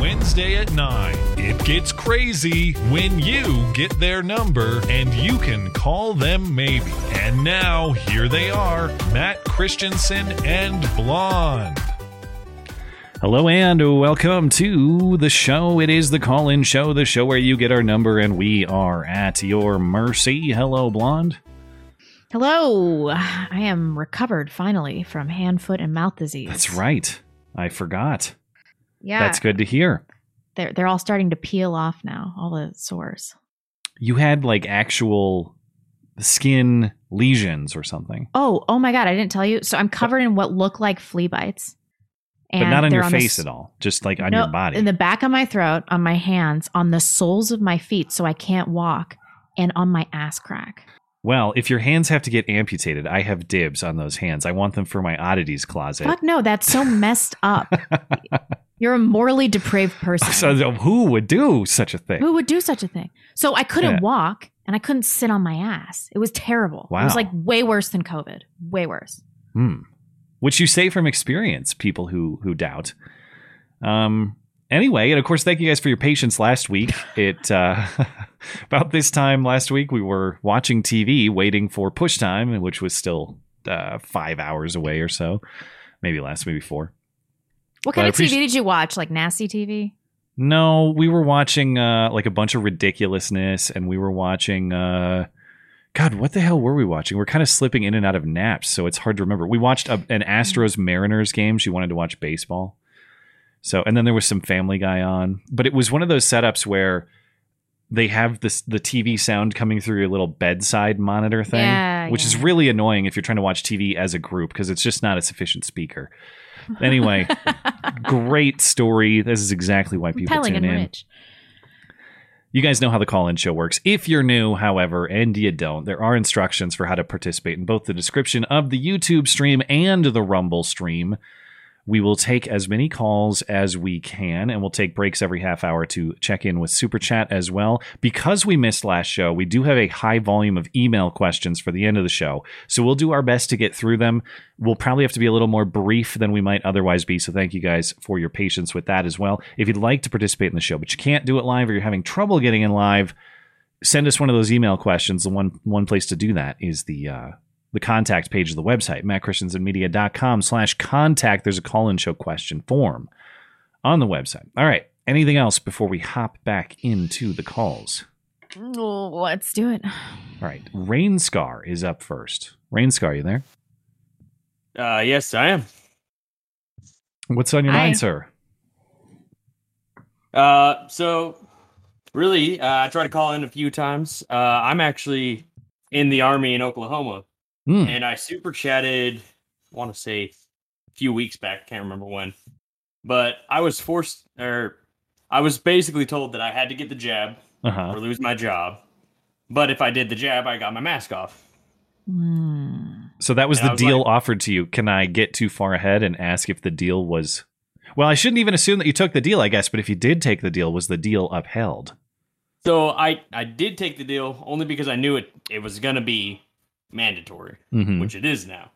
Wednesday at 9, it gets crazy when you get their number and you can call them maybe. And now, here they are Matt Christiansen and Blonde. Hello and welcome to the show. It is the call in show, the show where you get our number and we are at your mercy. Hello, Blonde. Hello. I am recovered finally from hand, foot, and mouth disease. That's right. I forgot. Yeah. That's good to hear. They're they're all starting to peel off now, all the sores. You had like actual skin lesions or something, Oh, oh my god, I didn't tell you. So I'm covered in what look like flea bites. but not on your the face s- at all, just like on No, your body. In the back of my throat, on my hands, on the soles of my feet so I can't walk, and on my ass crack. Well, if your hands have to get amputated, I have dibs on those hands. I want them for my oddities closet. Fuck no, that's so messed up. You're a morally depraved person. So who would do such a thing? Who would do such a thing? So I couldn't Yeah. walk and I couldn't sit on my ass. It was terrible. Wow. It was like way worse than COVID. Way worse. Hmm. Which you say from experience, people who who doubt. Um. Anyway, and of course, thank you guys for your patience last week. It uh, about this time last week, we were watching TV, waiting for push time, which was still uh, five hours away or so, maybe less, maybe four. What kind of TV did you watch? Like nasty TV? No, we were watching uh, like a bunch of ridiculousness, and we were watching. Uh, God, what the hell were we watching? We're kind of slipping in and out of naps, so it's hard to remember. We watched a, an Astros Mariners game. She wanted to watch baseball, so and then there was some Family Guy on, but it was one of those setups where they have this the TV sound coming through your little bedside monitor thing, Yeah, which is really annoying if you're trying to watch TV as a group because it's just not a sufficient speaker. Anyway, great story. This is exactly why people tune in. rich. You guys know how the call in show works. If you're new, however, and you don't, there are instructions for how to participate in both the description of the YouTube stream and the Rumble stream. We will take as many calls as we can, and we'll take breaks every half hour to check in with Super Chat as well. Because we missed last show, we do have a high volume of email questions for the end of the show. So we'll do our best to get through them. We'll probably have to be a little more brief than we might otherwise be. So thank you guys for your patience with that as well. If you'd like to participate in the show, but you can't do it live or you're having trouble getting in live, send us one of those email questions. The one one place to do that is the uh, the contact page of the website, mattchristiansenmedia.com slash contact. There's a call-in show question form on the website. All right. Anything else before we hop back into the calls? Let's do it. All right. Rain Scar is up first. Rain Scar, you there? Uh, yes, I am. What's on your Hi. mind, sir? Uh, so really, uh, I tried to call in a few times. Uh, I'm actually in the army in Oklahoma, Hmm. and I super chatted. I want to say a few weeks back. Can't remember when, but I was forced, or I was basically told that I had to get the jab Uh-huh. or lose my job. But if I did the jab, I got my mask off. Hmm. So that was And the was deal like- offered to you. Can I get too far ahead and ask if the deal was Well, I shouldn't even assume that you took the deal, I guess, but if you did take the deal, was the deal upheld? So I I did take the deal only because I knew it it was gonna be mandatory, Mhm. which it is now.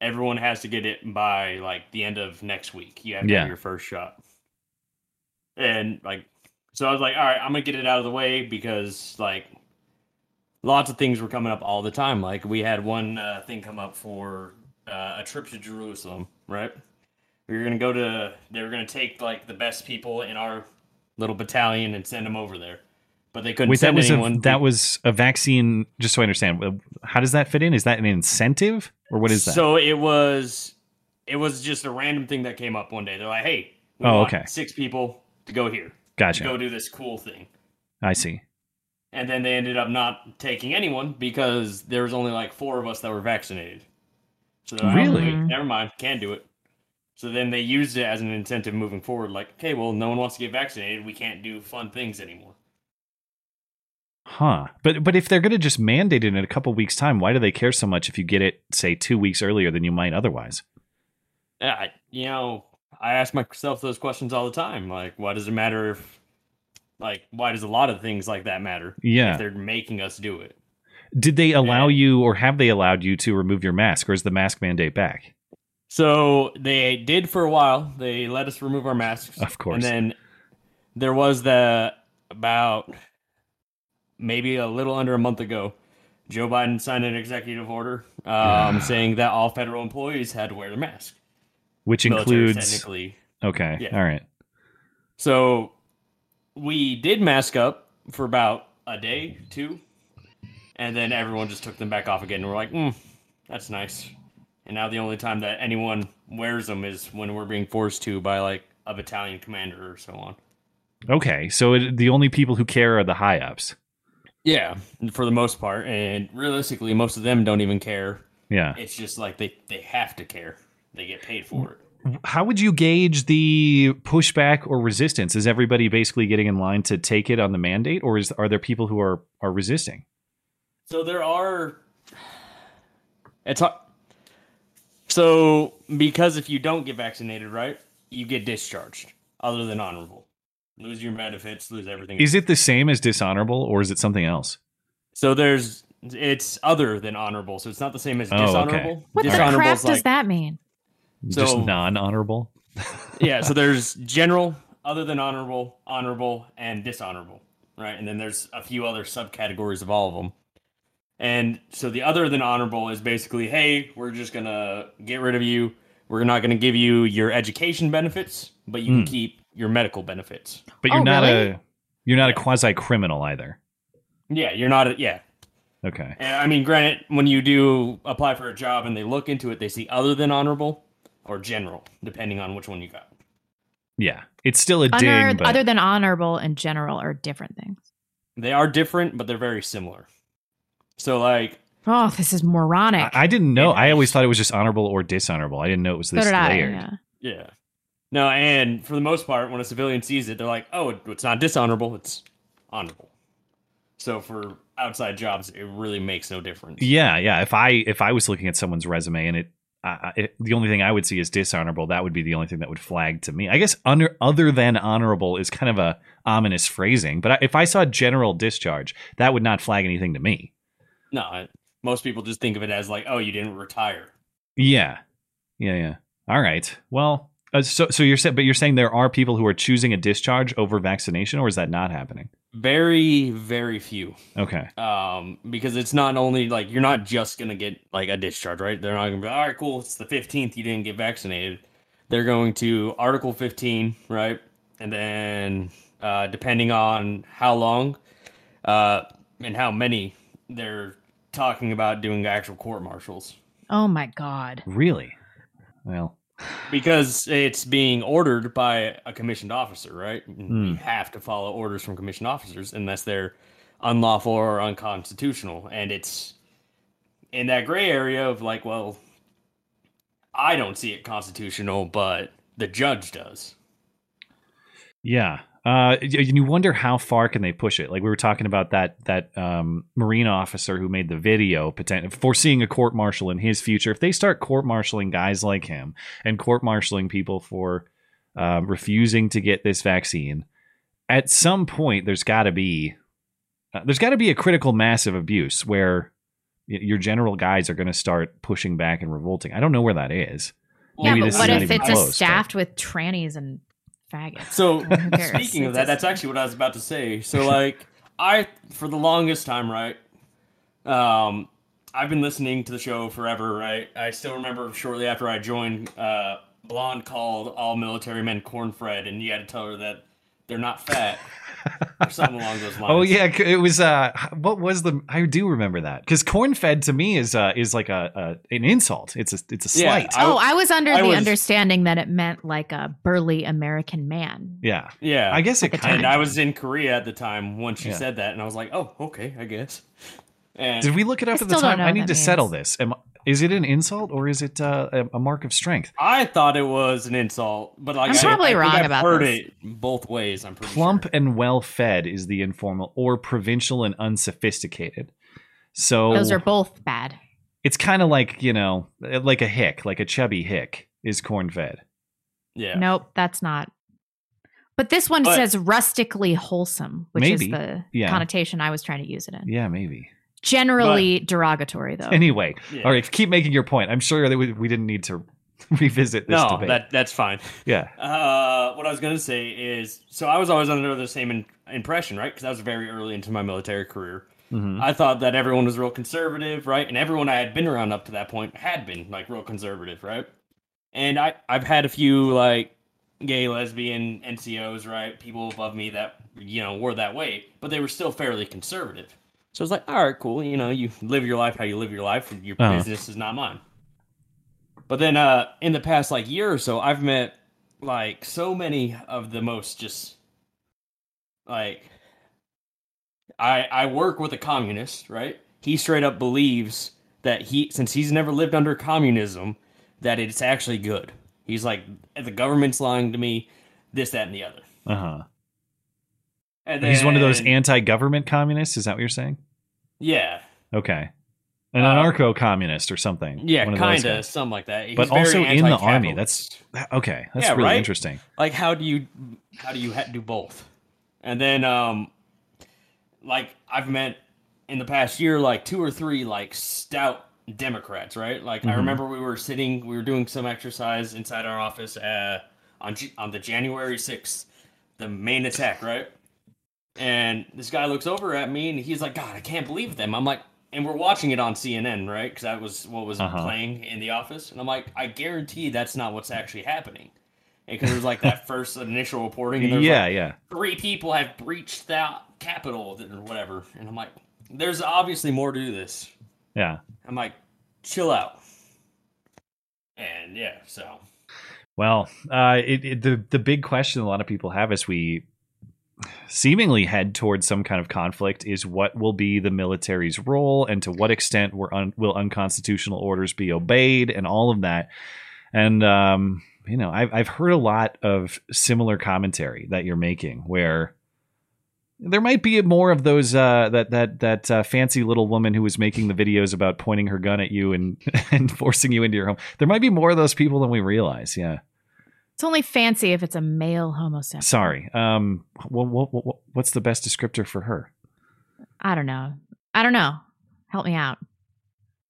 Everyone has to get it by like the end of next week. You have to Yeah. have your first shot. And like so I was like, all right, I'm gonna get it out of the way because like lots of things were coming up all the time. Like we had one uh, thing come up for uh, a trip to Jerusalem, right? We were gonna go to. They were gonna take like the best people in our little battalion and send them over there, but they couldn't Wait, that was anyone. a that was a vaccine. Just so I understand, how does that fit in? Is that an incentive, or what is that? So it was, it was just a random thing that came up one day. They're like, "Hey, we Oh, want okay. six people to go here, gotcha. go do this cool thing." I see. And then they ended up not taking anyone because there was only like four of us that were vaccinated. So they're like, "Oh, Really? wait, never mind, can't do it. So then they used it as an incentive moving forward. Like, okay, well, no one wants to get vaccinated. We can't do fun things anymore. Huh. But but if they're going to just mandate it in a couple weeks time, why do they care so much if you get it say 2 weeks earlier than you might otherwise? Yeah, I- you know, I ask myself those questions all the time. Like, why does it matter if, like, why does a lot of things like that matter? Yeah. If they're making us do it. Did they allow Yeah. you or have they allowed you to remove your mask or is the mask mandate back? So they did for a while. They let us remove our masks. Of course. And then there was the about maybe a little under a month ago, Joe Biden signed an executive order um, saying that all federal employees had to wear their mask. Which Military, includes technically. Okay. Yeah. All right. So we did mask up for about a day, two, and then everyone just took them back off again. And we're like, mm, that's nice. And now the only time that anyone wears them is when we're being forced to by like a battalion commander or so on. Okay. So it, the only people who care are the high ups. Yeah, for the most part, and realistically, most of them don't even care. Yeah. It's just like they they have to care. They get paid for it. How would you gauge the pushback or resistance? Is everybody basically getting in line to take it on the mandate, or is are there people who are are resisting? So there are. It's hard. So because if you don't get vaccinated, right, you get discharged. Other than honorable, lose your benefits, lose everything. Is it the same as dishonorable, or is it something else? so there's it's other than honorable, so it's not the same as Oh, okay. dishonorable. What the Dishonorable crap is does like- that mean? Just non-honorable. yeah, so there's general, other than honorable, honorable, and dishonorable, right? And then there's a few other subcategories of all of them. And so the other than honorable is basically, hey, we're just gonna get rid of you. We're not gonna give you your education benefits, but you Hmm. can keep your medical benefits. But you're Oh, not really? a you're not a quasi criminal either. Yeah, you're not. A, yeah, Okay. and I mean, granted, when you do apply for a job and they look into it, they see other than honorable or general, depending on which one you got. Yeah. It's still a Under, ding, but other than honorable and general are different things. They are different, but they're very similar. So, like, Oh, this is moronic. I, I didn't know. I always thought it was just honorable or dishonorable. I didn't know it was so this did I. layered. Yeah. Yeah. No, and for the most part, when a civilian sees it, they're like, "Oh, it's not dishonorable; it's honorable." So for outside jobs, it really makes no difference. Yeah, yeah. If I if I was looking at someone's resume and it, uh, it the only thing I would see is dishonorable, that would be the only thing that would flag to me. I guess under other than honorable is kind of a ominous phrasing, but I- if I saw general discharge, that would not flag anything to me. No, I- most people just think of it as like, "Oh, you didn't retire." Yeah, yeah, yeah. All right. Well, uh, so so you're saying, but you're saying there are people who are choosing a discharge over vaccination, or is that not happening? Very, very few. Okay. Um, because it's not only like you're not just gonna get like a discharge, right? They're not gonna be all right, cool. It's the fifteenth, you didn't get vaccinated. They're going to Article fifteen, right? And then uh, depending on how long, uh, and how many, they're talking about doing actual court martials Oh my god. Really? Well, because it's being ordered by a commissioned officer, right? Hmm. You have to follow orders from commissioned officers unless they're unlawful or unconstitutional. And it's in that gray area of like, well, I don't see it constitutional, but the judge does. Yeah. Uh, and you wonder how far can they push it? Like we were talking about that that um, marine officer who made the video, potent- foreseeing a court martial in his future. If they start court martialing guys like him and court martialing people for um, refusing to get this vaccine, at some point there's got to be uh, there's got to be a critical mass of abuse where your general guys are going to start pushing back and revolting. I don't know where that is. Yeah, Maybe but what if it's close, a but- staffed with trannies and So speaking of that, that's actually what I was about to say. So like I for the longest time, right? Um I've been listening to the show forever, right? I still remember shortly after I joined, uh Blonde called all military men cornfed and you had to tell her that they're not fat. or something along those lines. Oh yeah, it was. Uh, what was the? I do remember that because corn fed to me is uh is like a, a an insult. It's a it's a Yeah, slight. I- oh, I was under I the was- understanding that it meant like a burly American man. yeah, Yeah. I guess it kind of. I was in Korea at the time when she Yeah. said that and I was like, "Oh, okay, I guess." And Did we look it up I at the time? I need that to settle this. Am, Is it an insult or is it uh, a, a mark of strength? I thought it was an insult, but like I'm I, probably I think wrong I've about heard this. it both ways. I'm pretty Plump sure. and well fed is the informal, or provincial and unsophisticated. So Those are both bad. it's kind of like you know, like a hick, like a chubby hick is corn fed. Yeah. Nope, that's not. But this one But- says rustically wholesome, which Maybe. is the Yeah. connotation I was trying to use it in. Yeah, maybe. Generally derogatory, though. Anyway, Yeah. all right, keep making your point. I'm sure that we, we didn't need to revisit this no, debate. that that's fine. yeah. Uh, what I was gonna say is, so I was always under the same in- impression, right? Because I was very early into my military career. Mhm. I thought that everyone was real conservative, right? And everyone I had been around up to that point had been like real conservative, right? And I I've had a few like gay, lesbian NCOs, right? People above me that you know were that way, but they were still fairly conservative. So I was like, all right, cool. You know, you live your life how you live your life, and your Uh-huh. business is not mine. But then uh in the past like year or so, I've met like so many of the most just like I I work with a communist, right? He straight up believes that he since he's never lived under communism that it's actually good. He's like the government's lying to me, this, that, and the other. Uh huh. And He's one of those anti-government communists. Is that what you're saying? yeah, Okay. An Uh, anarcho-communist or something. yeah, kind of something like that. He's But also in the army. That's okay. That's Yeah, really right? interesting. like how do you how do you do both and then um like i've met in the past year like two or three like stout democrats right like i Mhm. remember we were sitting we were doing some exercise inside our office uh on G- on the january 6th the main attack right and this guy looks over at me and he's like god i can't believe them i'm like and we're watching it on cnn right because that was what was Uh-huh. playing in the office and i'm like i guarantee that's not what's actually happening because it was like that first initial reporting, and Yeah, like yeah. three people have breached that Capitol or whatever, and I'm like, there's obviously more to this. Yeah. I'm like, chill out, and yeah, so Well, uh, it, it, the the big question a lot of people have as we seemingly head towards some kind of conflict is what will be the military's role and to what extent un, will unconstitutional orders be obeyed and all of that. And um, you know, I've I've heard a lot of similar commentary that you're making where there might be more of those uh, that that that uh, fancy little woman who was making the videos about pointing her gun at you and and forcing you into your home. There might be more of those people than we realize. Yeah. It's only fancy if it's a male homosexual. Sorry. Um. What, what, what, what's the best descriptor for her? I don't know. I don't know. Help me out.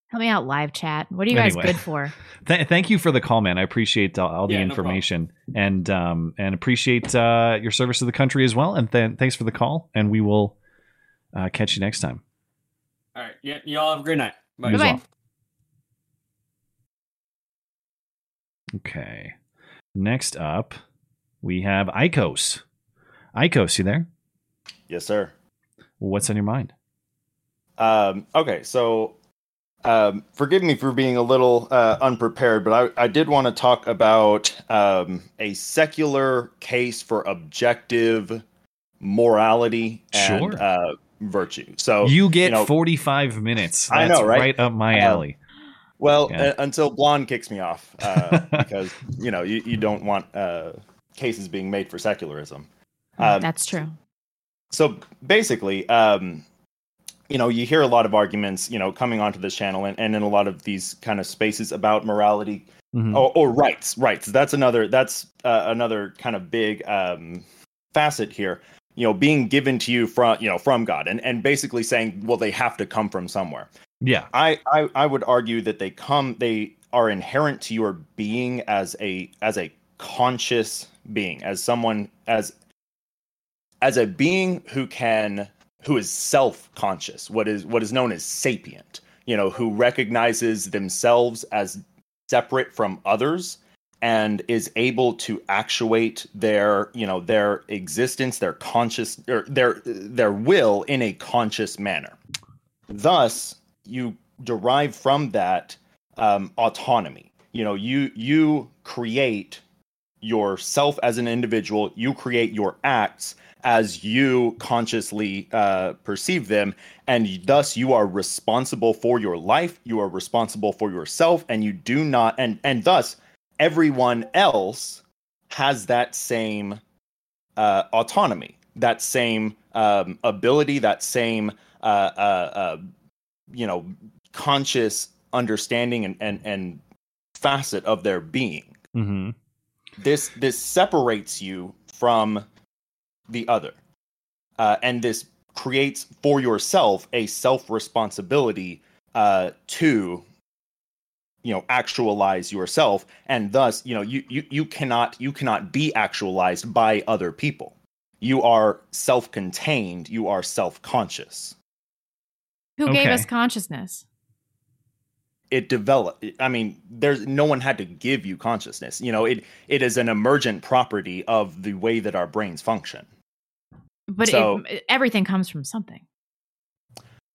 Help me out, live chat. What are you guys Anyway. good for? Th- thank you for the call, man. I appreciate all, all the Yeah, no information and um and appreciate uh, your service to the country as well. And th- thanks for the call. And we will uh, catch you next time. all right, yeah, y'all have a great night. Bye. As Bye-bye. well. Okay. Next up, we have Icos. Icos, you there? Yes, sir. What's on your mind? Um, okay, so um, forgive me for being a little uh, unprepared, but I, I did want to talk about um, a secular case for objective morality and Sure. uh, virtue. So, you get know- 45 minutes. I know, right? up my alley. Well, Yeah. uh, until Blonde kicks me off, uh, because you know you, you don't want uh, cases being made for secularism. Um, That's true. so basically um you know you hear a lot of arguments you know coming onto this channel and, and in a lot of these kind of spaces about morality Mhm. or, or rights rights that's another that's uh, another kind of big um facet here you know being given to you from you know from god and and basically saying well they have to come from somewhere Yeah. I, I I would argue that they come they are inherent to your being as a as a conscious being as someone as as a being who can who is self-conscious what is what is known as sapient you know who recognizes themselves as separate from others and is able to actuate their you know their existence their conscious or their their will in a conscious manner thus you derive from that um, autonomy you know you you create yourself as an individual you create your acts as you consciously uh, perceive them, and thus you are responsible for your life. You are responsible for yourself, and you do not, and and thus everyone else has that same uh, autonomy, that same um, ability, that same uh, uh, uh, you know conscious understanding and and and facet of their being. Mm-hmm. This this separates you from the other, uh, and this creates for yourself a self responsibility uh, to you know actualize yourself and thus you know you, you you cannot you cannot be actualized by other people you are self-contained you are self-conscious Who gave us consciousness? it developed i mean there's no one had to give you consciousness you know it it is an emergent property of the way that our brains function But So- it, everything comes from something.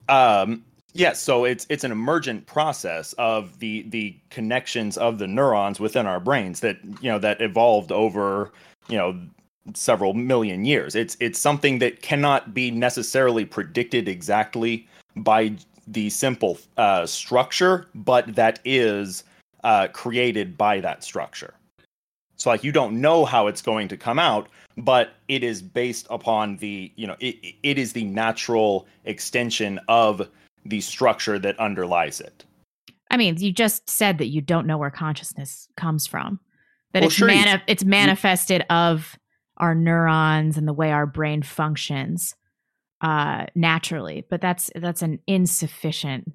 um yes so it's it's an emergent process of the the connections of the neurons within our brains that you know that evolved over you know several million years it's it's something that cannot be necessarily predicted exactly by the simple uh, structure but that is uh, created by that structure so like you don't know how it's going to come out but it is based upon the you know it, it is the natural extension of the structure that underlies it I mean, you just said that you don't know where consciousness comes from. That Well, it's sure, you- mani- it's manifested of our neurons and the way our brain functions uh, naturally. But that's that's an insufficient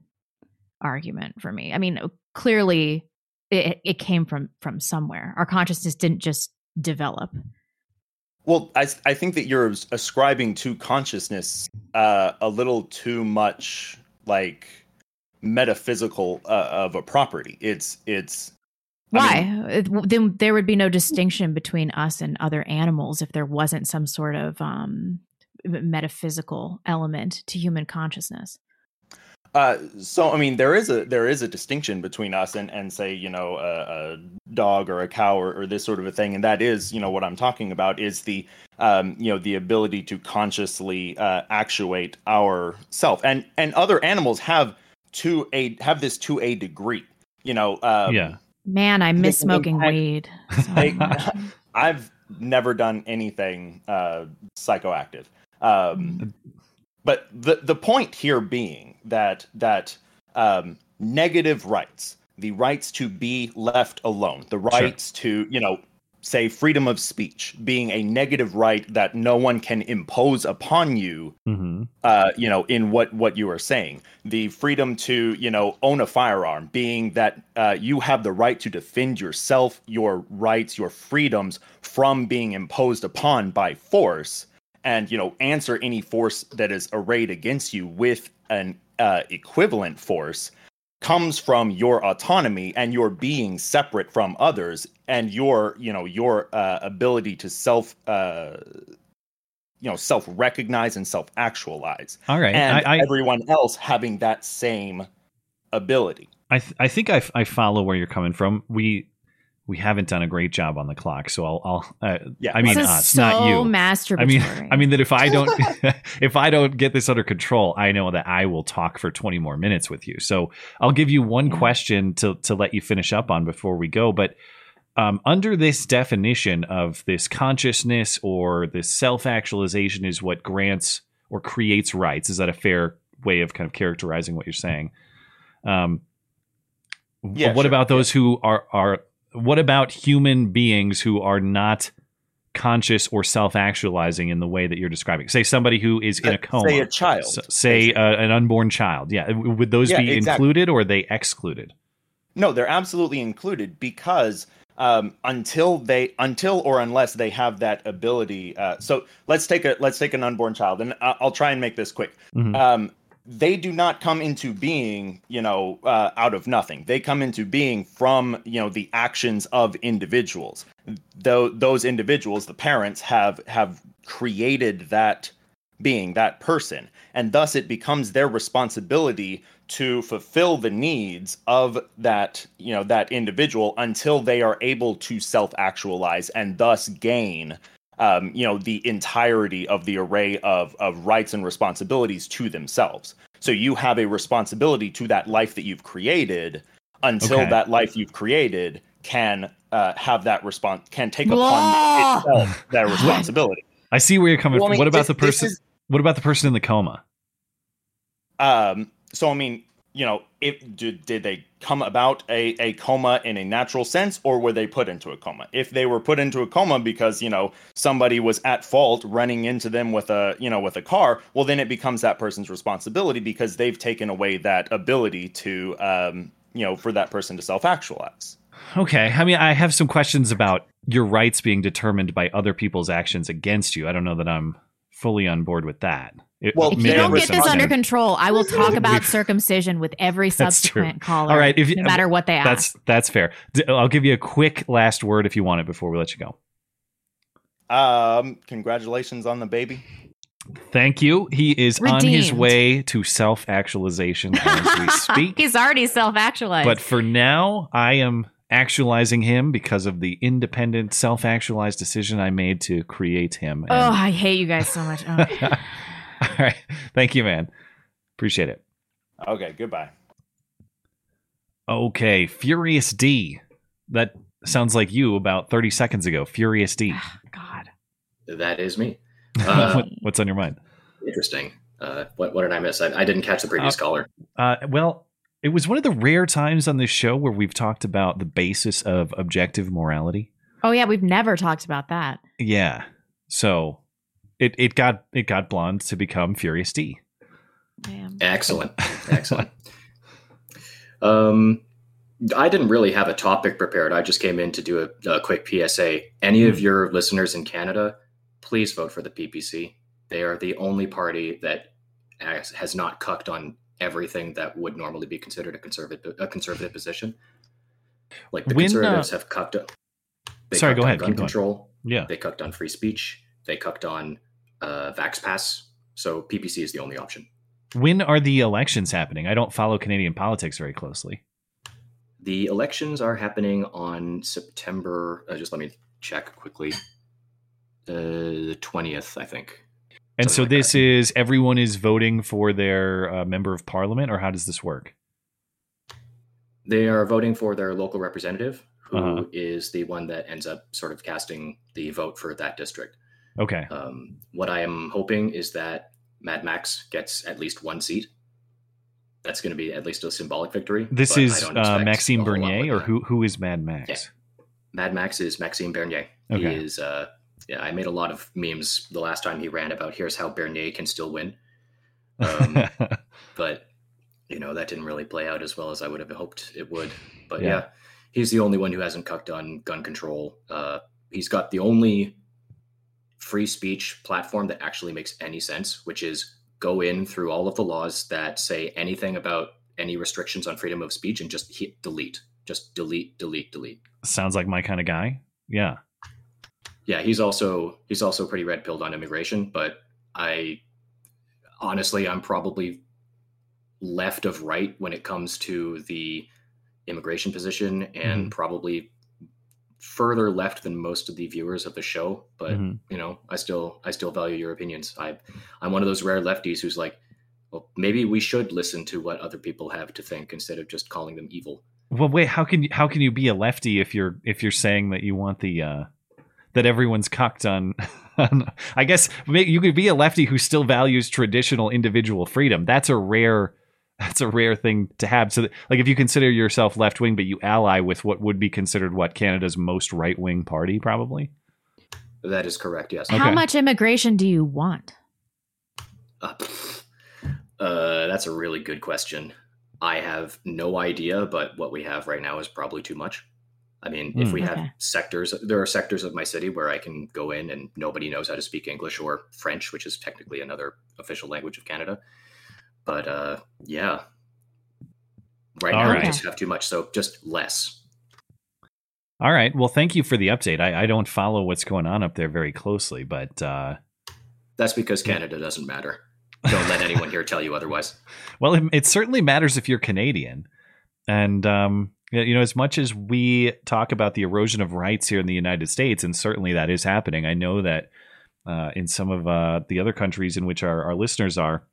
argument for me. I mean, clearly it, it came from from somewhere. Our consciousness didn't just develop. well i, I think that you're ascribing to consciousness uh, a little too much like metaphysical uh, of a property it's it's I Why? mean- then there would be no distinction between us and other animals if there wasn't some sort of um, metaphysical element to human consciousness. Uh, so I mean, there is a there is a distinction between us and and say you know a, a dog or a cow or, or this sort of a thing, and that is you know what I'm talking about is the um, you know the ability to consciously uh, actuate our self, and and other animals have to a have this to a degree. You know, um, yeah. Man, I miss They- they- smoking I- weed. they- I've never done anything uh, psychoactive. Um, but the the point here being that that um, negative rights, the rights to be left alone, the rights to you know say freedom of speech, being a negative right that no one can impose upon you Mm-hmm. uh, you know, in what what you are saying. The freedom to, you know, own a firearm, being that uh, you have the right to defend yourself, your rights, your freedoms from being imposed upon by force, and you know, answer any force that is arrayed against you with an uh, equivalent force comes from your autonomy and your being separate from others and your you know your uh, ability to self uh, you know self recognize and self actualize All right. and I, I, everyone else having that same ability I, th- I think I, f- I follow where you're coming from. We we haven't done a great job on the clock, so I'll, I'll uh, Yeah. I mean this us, so not you. masturbatory. I mean, I mean that if I don't, if I don't get this under control, I know that I will talk for 20 more minutes with you. So I'll give you one Yeah. question to to let you finish up on before we go. But um, under this definition of this consciousness or this self actualization is what grants or creates rights. Is that a fair way of kind of characterizing what you're saying? Um, Yeah, what sure. about those who are are what about human beings who are not conscious or self-actualizing in the way that you're describing say somebody who is in a coma say a child S- say uh, an unborn child yeah would those Yeah, be exactly. included or are they excluded No, they're absolutely included because um, until they, until or unless they have that ability. Uh, so let's take a let's take an unborn child, and I- I'll try and make this quick. Mhm. Um, they do not come into being, you know, uh, out of nothing. They come into being from, you know, the actions of individuals. Though those individuals, the parents, have have created that being, that person, and thus it becomes their responsibility to fulfill the needs of that you know that individual until they are able to self-actualize and thus gain um, you know the entirety of the array of of rights and responsibilities to themselves. So you have a responsibility to that life that you've created until Okay. that life you've created can uh, have that response can take Blah. upon itself that responsibility. I see where you're coming Well, I from. mean, what about this- the person? is- what about the person in the coma? Um, so I mean, you know, if did, did they come about a, a coma in a natural sense, or were they put into a coma? If they were put into a coma because you know somebody was at fault running into them with a you know with a car, well then it becomes that person's responsibility because they've taken away that ability to um, you know for that person to self actualize. Okay. I mean, I have some questions about your rights being determined by other people's actions against you. I don't know that I'm fully on board with that. It- Well, If you don't get this under control, I will talk about circumcision with every subsequent caller. All right, if you- no matter what they ask. That's that's fair. I'll give you a quick last word if you want it before we let you go. Um, congratulations on the baby. Thank you. He is on his way to self actualization as we speak. He's already self-actualized. But for now, I am actualizing him because of the independent, self actualized decision I made to create him. oh, I hate you guys so much. Oh. All right. Thank you, man. Appreciate it. Okay, goodbye. Okay. Furious D. That sounds like you about 30 seconds ago. Furious D. God. That is me. Uh, What- what's on your mind? interesting. Uh, what, what did I miss? I, I didn't catch the previous Uh, caller. Uh, well, it was one of the rare times on this show where we've talked about the basis of objective morality. Oh yeah, we've never talked about that. Yeah. So it, it got it got blonde to become Furious D. Man. Excellent. Excellent. um, I didn't really have a topic prepared. I just came in to do a, a quick PSA. Any of your listeners in Canada, please vote for the PPC. They are the only party that has, has not cucked on everything that would normally be considered a conservative a conservative position. Like the When, uh, conservatives have cucked. on- They Sorry, cucked go on ahead, Gun keep going. control. Yeah. They cucked on free speech. They cucked on uh, Vax Pass. So PPC is the only option. When are the elections happening? I don't follow Canadian politics very closely. The elections are happening on September. Uh, just let me check quickly. Uh, the twentieth, I think. And so like this that. is everyone is voting for their uh, member of parliament, or how does this work? They are voting for their local representative, who is Uh-huh. the one that ends up sort of casting the vote for that district. Okay. Um, what I am hoping is that Mad Max gets at least one seat. That's going to be at least a symbolic victory. This is uh, Maxime a whole lot Bernier, or that. who who is Mad Max? Mad Max is Maxime Bernier. He Okay. is. Uh, yeah, I made a lot of memes the last time he ran about. Here's how Bernier can still win. Um, but you know that didn't really play out as well as I would have hoped it would. But Yeah. yeah, he's the only one who hasn't cucked on gun control. Uh, he's got the only free speech platform that actually makes any sense, which is go in through all of the laws that say anything about any restrictions on freedom of speech and just hit delete, just delete, delete, delete. Sounds like my kind of guy. Yeah. Yeah, he's also he's also pretty red pilled on immigration, but I honestly I'm probably left of right when it comes to the immigration position and mm-hmm. probably further left than most of the viewers of the show, but Mhm. you know, I still I still value your opinions. I I'm one of those rare lefties who's like, well, maybe we should listen to what other people have to think instead of just calling them evil. Well, wait. How can you how can you be a lefty if you're if you're saying that you want the uh, that everyone's cocked on? on I guess you could be a lefty who still values traditional individual freedom. That's a rare that's a rare thing to have. So, that, like, if you consider yourself left wing, but you ally with what would be considered what Canada's most right wing party, probably. That is correct, yes. How Okay. much immigration do you want? Uh, pff, uh, that's a really good question. I have no idea, but what we have right now is probably too much. I mean, if Hmm. we have sectors, there are sectors of my city where I can go in and nobody knows how to speak English or French, which is technically another official language of Canada. But uh, yeah, right All now right. we just have too much, so just less. All right. Well, thank you for the update. I, I don't follow what's going on up there very closely, but uh, That's because Canada doesn't matter. Don't let anyone here tell you otherwise. Well, it, it certainly matters if you're Canadian. And um, you know, as much as we talk about the erosion of rights here in the United States, and certainly that is happening, I know that uh, in some of uh, the other countries in which our, our listeners are,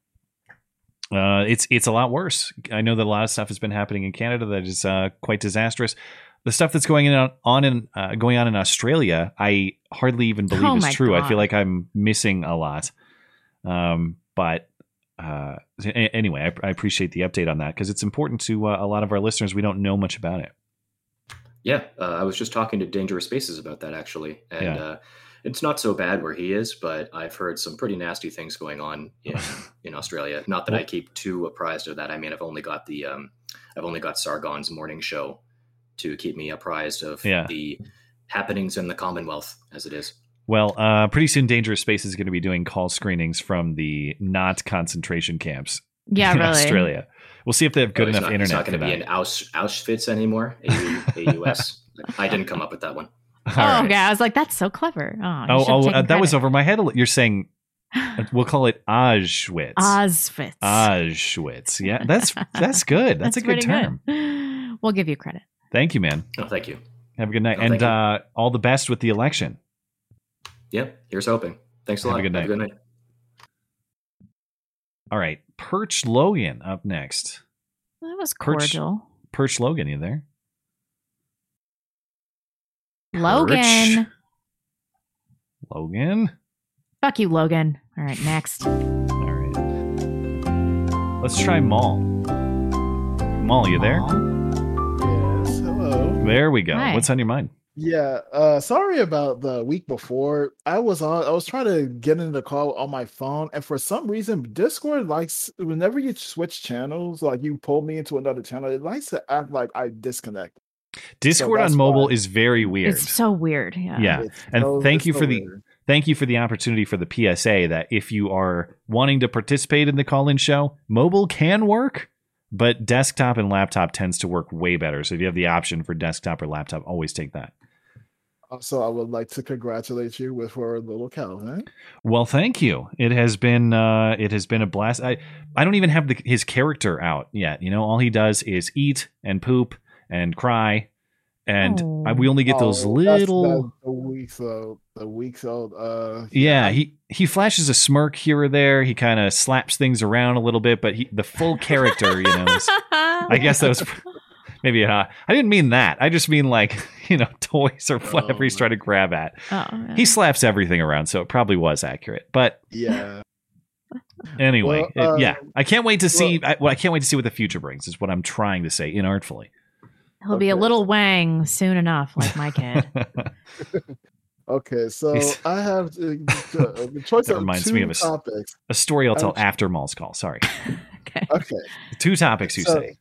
uh, it's it's a lot worse. I know that a lot of stuff has been happening in Canada that is uh, quite disastrous. The stuff that's going on on in uh, going on in Australia, I hardly even believe Oh is my true. I feel like I'm missing a lot. Um, but uh, a- anyway, I, I appreciate the update on that because it's important to uh, a lot of our listeners. We don't know much about it. Yeah, uh, I was just talking to Dangerous Spaces about that actually, and Yeah. It's not so bad where he is, but I've heard some pretty nasty things going on in in Australia. Not that I keep too apprised of that. I mean, I've only got the um, I've only got Sargon's morning show to keep me apprised of Yeah. the happenings in the Commonwealth as it is. Well, uh, pretty soon, Dangerous Space is going to be doing call screenings from the not concentration camps Yeah, in really. Australia. We'll see if they have good Oh, enough not, It's internet not going to be that. in Aus, Auschwitz anymore. AU, AUS. I didn't come up with that one. All Oh, right. okay. I was like, that's so clever. Oh, Oh, oh uh, that was over my head. You're saying we'll call it Auschwitz. Auschwitz. Auschwitz. Yeah, that's that's good. That's, a good pretty term. We'll give you credit. Thank you, man. Oh, thank you. Have a good night, Oh, and uh, all the best with the election. Yep. here's hoping. Thanks a Have a lot. good Have a good night. All right, Perch Logan up next. That was Perch- cordial. Perch Logan, you there? Logan. Logan. Fuck you, Logan. All right, next. All right. Let's try Maul. Maul, you there? Yes. Hello. There we go. Hi. What's on your mind? Yeah. Uh sorry about the week before. I was on I was trying to get in the call on my phone, and for some reason Discord likes whenever you switch channels, like you pull me into another channel, it likes to act like I disconnect. Discord on mobile why. is very weird. It's so weird. Yeah. Yeah. It's And so- thank you so for the thank you for the opportunity for the PSA that if you are wanting to participate in the call-in show, mobile can work, but desktop and laptop tends to work way better. So if you have the option for desktop or laptop, always take that. Also, I would like to congratulate you with for little Calvin. Well, thank you. It has been uh, it has been a blast. I I don't even have the, his character out yet. You know, all he does is eat and poop and cry, and Oh. I, we only get those Oh, that's- little. the weeks old the weeks old uh Yeah, he he flashes a smirk here or there. He kind of slaps things around a little bit, but he, the full character, you know, is, I guess that was maybe. Uh, I didn't mean that. I just mean like you know toys or whatever he's trying to grab at. Oh. He slaps everything around, so it probably was accurate. But yeah anyway, Well, it- yeah, um, I can't wait to see. I, well, I can't wait to see what the future brings. Is what I'm trying to say inartfully. He'll be a little wang soon enough, like my kid. okay so He's- i have uh, the choice That of reminds two me of a s- topics a story I'll tell Ouch. after Maul's call. Sorry, okay. okay two topics you So- say.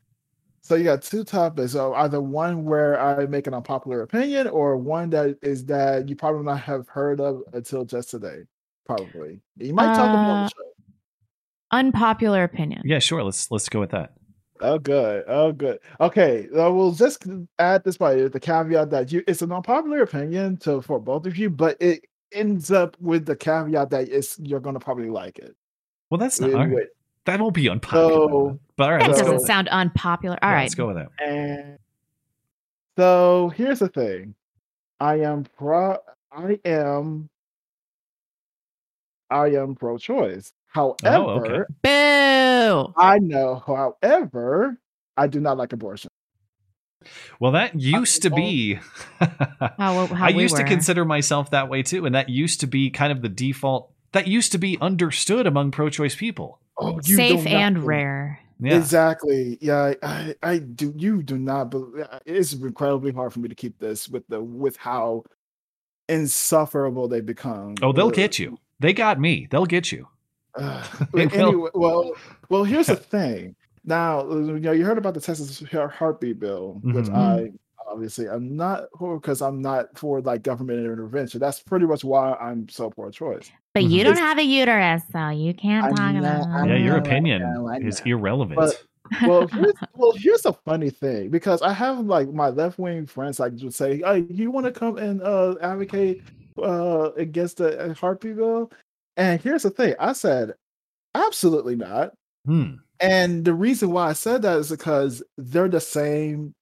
So you got two topics. So either one where I make an unpopular opinion, or one that is that you probably not have heard of until just today. Probably you might talk about Uh, the show. Unpopular opinion. Yeah, sure. Let's let's go with that. Oh, good. Oh, good. Okay, uh, we'll just add this by the caveat that you it's an unpopular opinion to for both of you, but it ends up with the caveat that it's you're gonna probably like it. Well, that's not. Wait, all right. That won't be unpopular. So- but all right, That doesn't sound unpopular. All Yeah, right. let's go with that. And so here's the thing. I am pro I am I am pro-choice. However, Oh, okay. Boo. I know, however, I do not like abortion. Well, that used to oh. be. How, how I we used to consider myself that way too, and that used to be kind of the default. That used to be understood among pro-choice people. Oh, you safe not and rare. Yeah, Exactly. Yeah, I, I do. You do not. believe It's incredibly hard for me to keep this with the with how insufferable they become. Oh, they'll Uh, get you. They got me. They'll get you. Uh, They but will. anyway, well, well, here's the thing. Now, uh, you know, you heard about the Texas heartbeat bill, which Mhm. I obviously I'm not for because I'm not for like government intervention. That's pretty much why I'm so pro-choice. But you don't have a uterus, so you can't I talk know, about I Yeah, it. your know, I opinion know, I is irrelevant. But- well, here's, well, here's a funny thing because I have like my left wing friends like would say, "Hey, you want to come and uh, advocate uh, against the uh, heartbeat bill?" And here's the thing: I said, "Absolutely not." hmm. And the reason why I said that is because they're the same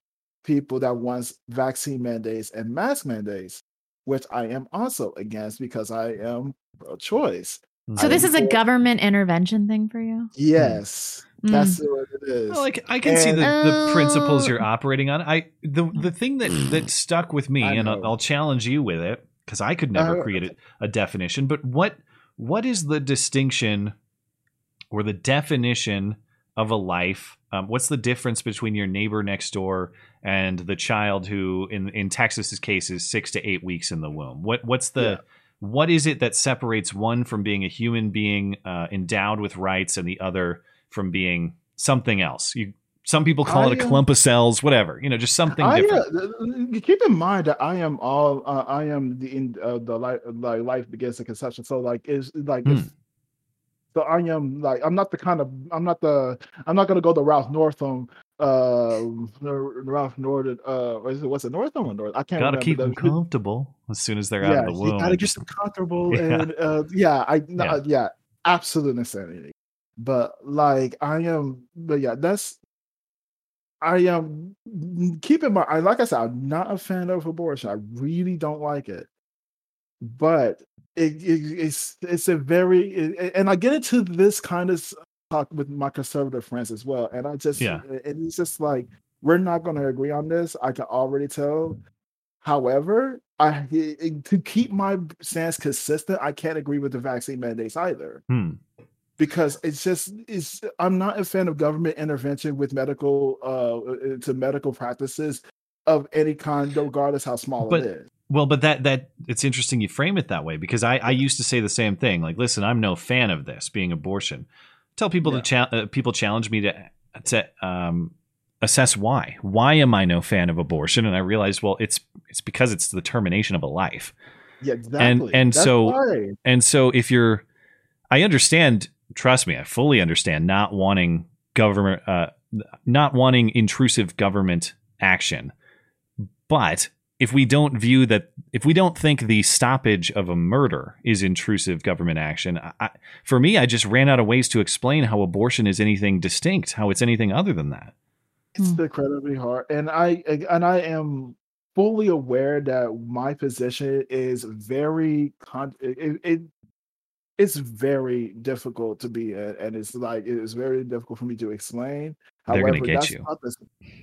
people that wants vaccine mandates and mask mandates, which I am also against because I am pro-choice. So I this am is a for- government intervention thing for you? Yes, Mm. that's what it is. Well, like I can see the, And- the principles you're Oh. operating on. I the the thing that that stuck with me, I and I'll. I'll challenge you with it because I could never Uh, create a, a definition. But what what is the distinction or the definition of a life? Um, what's the difference between your neighbor next door and the child who, in in Texas's case, is six to eight weeks in the womb? What what's the Yeah. what is it that separates one from being a human being uh, endowed with rights and the other from being something else? You some people call it a uh, clump of cells, whatever. You know, just something I, different. uh, keep in mind that I am all uh, I am the in uh, the life like life begins at conception. So like is like if, Hmm. so I am like I'm not the kind of I'm not the I'm not gonna go the Ralph Northam uh Ralph Northam uh or is it what's it Northam or North I can't Gotta keep the- them comfortable as soon as they're out of the womb. you gotta get just- them comfortable Yeah. and uh yeah I Yeah. yeah. absolute insanity. But like I am but yeah that's I am keep in mind I like I said I'm not a fan of abortion. I really don't like it. But it, it it's it's a very it- and I get into this kind of talk with my conservative friends as well. And I just Yeah. and it's just like we're not going to agree on this. I can already tell. However, I to keep my stance consistent, I can't agree with the vaccine mandates either Hmm. Because it's just it's I'm not a fan of government intervention with medical uh into medical practices of any kind, regardless how small But- it is. Well, but that that it's interesting you frame it that way because I I used to say the same thing. Like, listen, I'm no fan of this being abortion. Tell people Yeah. to cha- uh, people challenge me to to um, assess why. Why am I no fan of abortion? And I realized, well, it's it's because it's the termination of a life. Yeah, exactly. and That's so- why. And so if you're I understand, trust me, I fully understand not wanting government uh not wanting intrusive government action. But if we don't view that if we don't think the stoppage of a murder is intrusive government action, I, I, for me I just ran out of ways to explain how abortion is anything distinct, how it's anything other than that. it's Hmm. incredibly hard and i and i am fully aware that my position is very con it, it it's very difficult to be in, and it's like it's very difficult for me to explain how They're gonna get you. not the-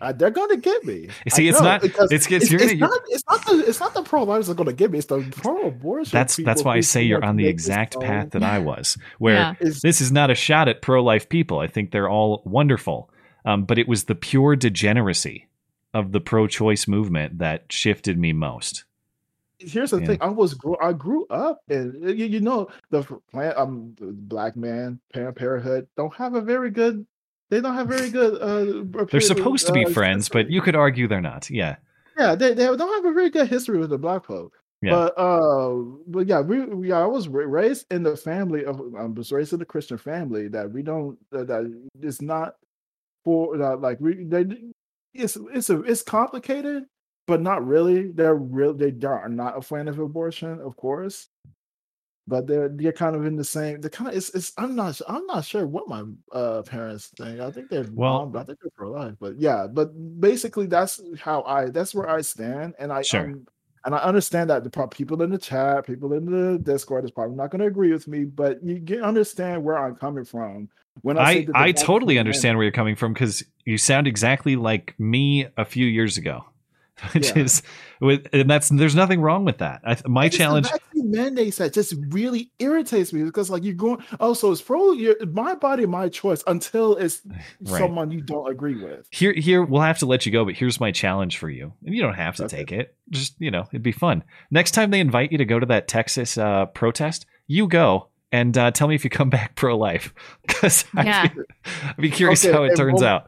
uh, they're gonna get me. I See, it's know, not- because it's- it's- it's, you're it's gonna- not it's not the it's not the pro lifers are gonna get me. It's the pro abortion. That's that's why I say you're on the exact path that I was, where Yeah. This is not a shot at pro life people. I think they're all wonderful. Um, but it was the pure degeneracy of the pro choice movement that shifted me most. Here's the Yeah. thing. I was grew I grew up and you, you know the plant um black man parent parenthood don't have a very good they don't have very good uh They're supposed to be uh, friends, but you could argue they're not. Yeah. yeah they, they don't have a very good history with the black folk. Yeah. But uh, but yeah, we, we I was raised in the family of I was raised in a Christian family that we don't that, that it's not for that like we they it's it's a it's complicated, but not really. They're real they are not a fan of abortion, of course. But they're they're kind of in the same. They're kind of it's, it's I'm not I'm not sure what my uh parents think. I think they're Well- well, I think they're pro life, but yeah. But basically, that's how I that's where I stand, and I Sure. I'm- and I understand that the pro- people in the chat, people in the Discord is probably not going to agree with me, but you get understand where I'm coming from when I I, I totally understand where you're coming from because you sound exactly like me a few years ago, which Yeah. is with and that's there's nothing wrong with that. I, my It's challenge, vaccine mandates that just really irritates me because like you're going oh so it's pro your my body my choice until it's Right. someone you don't agree with here here we'll have to let you go but here's my challenge for you and you don't have to Okay. take it just you know it'd be fun next time they invite you to go to that texas uh, protest you go and uh, tell me if you come back pro-life because Yeah. I'd, be, I'd be curious Okay, how it and turns one- out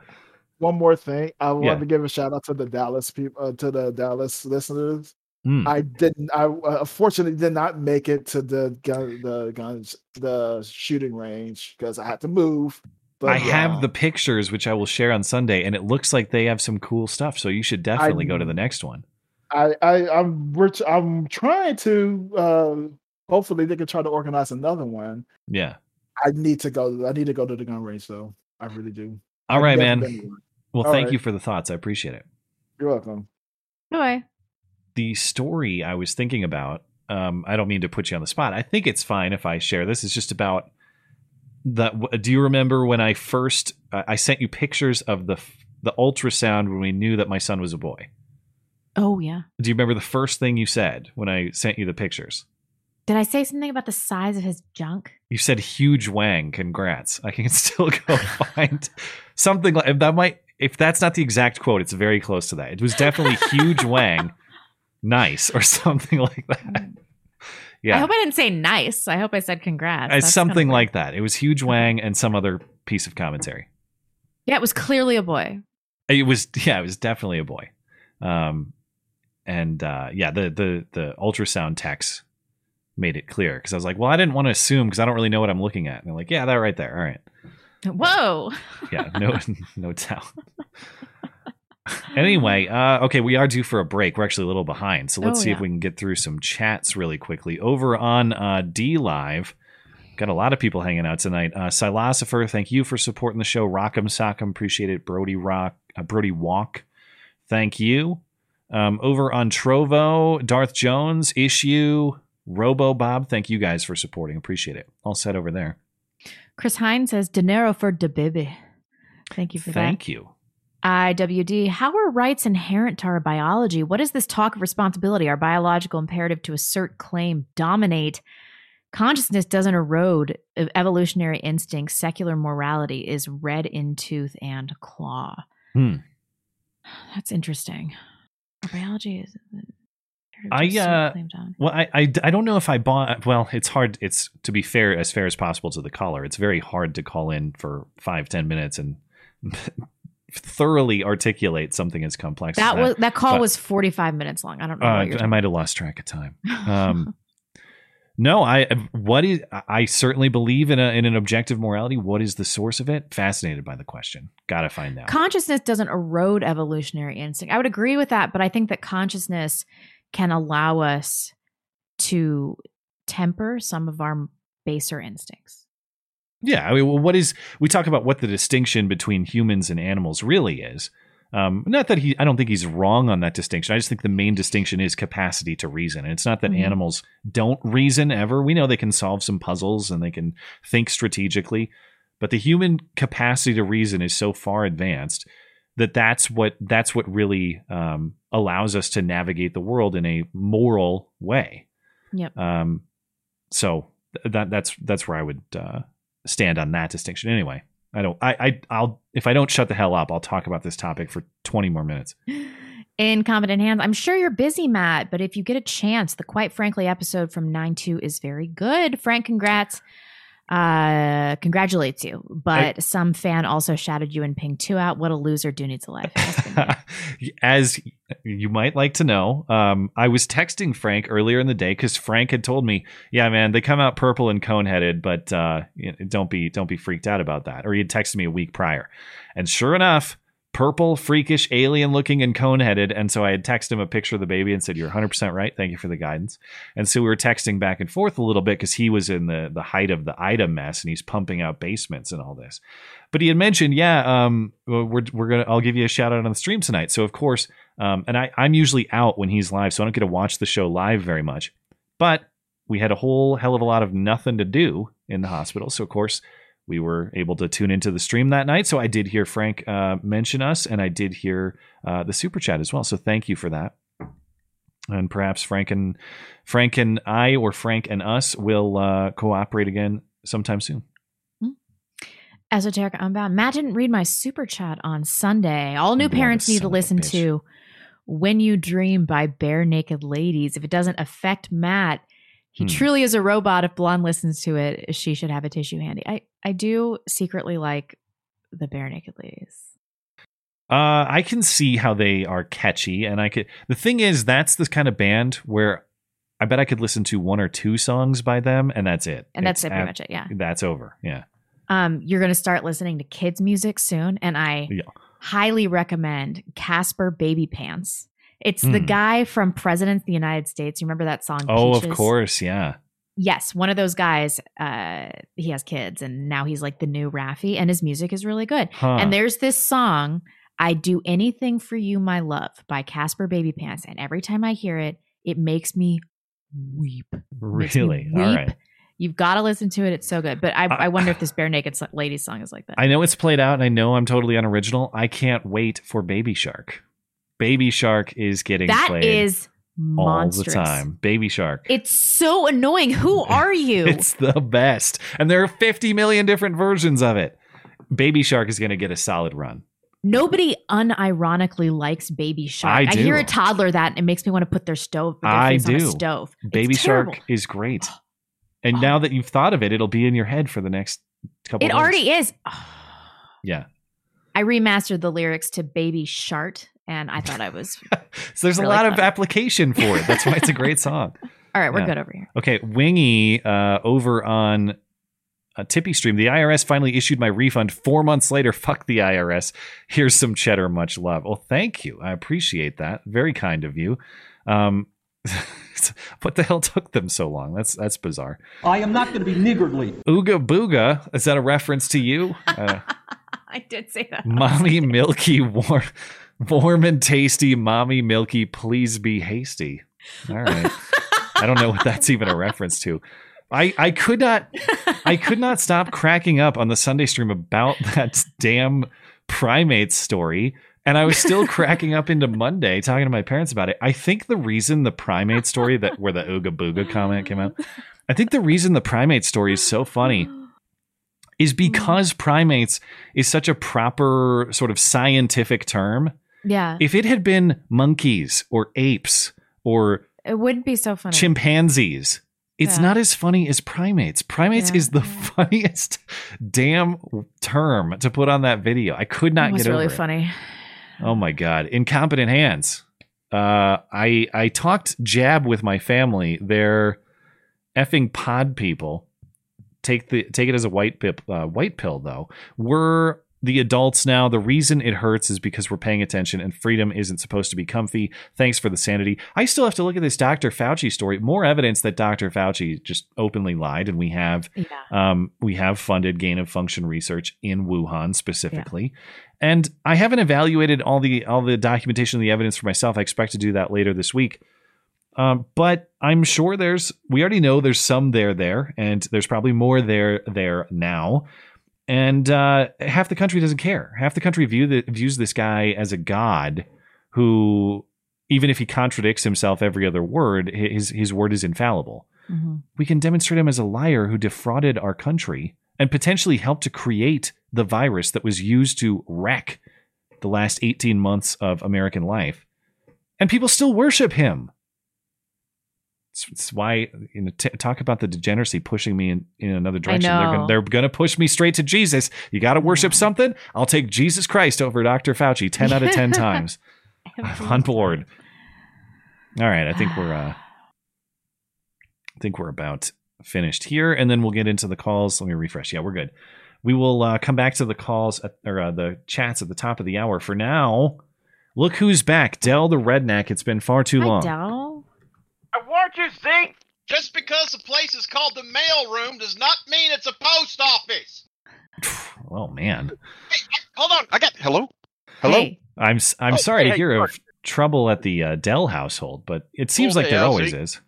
one more thing i want Yeah. to give a shout out to the dallas people uh, to the dallas listeners Hmm. i didn't i uh, unfortunately did not make it to the gun the guns the shooting range because i had to move but i have the pictures which i will share on sunday and it looks like they have some cool stuff so you should definitely go to the next one I, I I'm we're I'm trying to uh hopefully they can try to organize another one. yeah I need to go I need to go to the gun range though. I really do. all right man been to one. Well All thank right. you for the thoughts i appreciate it You're welcome. Boy. the story I was thinking about. Um, I don't mean to put you on the spot. I think it's fine if I share this. It's just about the. Do you remember when I first uh, I sent you pictures of the the ultrasound when we knew that my son was a boy? Oh yeah. Do you remember the first thing you said when I sent you the pictures? Did I say something about the size of his junk? You said huge wang. Congrats. I can still go find something like that. Might if that's not the exact quote, it's very close to that. It was definitely huge wang, nice or something like that. Yeah, I hope I didn't say nice. I hope I said congrats. It's something kinda like that. It was huge wang and some other piece of commentary. Yeah, it was clearly a boy. It was yeah, it was definitely a boy. Um, and uh, yeah, the the the ultrasound text made it clear because I was like, well, I didn't want to assume because I don't really know what I'm looking at. And they're like, yeah, that right there. All right. Whoa. Yeah, no no doubt. anyway, uh, okay, we are due for a break. We're actually a little behind, so let's Oh, see if we can get through some chats really quickly. Over on uh, DLive, got a lot of people hanging out tonight. Uh, Silosopher, thank you for supporting the show. Rock'em Sock'em, appreciate it. Brody Rock, uh, Brody Walk, thank you. Um, over on Trovo, Darth Jones, Issue, Robo Bob, thank you guys for supporting. Appreciate it. All set over there. Chris Hine says dinero for de baby. Thank you for that. Thank you. IWD, how are rights inherent to our biology? What is this talk of responsibility? Our biological imperative to assert, claim, dominate. Consciousness doesn't erode evolutionary instincts. Secular morality is red in tooth and claw. Hmm. That's interesting. Our biology is. I, uh. Well, I, I, I don't know if I bought. Well, it's hard. It's to be fair, as fair as possible to the caller. It's very hard to call in for five, ten minutes and thoroughly articulate something as complex. That as was that call but- was forty five minutes long. I don't know. Uh, I might have lost track of time. Um, no, I. What is? I certainly believe in a in an objective morality. What is the source of it? Fascinated by the question. Got to find out. consciousness doesn't erode evolutionary instinct. I would agree with that, but I think that consciousness can allow us to temper some of our baser instincts. Yeah, I mean, well, what is we talk about what the distinction between humans and animals really is. Um, not that he, I don't think he's wrong on that distinction. I just think the main distinction is capacity to reason. And it's not that Mhm. animals don't reason ever. We know they can solve some puzzles and they can think strategically, but the human capacity to reason is so far advanced that that's what that's what really um, allows us to navigate the world in a moral way. Yep. Um, so th- that that's that's where I would uh, stand on that distinction. Anyway, I don't. I, I I'll if I don't shut the hell up, I'll talk about this topic for twenty more minutes. In Competent Hands, I'm sure you're busy, Matt, but if you get a chance, the Quite Frankly episode from 9 2 is very good. Frank, congrats. Uh, congratulates you. But some fan also shouted you and Ping 2 out. What a loser. Do needs a life. As you might like to know, um, I was texting Frank earlier in the day because Frank had told me, "Yeah, man, they come out purple and cone headed, but uh, don't be don't be freaked out about that." Or he had texted me a week prior, and sure enough, purple, freakish, alien looking, and cone headed. And so I had texted him a picture of the baby and said, "You're 100 percent right. Thank you for the guidance." And so we were texting back and forth a little bit because he was in the the height of the Ida mess and he's pumping out basements and all this. But he had mentioned, yeah, um, we're we're gonna I'll give you a shout out on the stream tonight. So of course, um, and I I'm usually out when he's live, so I don't get to watch the show live very much. But we had a whole hell of a lot of nothing to do in the hospital, so of course we were able to tune into the stream that night. So I did hear Frank uh, mention us, and I did hear uh, the super chat as well. So thank you for that. And perhaps Frank and Frank and I, or Frank and us, will uh, cooperate again sometime soon. Esoteric Unbound. Matt didn't read my super chat on Sunday. All new Blood, parents need to listen to When You Dream by Barenaked Ladies. If it doesn't affect Matt, he Hmm. truly is a robot. If Blonde listens to it, she should have a tissue handy. I, I do secretly like the Barenaked Ladies. Uh, I can see how they are catchy, and I could. The thing is, that's the kind of band where I bet I could listen to one or two songs by them, and that's it. And that's It's it, pretty ab- much it. Yeah. That's over. Yeah. Um, you're going to start listening to kids' music soon, and I Yeah. highly recommend Caspar Babypants. It's the Hmm. guy from President of the United States. You remember that song? Oh, of course. Yeah. Yes, one of those guys. Uh, he has kids, and now he's like the new Raffi, and his music is really good. Huh. And there's this song I do anything for you, my love by Caspar Babypants. And every time I hear it, it makes me weep. Makes me Really? Weep. right. You've got to listen to it. It's so good. But I, I wonder if this Barenaked Lady song is like that. I know it's played out and I know I'm totally unoriginal. I can't wait for Baby Shark. Baby Shark is getting That played is all the time. Baby Shark. It's so annoying. Who are you? It's the best. And there are 50 million different versions of it. Baby Shark is going to get a solid run. Nobody unironically likes Baby Shark. I do. hear a toddler that and it makes me want to put their stove, their I face on a do. stove. It's Baby terrible. Shark is great. And now that you've thought of it, it'll be in your head for the next couple. It already is. Yeah. I remastered the lyrics to Baby Shart, and I thought I was. So there's Really a lot of application for it. That's why it's a great song. All right, we're Yeah. good over here. Okay, Wingy uh, over on a Tippy stream. The IRS finally issued my refund four months later. Fuck the IRS. Here's some cheddar. Much love. Well, thank you. I appreciate that. Very kind of you. Um, what the hell took them so long? That's that's bizarre. I am not going to be niggardly. Ooga booga. Is that a reference to you? Uh, I did say that. mommy milky warm, warm and tasty. Mommy milky. Please be hasty. All right. I don't know what that's even a reference to. I, I could not I could not stop cracking up on the Sunday stream about that damn primate story. And I was still cracking up into Monday talking to my parents about it. I think the reason the primate story that where the Ooga Booga comment came out, I think the reason the primate story is so funny is because primates is such a proper sort of scientific term. Yeah, If it had been monkeys or apes or it wouldn't be so funny. chimpanzees. It's Yeah. not as funny as primates. Primates Yeah, is the funniest damn term to put on that video. I could not get really over it. Was really funny. Oh my god, incompetent hands. Uh, I I talked jab with my family. They're effing pod people. Take the take it as a white pip, uh, white pill though. We're the adults now. The reason it hurts is because we're paying attention, and freedom isn't supposed to be comfy. Thanks for the sanity. I still have to look at this Dr. Fauci story. More evidence that Dr. Fauci just openly lied, and we have Yeah. um, we have funded gain of function research in Wuhan specifically, and I haven't evaluated all the all the documentation, and the evidence for myself. I expect to do that later this week. Um, but I'm sure there's we already know there's some there there, and there's probably more there there now. And uh, half the country doesn't care. Half the country view the, views this guy as a god who, even if he contradicts himself every other word, his his word is infallible Mhm. we can demonstrate him as a liar who defrauded our country and potentially helped to create the virus that was used to wreck the last 18 months of American life. And people still worship him. It's, it's why, you know, t- talk about the degeneracy pushing me in, in another direction. They're gonna, they're going to push me straight to Jesus. You got to worship something? I'll take Jesus Christ over Dr. Fauci 10 out of 10 times. I'm on board. All right, I think we're uh I think we're about finished here and then we'll get into the calls. Let me refresh. Yeah, we're good. We will uh, come back to the calls at, or uh, the chats at the top of the hour. For now, look who's back. Dell the redneck. It's been far too Hi, long. Dell. I warned you, Zeke. Just because the place is called the mail room does not mean it's a post office. Oh man. Hold on, I got hello. Hello. Hey, I'm s- I'm Oh, sorry to hear of trouble at the uh, Dell household, but it seems Oh, like there yeah, always see? is.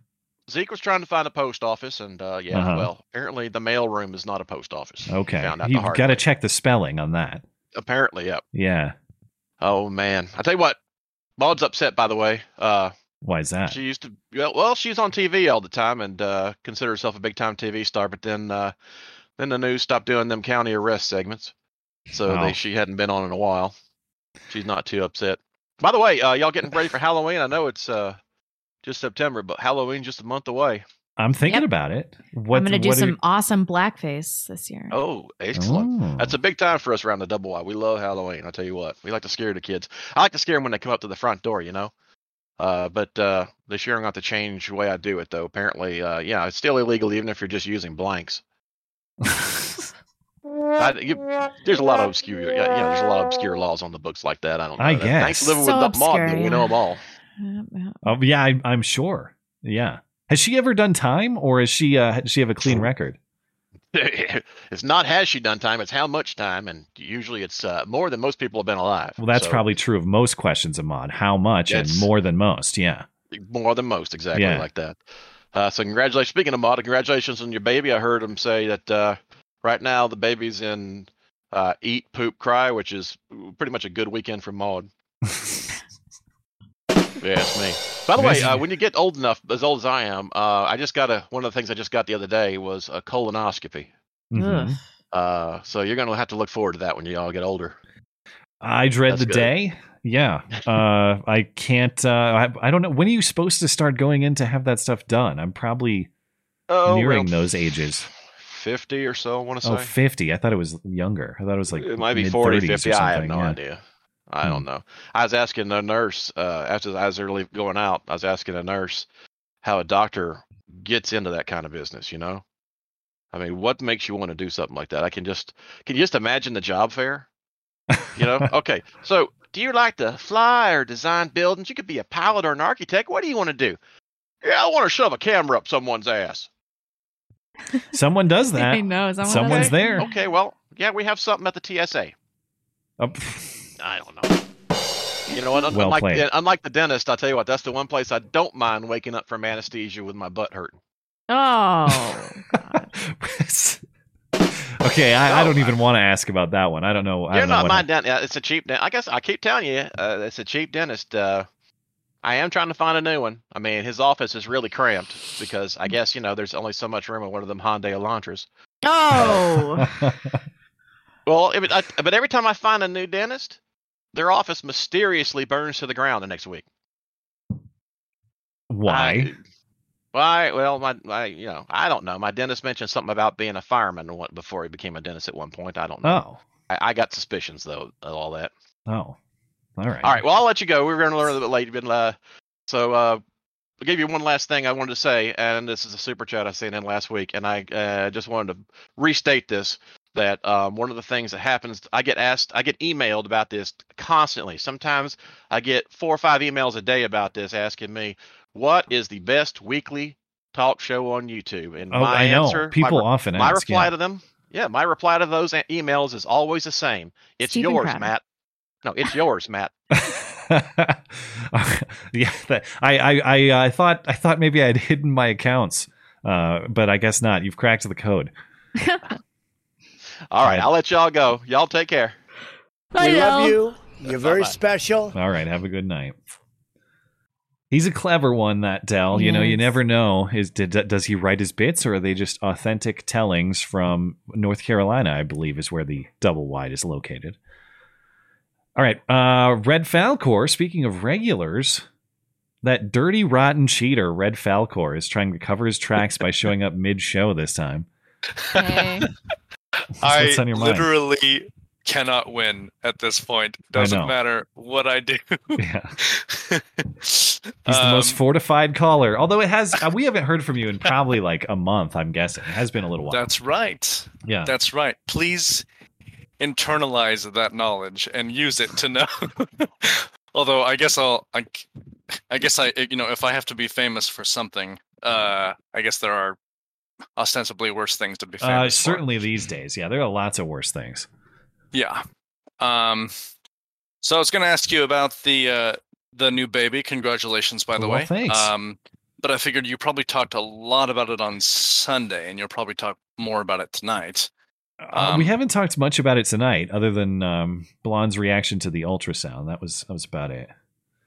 Zeke was trying to find a post office, and uh, yeah, Uh-huh. well, apparently the mail room is not a post office. Okay. Found out the You've got to check the spelling on that. Apparently, yep. Yeah. Oh man, I tell you what, Maud's upset. By the way, uh, Why is that? she used to. Well, well, she's on TV all the time and uh, consider herself a big time TV star. But then, uh, then the news stopped doing them county arrest segments, so Oh. they, she hadn't been on in a while. She's not too upset. By the way, uh, y'all getting ready for Halloween? I know it's uh, just September, but Halloween's just a month away. I'm thinking Yep. about it. What, I'm going to do some you- awesome blackface this year. Oh, excellent. Oh. That's a big time for us around the double Y. We love Halloween. I tell you what, we like to scare the kids. I like to scare them when they come up to the front door, you know. Uh, but uh, this year I'm going to change the way I do it, though. Apparently, uh, yeah, it's still illegal even if you're just using blanks. I, you, there's a lot of obscure, yeah, yeah, there's a lot of obscure laws on the books like that. I don't know. I That- Thanks guess. for living So with the mod, obscure, though. we know them all. Yep, yep. Oh yeah, I, I'm sure. Yeah. Has she ever done time, or is she? Uh, does she have a clean record? it's not has she done time; it's how much time, and usually it's uh, more than most people have been alive. Well, that's So, probably true of most questions, Ahmad. How much and more than most? Yeah. more than most, exactly Yeah. like that. Uh, so congratulations. Speaking of Maud, congratulations on your baby. I heard him say that uh, right now the baby's in uh, eat, poop, cry, which is pretty much a good weekend for Maud. Yeah, it's me. By the way, uh, when you get old enough, as old as I am, uh, I just got a one of the things I just got the other day was a colonoscopy. Mhm. Ugh. Uh, so you're gonna have to look forward to that when you all get older. I dread That's the good. day. Yeah. Uh, I can't. Uh, I, I don't know. When are you supposed to start going in to have that stuff done? I'm probably Oh, nearing well, those ages. Fifty or so, I want to say. Oh, 50. I thought it was younger. I thought it was like it might be mid 40, 50. I have something, no yeah. idea. I Hmm. don't know. I was asking the nurse uh, after I was early going out. I was asking a nurse how a doctor gets into that kind of business. You know, I mean, what makes you want to do something like that? I can just can you just imagine the job fair? You know, okay. So, do you like to fly or design buildings? You could be a pilot or an architect. What do you want to do? Yeah, I want to shove a camera up someone's ass. Someone does that. I know. Someone Someone's does- there. Okay, well, yeah, we have something at the TSA. Oh, I don't know. You know what? un- Well unlike, played. the, unlike the dentist, I'll tell you what, that's the one place I don't mind waking up from anesthesia with my butt hurting. Oh. God. okay, I, I don't even want to ask about that one. I don't know. I You're don't not what my dentist. It's a cheap dentist. I guess I keep telling you, uh, it's a cheap dentist. Uh, I am trying to find a new one. I mean, his office is really cramped because I guess, you know, there's only so much room in one of them Hyundai Elantras. Oh. Well, I mean, I, but every time I find a new dentist, their office mysteriously burns to the ground the next week. Why? I, why? Well, my, my, you know, I don't know. My dentist mentioned something about being a fireman before he became a dentist at one point. I don't know. oh. I, I got suspicions though of all that. Oh. All right. All right. Well, I'll let you go. We are going to learn a little bit late. You've been, uh, so uh, I'll give you one last thing I wanted to say, and this is a super chat I sent in last week, and I uh, just wanted to restate this. That um, one of the things that happens, I get asked, I get emailed about this constantly. Sometimes I get four or five emails a day about this, asking me what is the best weekly talk show on YouTube. And Oh, my I know. answer, People my, re- often my ask. reply yeah. to them, yeah, my reply to those a- emails is always the same. It's Stephen yours, Crowder. Matt. No, it's yours, Matt. yeah, that, I, I, I, I thought, I thought maybe I'd hidden my accounts, uh, but I guess not. You've cracked the code. All right, Right. I'll let y'all go. Y'all take care. I we love you. You're very Bye-bye. special. All right, have a good night. He's a clever one, that Dell. You know, you never know. Is did, does he write his bits, or are they just authentic tellings from North Carolina? I believe is where the double wide is located. All right, uh, Red Falcor. Speaking of regulars, that dirty, rotten cheater, Red Falcor, is trying to cover his tracks by showing up mid-show this time. Hey. I your mind? literally cannot win at this point. Doesn't matter what I do. Yeah. He's the most Um, fortified caller. Although it has, uh, we haven't heard from you in probably like a month. I'm guessing it has been a little while. That's right. yeah. That's right. Please internalize that knowledge and use it to know. Although I guess I'll, I, I guess I, you know, if I have to be famous for something, uh, I guess there are ostensibly worse things to be Uh, for. certainly these days. Yeah, there are lots of worse things. Yeah. Um. So I was going to ask you about the uh, the new baby. Congratulations, by the Well, way. thanks. Um, but I figured you probably talked a lot about it on Sunday, and you'll probably talk more about it tonight. Uh, we Um, haven't talked much about it tonight, other than um, Blonde's reaction to the ultrasound. That was that was about it.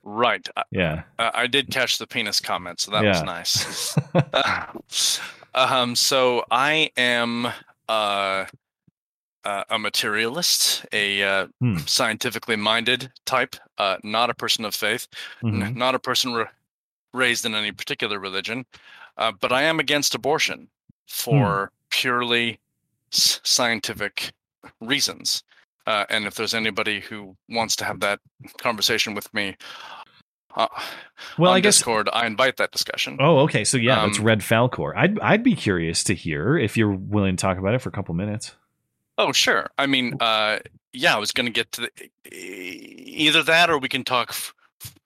Right. Yeah. I I did catch the penis comment, so that was Yeah. nice. um. So I am uh, uh, a materialist, a uh, Hmm. scientifically minded type, uh, not a person of faith. Mhm. n- not a person ra- raised in any particular religion, uh, but I am against abortion for purely s- scientific reasons. Uh, and if there's anybody who wants to have that conversation with me uh, Well, I guess. Discord, I invite that discussion. Oh, okay. So yeah, Um, Red Falcor. I'd I'd be curious to hear if you're willing to talk about it for a couple minutes. Oh, sure. I mean, uh, yeah, I was going to get to the, either that or we can talk f-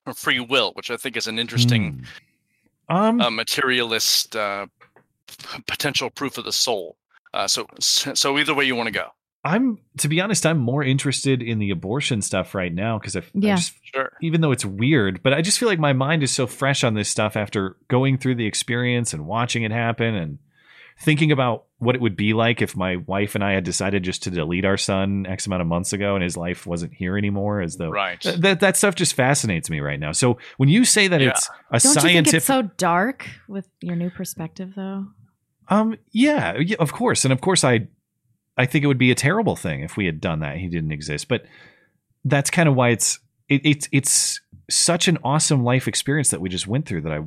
f- free will, which I think is an interesting Hmm. Um. uh, materialist uh, p- potential proof of the soul. Uh, so so either way you want to go. I'm to be honest, I'm more interested in the abortion stuff right now because I, I Yeah. just Sure. even though it's weird, but I just feel like my mind is so fresh on this stuff after going through the experience and watching it happen and thinking about what it would be like if my wife and I had decided just to delete our son X amount of months ago and his life wasn't here anymore as though Right. Th- that that stuff just fascinates me right now. So when you say that Yeah. it's a Don't you think scientific it's so dark with your new perspective, though? um yeah, yeah, of course. And of course I I think it would be a terrible thing if we had done that. He didn't exist. But that's kind of why it's it, it's it's such an awesome life experience that we just went through that I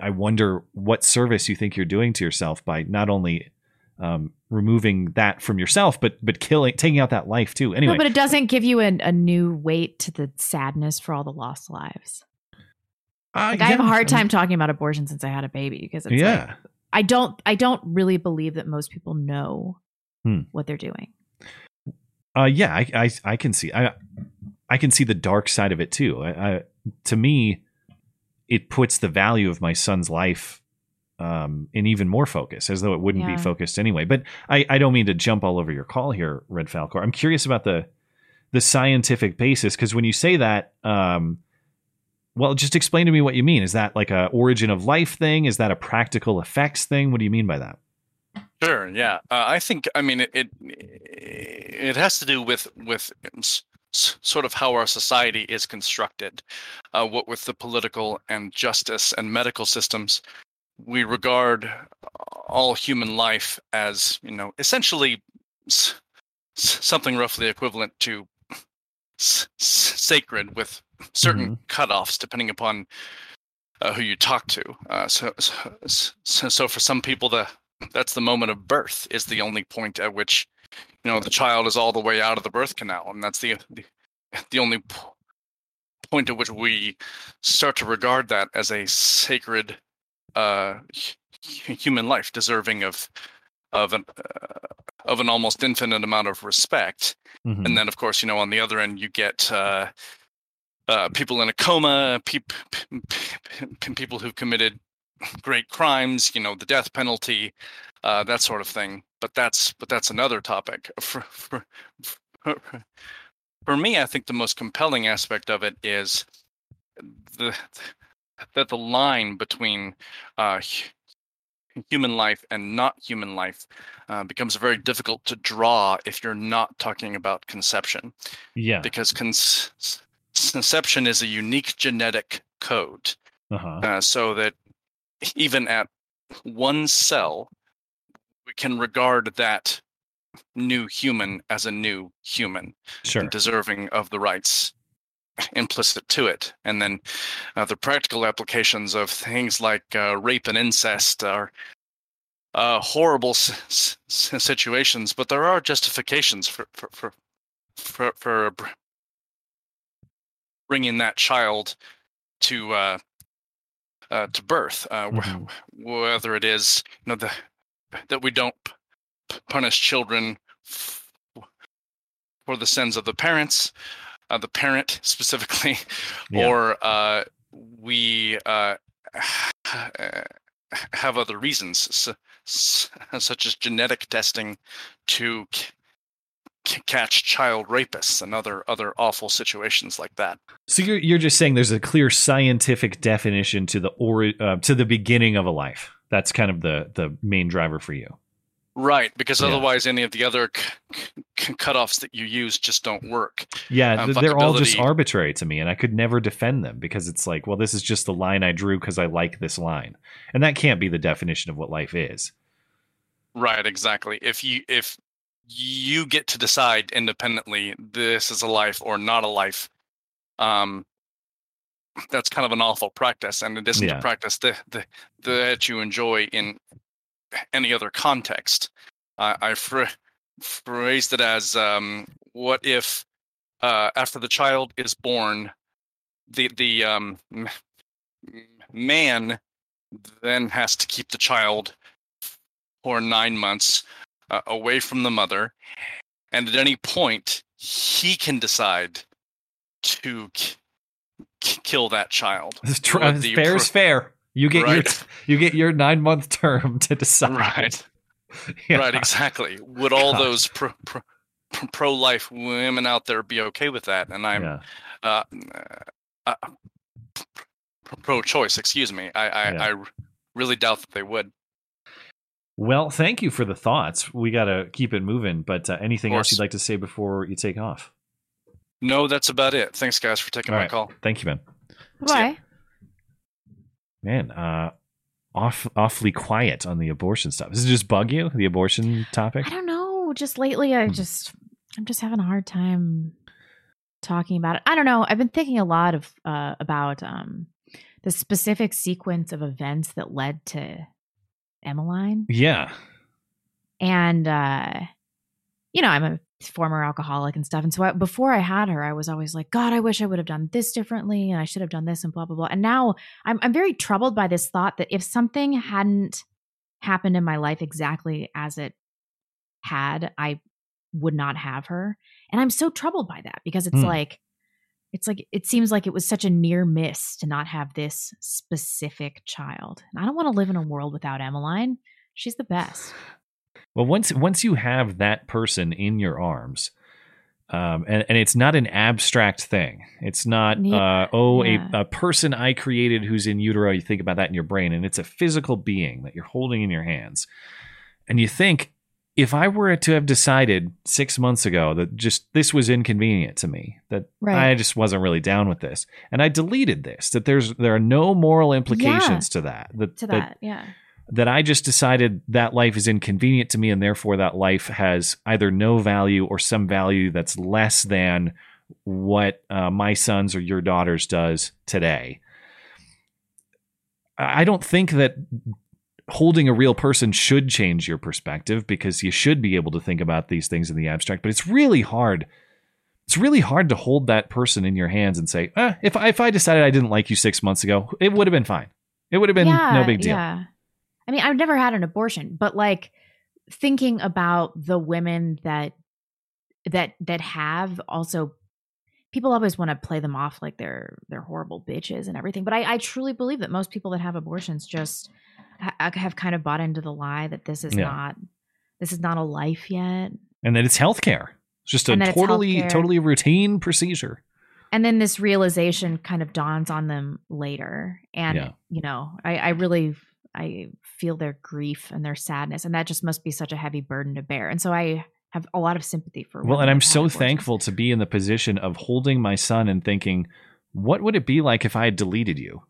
I wonder what service you think you're doing to yourself by not only um, removing that from yourself, but but killing taking out that life too. Anyway, No, but it doesn't give you a, a new weight to the sadness for all the lost lives. uh, Like I have a yeah, hard time talking about abortion since I had a baby because it's mean, like yeah. I don't I don't really believe that most people know Hmm. what they're doing. Uh, yeah, I, I, I can see, I, I can see the dark side of it too. I, I, to me, it puts the value of my son's life, um, in even more focus, as though it wouldn't Yeah. be focused anyway. But I, I don't mean to jump all over your call here, Red Falcor. I'm curious about the, the scientific basis because when you say that, um, well, just explain to me what you mean. Is that like a origin of life thing? Is that a practical effects thing? What do you mean by that? Sure. Yeah. Uh, I think. I mean, it, it it has to do with with s- s- sort of how our society is constructed. Uh, what with the political and justice and medical systems, we regard all human life as you know essentially s- s- something roughly equivalent to sacred with certain cutoffs depending upon uh, who you talk to. Uh, so, so, so for some people, the that's the moment of birth is the only point at which you know the child is all the way out of the birth canal, and that's the the, the only p- point at which we start to regard that as a sacred uh, hu- human life, deserving of of an uh, of an almost infinite amount of respect. Mhm. And then, of course, you know, on the other end, you get uh, uh, people in a coma, peop- p- p- p- people who've committed great crimes, you know, the death penalty, uh, that sort of thing. But that's but that's another topic. For, for, for, for me, I think the most compelling aspect of it is the that the line between uh, human life and not human life uh, becomes very difficult to draw if you're not talking about conception Yeah. because cons- conception is a unique genetic code Uh-huh. uh, so that even at one cell we can regard that new human as a new human Sure. deserving of the rights implicit to it and then uh, the practical applications of things like uh, rape and incest are uh, horrible s- s- situations but there are justifications for for for for, for br- bringing that child to uh, to birth uh, Mhm. whether it is you know the that we don't p- punish children f- for the sins of the parents, uh, the parent specifically, Yeah. or uh, we uh, have other reasons, s- s- such as genetic testing, to c- catch child rapists and other other awful situations like that. So you're you're just saying there's a clear scientific definition to the or uh, to the beginning of a life. That's kind of the the main driver for you. Right, because Yeah. otherwise, any of the other c- c- cutoffs that you use just don't work. Yeah, Um, they're all just arbitrary to me, and I could never defend them because it's like, well, this is just the line I drew because I like this line, and that can't be the definition of what life is. Right, exactly. If you if you get to decide independently this is a life or not a life, um, that's kind of an awful practice, and it isn't Yeah. a practice that that, that you enjoy in any other context. I I phr- phrased it as, um, what if uh, after the child is born, the the um, man then has to keep the child for nine months uh, away from the mother, and at any point he can decide to k- k- kill that child. Tr- fair is fair. You get Right. your you get your nine month term to decide. Right. Yeah. Right, exactly. Would all God. those pro, pro, pro life women out there be okay with that? And I'm Yeah. uh, uh, pro choice, excuse me. I, I, Yeah. I really doubt that they would. Well, thank you for the thoughts. We got to keep it moving. But uh, anything else you'd like to say before you take off? No, that's about it. Thanks, guys, for taking All my right. call. Thank you, man. Why? Man, uh, off awfully quiet on the abortion stuff. Does it just bug you, the abortion topic? I don't know. Just lately, I Hmm. just I'm just having a hard time talking about it. I don't know. I've been thinking a lot of uh, about um, the specific sequence of events that led to Emmeline, Yeah. and uh, you know, I'm a former alcoholic and stuff. And so I, before I had her, I was always like, God, I wish I would have done this differently, and I should have done this, and blah blah blah. And now I'm I'm very troubled by this thought that if something hadn't happened in my life exactly as it had, I would not have her. And I'm so troubled by that because it's Hmm. like it's like it seems like it was such a near miss to not have this specific child. And I don't want to live in a world without Emmeline. She's the best. Well, once once you have that person in your arms, um, and, and it's not an abstract thing. It's not Yeah, uh, oh yeah. a, a person I created who's in utero. You think about that in your brain, and it's a physical being that you're holding in your hands, and you think if I were to have decided six months ago that just this was inconvenient to me, that Right. I just wasn't really down with this, and I deleted this, that there's there are no moral implications to that. That, To that that, yeah. that I just decided that life is inconvenient to me and therefore that life has either no value or some value that's less than what uh, my son's or your daughter's does today. I don't think that holding a real person should change your perspective because you should be able to think about these things in the abstract, but it's really hard. It's really hard to hold that person in your hands and say, eh, if, I, if I decided I didn't like you six months ago, it would have been fine. It would have been no big deal. Yeah. I mean, I've never had an abortion, but like thinking about the women that that that have also people always want to play them off like they're they're horrible bitches and everything. But I, I truly believe that most people that have abortions just ha- have kind of bought into the lie that this is Yeah. not this is not a life yet. and that it's healthcare. It's just a And that it's totally, totally routine procedure. and then this realization kind of dawns on them later and Yeah. you know I, I really i feel their grief and their sadness and that just must be such a heavy burden to bear and so i have a lot of sympathy for Well, and I'm so abortions. thankful to be in the position of holding my son and thinking, what would it be like if I had deleted you?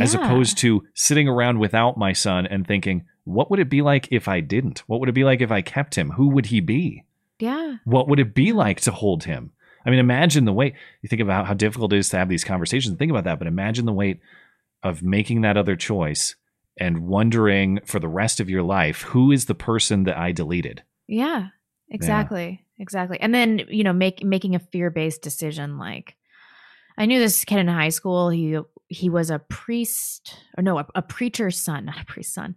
As opposed to sitting around without my son and thinking, what would it be like if I didn't? What would it be like if I kept him? Who would he be? yeah What would it be like to hold him? I mean, imagine the weight. You think about how difficult it is to have these conversations. Think about that, but imagine the weight of making that other choice and wondering for the rest of your life, who is the person that I deleted? yeah exactly exactly and then you know make making a fear-based decision like i knew this kid in high school he he was a priest or no a, a preacher's son not a priest's son.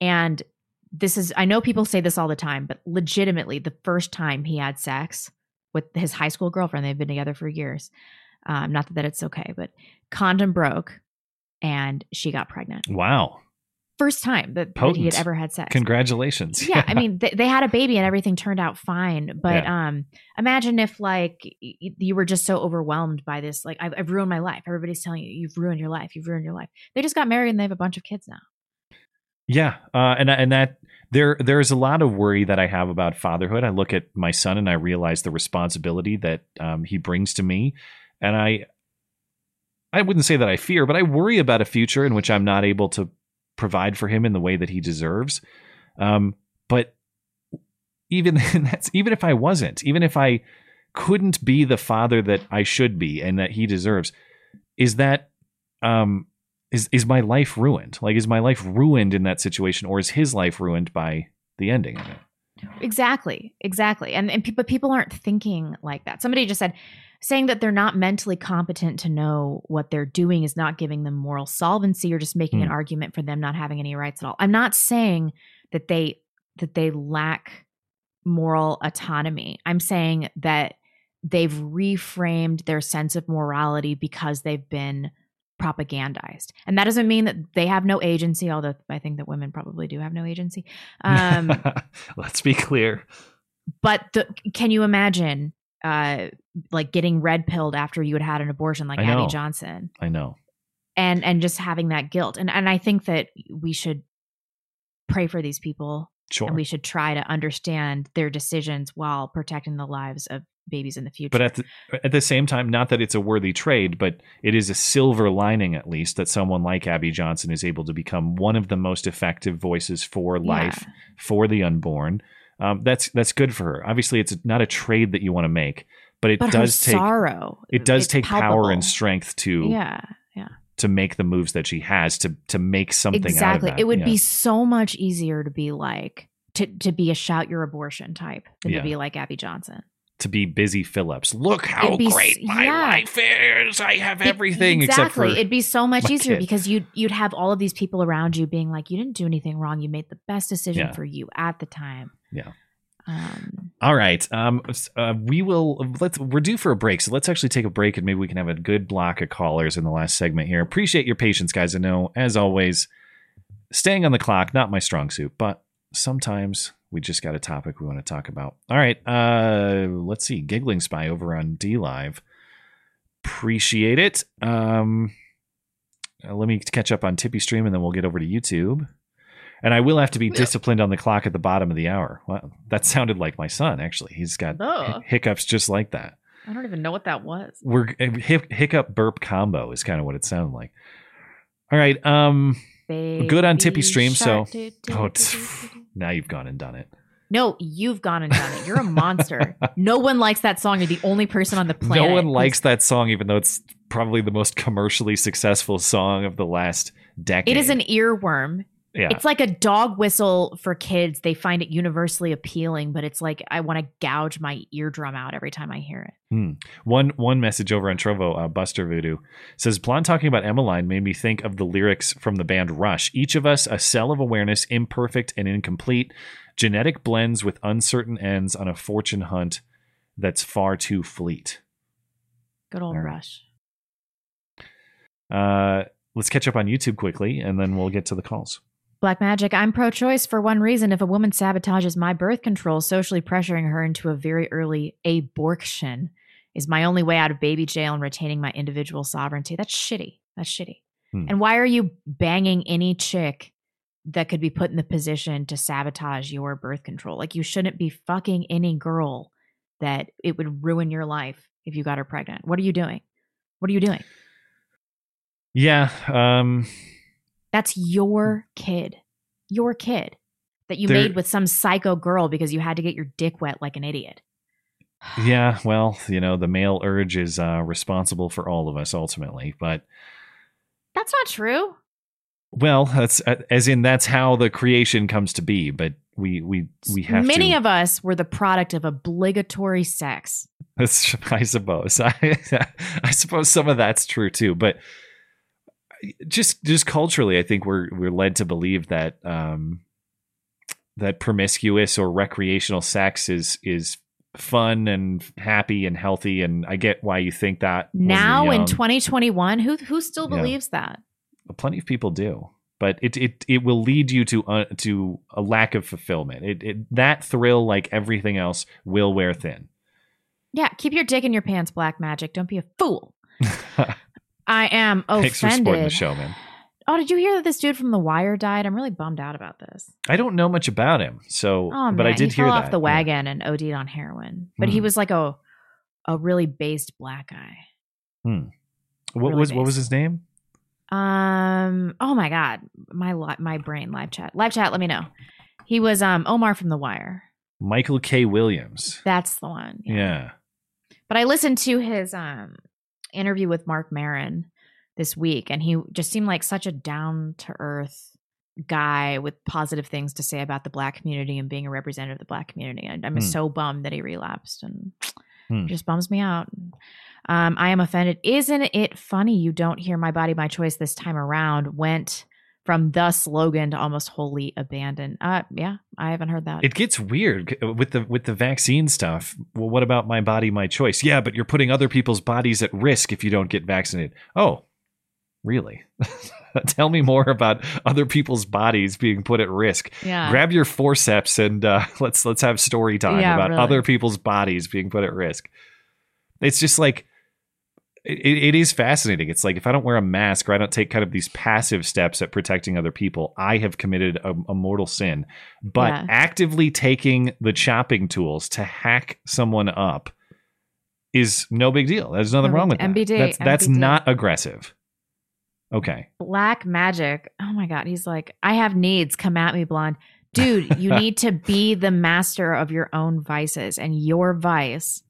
And this is i know people say this all the time but legitimately the first time he had sex with his high school girlfriend they've been together for years. Um, not that, that it's okay but condom broke and she got pregnant. Wow. First time that, that he had ever had sex Congratulations. yeah, I mean, they, they had a baby and everything turned out fine. But um, imagine if like y- you were just so overwhelmed by this, like I've, I've ruined my life. Everybody's telling you you've ruined your life. You've ruined your life. They just got married and they have a bunch of kids now. Yeah, uh, and and that there there's a lot of worry that I have about fatherhood. I look at my son and I realize the responsibility that um, he brings to me, and I I wouldn't say that I fear, but I worry about a future in which I'm not able to provide for him in the way that he deserves. Um, but even that's even if I wasn't, even if I couldn't be the father that I should be and that he deserves, is that um is is my life ruined? Like is my life ruined in that situation, or is his life ruined by the ending of it? Exactly, exactly. And and pe- but people aren't thinking like that. Somebody just said saying that they're not mentally competent to know what they're doing is not giving them moral solvency or just making an Hmm. argument for them not having any rights at all. I'm not saying that they that they lack moral autonomy. I'm saying that they've reframed their sense of morality because they've been propagandized. And that doesn't mean that they have no agency, although I think that women probably do have no agency. Um, Let's be clear. but the, can you imagine uh, like getting red pilled after you had had an abortion like I know. Abby Johnson I know. and and just having that guilt. And and I think that we should pray for these people Sure. and we should try to understand their decisions while protecting the lives of babies in the future. But at the, at the same time, not that it's a worthy trade, but it is a silver lining, at least, that someone like Abby Johnson is able to become one of the most effective voices for life, for the unborn. Um, that's that's good for her. Obviously, it's not a trade that you want to make, but it but does take sorrow. it does take power and strength to Yeah, yeah. to make the moves that she has to to make something exactly. out of that. It would Yeah. be so much easier to be like to to be a shout your abortion type than Yeah. to be like Abby Johnson. to be Busy Philipps. Look how be great my yeah. life is. I have It- everything exactly. except for It'd be so much easier kid. because you'd you'd have all of these people around you being like, you didn't do anything wrong. You made the best decision Yeah. for you at the time. Yeah. Um, All right. Um, uh, we will. Let's. We're due for a break, so let's actually take a break, and maybe we can have a good block of callers in the last segment here. Appreciate your patience, guys. I know, as always, staying on the clock not my strong suit, but sometimes we just got a topic we want to talk about. All right. Uh, let's see. Giggling Spy over on DLive. Appreciate it. Um, uh, let me catch up on TipeeeStream, and then we'll get over to YouTube. And I will have to be disciplined on the clock at the bottom of the hour. Well, that sounded like my son. Actually, he's got hiccups just like that. I don't even know what that was. We're uh, hiccup burp combo is kind of what it sounded like. All right. Um. Good on TipeeeStream. So, do, do, oh, do, tch, do, do. now you've gone and done it. No, you've gone and done it. You're a monster. no one likes that song. You're the only person on the planet. No one likes that song, even though it's probably the most commercially successful song of the last decade. It is an earworm. Yeah. It's like a dog whistle for kids. They find it universally appealing, but it's like I want to gouge my eardrum out every time I hear it. Hmm. One one message over on Trovo, uh, Buster Voodoo says, Blonde talking about Emmeline made me think of the lyrics from the band Rush. Each of us a cell of awareness, imperfect and incomplete. Genetic blends with uncertain ends on a fortune hunt that's far too fleet. Good old right. Rush. Uh, let's catch up on YouTube quickly, and then we'll get to the calls. Black Magic, I'm pro choice for one reason. If a woman sabotages my birth control, socially pressuring her into a very early abortion is my only way out of baby jail and retaining my individual sovereignty. That's shitty. That's shitty. Hmm. And why are you banging any chick that could be put in the position to sabotage your birth control? Like, you shouldn't be fucking any girl that it would ruin your life if you got her pregnant. What are you doing? What are you doing? Yeah. Um, That's your kid. Your kid that you There- made with some psycho girl because you had to get your dick wet like an idiot. yeah. Well, you know, the male urge is uh, responsible for all of us ultimately, but That's not true. well, that's uh, as in that's how the creation comes to be. But we we we have Many to. of us were the product of obligatory sex. That's, I suppose. I, I suppose some of that's true too, but just just culturally, I think we're we're led to believe that um, that promiscuous or recreational sex is is fun and happy and healthy, and I get why you think that. Now in 2021, who who still Yeah. believes that? plenty of people do, but it it it will lead you to uh, to a lack of fulfillment. It, it that thrill, like everything else, will wear thin. Yeah, keep your dick in your pants, Black Magic. Don't be a fool. I am offended. Thanks for supporting the show, man. Oh, did you hear that this dude from The Wire died? I'm really bummed out about this. I don't know much about him, so Oh man, but I did he hear fell that. off the yeah. wagon and OD'd on heroin. But he Hmm. was like a a really based black guy. Hmm. What really was what was his name? Um. Oh my God, my li- my brain live chat live chat. Let me know. He was um Omar from The Wire. Michael K. Williams. That's the one. Yeah. But I listened to his um interview with Marc Maron this week, and he just seemed like such a down to earth guy with positive things to say about the black community and being a representative of the black community. I, I'm Hmm. so bummed that he relapsed, and it just bums me out. Um, I am offended. Isn't it funny you don't hear "My Body, My Choice" this time around? Went from the slogan to almost wholly abandoned. Uh, yeah, I haven't heard that. It gets weird with the with the vaccine stuff. Well, what about my body, my choice? Yeah, but you're putting other people's bodies at risk if you don't get vaccinated. Oh, Really? Tell me more about other people's bodies being put at risk. Yeah. Grab your forceps and uh, let's let's have story time Yeah, about really. other people's bodies being put at risk. It's just like it, it is fascinating. It's like if I don't wear a mask or I don't take kind of these passive steps at protecting other people, I have committed a, a mortal sin. But Yeah. actively taking the chopping tools to hack someone up is no big deal. There's nothing No wrong with big- that. MBD, that's that's MBD. not aggressive. Okay. Black magic. Oh my god. He's like, I have needs. Come at me, blonde. Dude, you need to be the master of your own vices, and your vice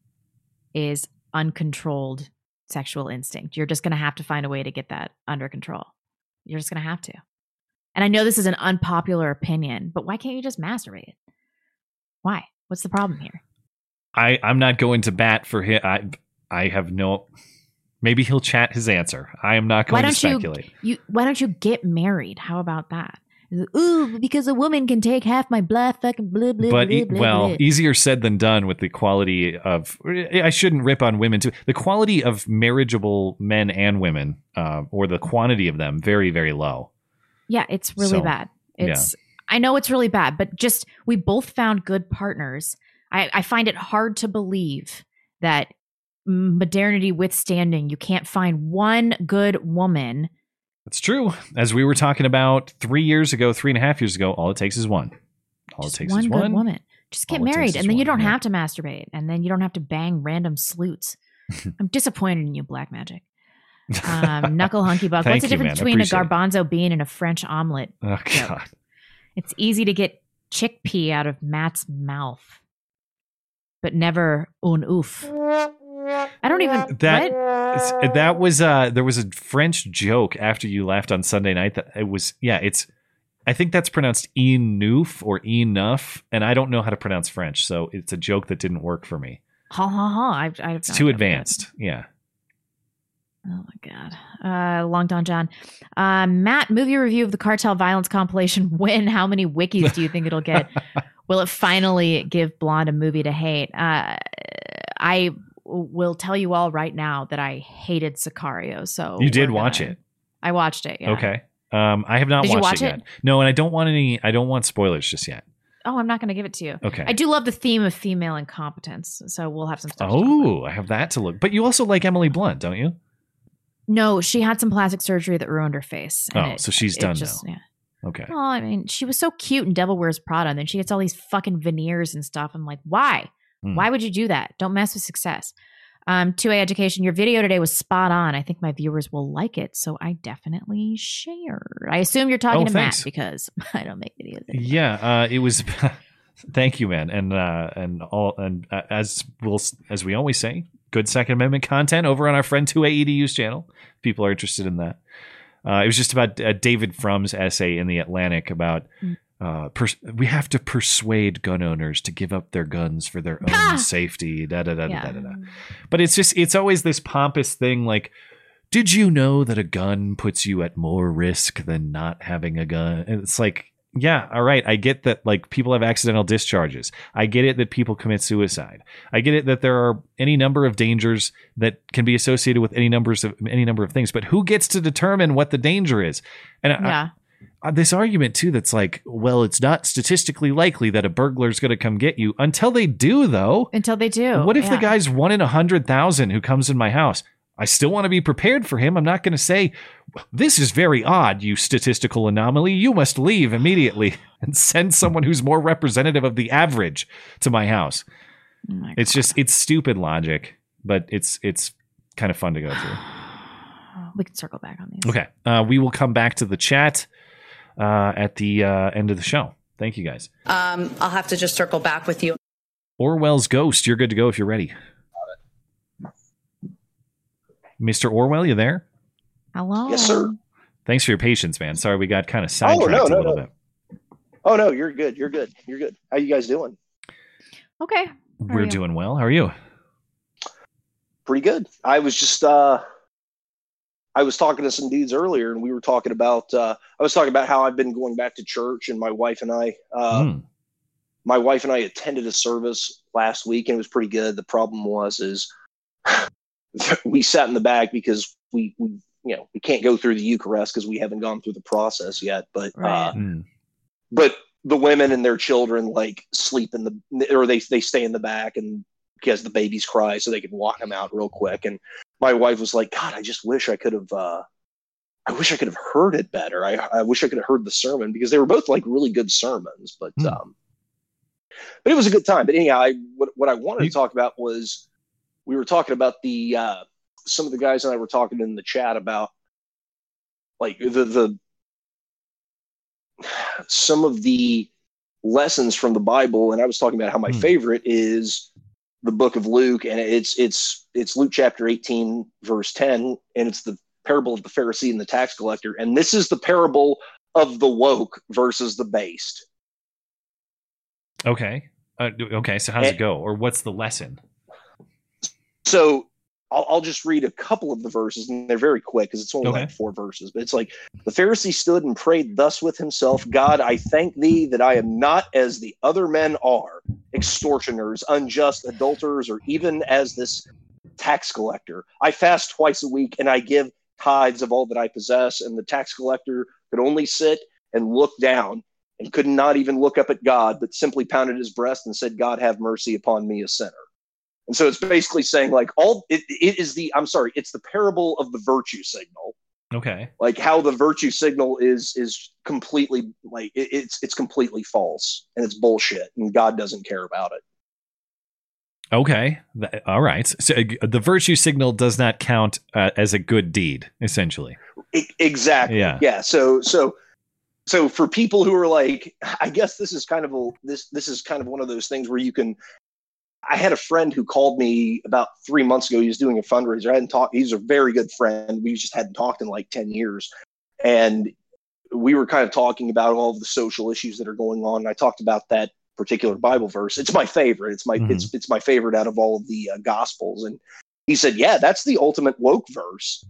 is uncontrolled sexual instinct. You're just gonna have to find a way to get that under control. You're just gonna have to. And I know this is an unpopular opinion, but why can't you just masturbate? Why? What's the problem here? I I'm not going to bat for him. I I have no. Maybe he'll chat his answer. I am not going to don't you speculate. you why don't you get married? How about that? Ooh, because a woman can take half my blah fucking blah blah but blah, e- blah, well, blah. easier said than done with the quality of. I shouldn't rip on women too. The quality of marriageable men and women, uh, or the quantity of them, very very low. Yeah, it's really So, bad. yeah. It's I know it's really bad, but just we both found good partners. I, I find it hard to believe that modernity withstanding, you can't find one good woman. It's true. As we were talking about three years ago, three and a half years ago, all it takes is one. All Just it takes one is good one. woman. Just get All married, and then you don't yeah. have to masturbate, and then you don't have to bang random sleuts. I'm disappointed in you, Black Magic. Um, Knuckle Hunky Buck. What's the difference. I between a appreciate it. garbanzo bean and a French omelet? Oh. God. It's easy to get chickpea out of Matt's mouth, but never un oof. I don't even That what? that was uh there was a French joke after you left on Sunday night that it was yeah it's I think that's pronounced enouf or enough and I don't know how to pronounce French so it's a joke that didn't work for me. Ha ha ha! I, I, It's too advanced. Yeah. Oh my god. Uh, Long Don John. Uh, Matt, movie review of the cartel violence compilation. When? How many wikis do you think it'll get? Will it finally give Blonde a movie to hate? Uh, I will tell you all right now that I hated Sicario. So you did watch gonna- it. I watched it. Yeah. Okay. Um I have not watched watch it it? yet. No, and I don't want any I don't want spoilers just yet. Oh, I'm not going to give it to you. Okay. I do love the theme of female incompetence, so we'll have some stuff. to. Oh, I have that to look. But you also like Emily Blunt, don't you? No, she had some plastic surgery that ruined her face. Oh, it- so she's done just- now. Yeah. Okay. Well, I mean, she was so cute in Devil Wears Prada, and then she gets all these fucking veneers and stuff. I'm like, why? Hmm. Why would you do that? Don't mess with success. Um, 2A education. Your video today was spot on. I think my viewers will like it, so I definitely shared. I assume you're talking Oh, to thanks. Matt because I don't make videos. anymore. Yeah, uh, it was. thank you, man, and uh, and all and uh, as we'll as we always say, good Second Amendment content over on our friend 2A EDU's channel. People are interested in that. Uh, it was just about uh, David Frum's essay in the Atlantic about Mm. Uh, pers- we have to persuade gun owners to give up their guns for their own Ah! safety. Da da da Yeah. da da. da. But it's just it's always this pompous thing like. Did you know that a gun puts you at more risk than not having a gun? And it's like, yeah, all right. I get that like people have accidental discharges. I get it that people commit suicide. I get it that there are any number of dangers that can be associated with any numbers of any number of things. But who gets to determine what the danger is? And Yeah. uh, this argument too that's like, well, it's not statistically likely that a burglar's going to come get you until they do, though. Until they do. What if the guy's one in a hundred thousand who comes in my house? I still want to be prepared for him. I'm not going to say, this is very odd, you statistical anomaly. You must leave immediately and send someone who's more representative of the average to my house. Oh my It's just, it's stupid logic, but it's, it's kind of fun to go through. we can circle back on these. Okay. Uh, we will come back to the chat uh, at the uh, end of the show. Thank you guys. Um, I'll have to just circle back with you. Orwell's Ghost, you're good to go if you're ready. Mr. Orwell, you there? Hello. Yes, sir. Thanks for your patience, man. Sorry we got kind of Oh, sidetracked no, a little no. bit. Oh no, you're good. You're good. You're good. How you guys doing? Okay. How We're doing well. How are you? Pretty good. I was just uh I was talking to some dudes earlier and we were talking about uh I was talking about how I've been going back to church and my wife and I uh Hmm. my wife and I attended a service last week and it was pretty good. The problem was is we sat in the back because we, we you know we can't go through the Eucharist because we haven't gone through the process yet. But Right. uh, Mm. but the women and their children like sleep in the or they they stay in the back and because the babies cry so they can walk them out real quick. And my wife was like, God, I just wish I could have. uh I wish I could have heard it better. I, I wish I could have heard the sermon because they were both like really good sermons. But Hmm. um, but it was a good time. But anyhow, I what what I wanted You- to talk about was we were talking about the uh, some of the guys and I were talking in the chat about like the the some of the lessons from the Bible, and I was talking about how my Hmm. favorite is the book of Luke, and it's it's it's Luke chapter eighteen, verse ten, and it's the parable of the Pharisee and the tax collector, and this is the parable of the woke versus the based. Okay. Uh, okay. So how's Eh. it go? Or what's the lesson? So I'll, I'll just read a couple of the verses, and they're very quick because it's only Okay. like four verses. But it's like the Pharisee stood and prayed thus with himself: God, I thank thee that I am not as the other men are, extortioners, unjust, adulterers, or even as this tax collector. I fast twice a week, and I give tithes of all that I possess. And the tax collector could only sit and look down. And could not even look up at God, but simply pounded his breast and said, God, have mercy upon me, a sinner. And so it's basically saying like all it, it is the I'm sorry, it's the parable of the virtue signal. Okay. Like how the virtue signal is is completely like it, it's it's completely false and it's bullshit and God doesn't care about it. Okay. All right. So uh, the virtue signal does not count uh, as a good deed, essentially. Exactly. Yeah. Yeah. So so so for people who are like, I guess this is kind of a this this is kind of one of those things where you can. I had a friend who called me about three months ago. He was doing a fundraiser. I hadn't talked. He's a very good friend. We just hadn't talked in like ten years, and we were kind of talking about all of the social issues that are going on. And I talked about that particular Bible verse. It's my favorite. It's my Mhm. it's it's my favorite out of all of the uh, Gospels. And he said, "Yeah, that's the ultimate woke verse."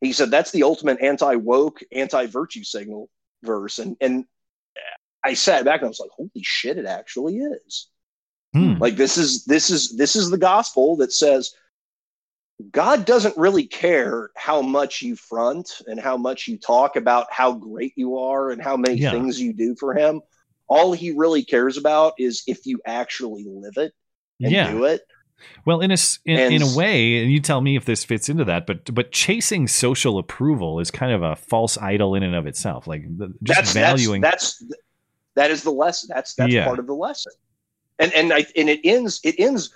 He said, "That's the ultimate anti-woke, anti-virtue signal verse." And and I sat back and I was like, "Holy shit! It actually is." Hmm. Like this is this is this is the gospel that says God doesn't really care how much you front and how much you talk about how great you are and how many Yeah. things you do for him. All he really cares about is if you actually live it and Yeah. do it. Well, in a in, And- in a way, and you tell me if this fits into that, but but chasing social approval is kind of a false idol in and of itself. Like the, just that's valuing. that's, that's that is the lesson. That's that's Yeah. part of the lesson. And and I and it ends it ends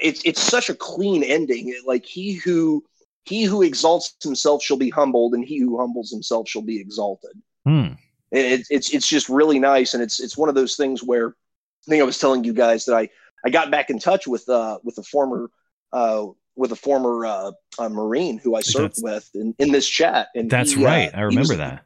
it's it's such a clean ending. Like he who he who exalts himself shall be humbled, and he who humbles himself shall be exalted. Hmm. It, it's it's just really nice, and it's it's one of those things where I think I was telling you guys that I I got back in touch with uh with a former uh with a former uh, uh Marine who I served That's- with in, in this chat, and That's he, uh, right. I remember was- that.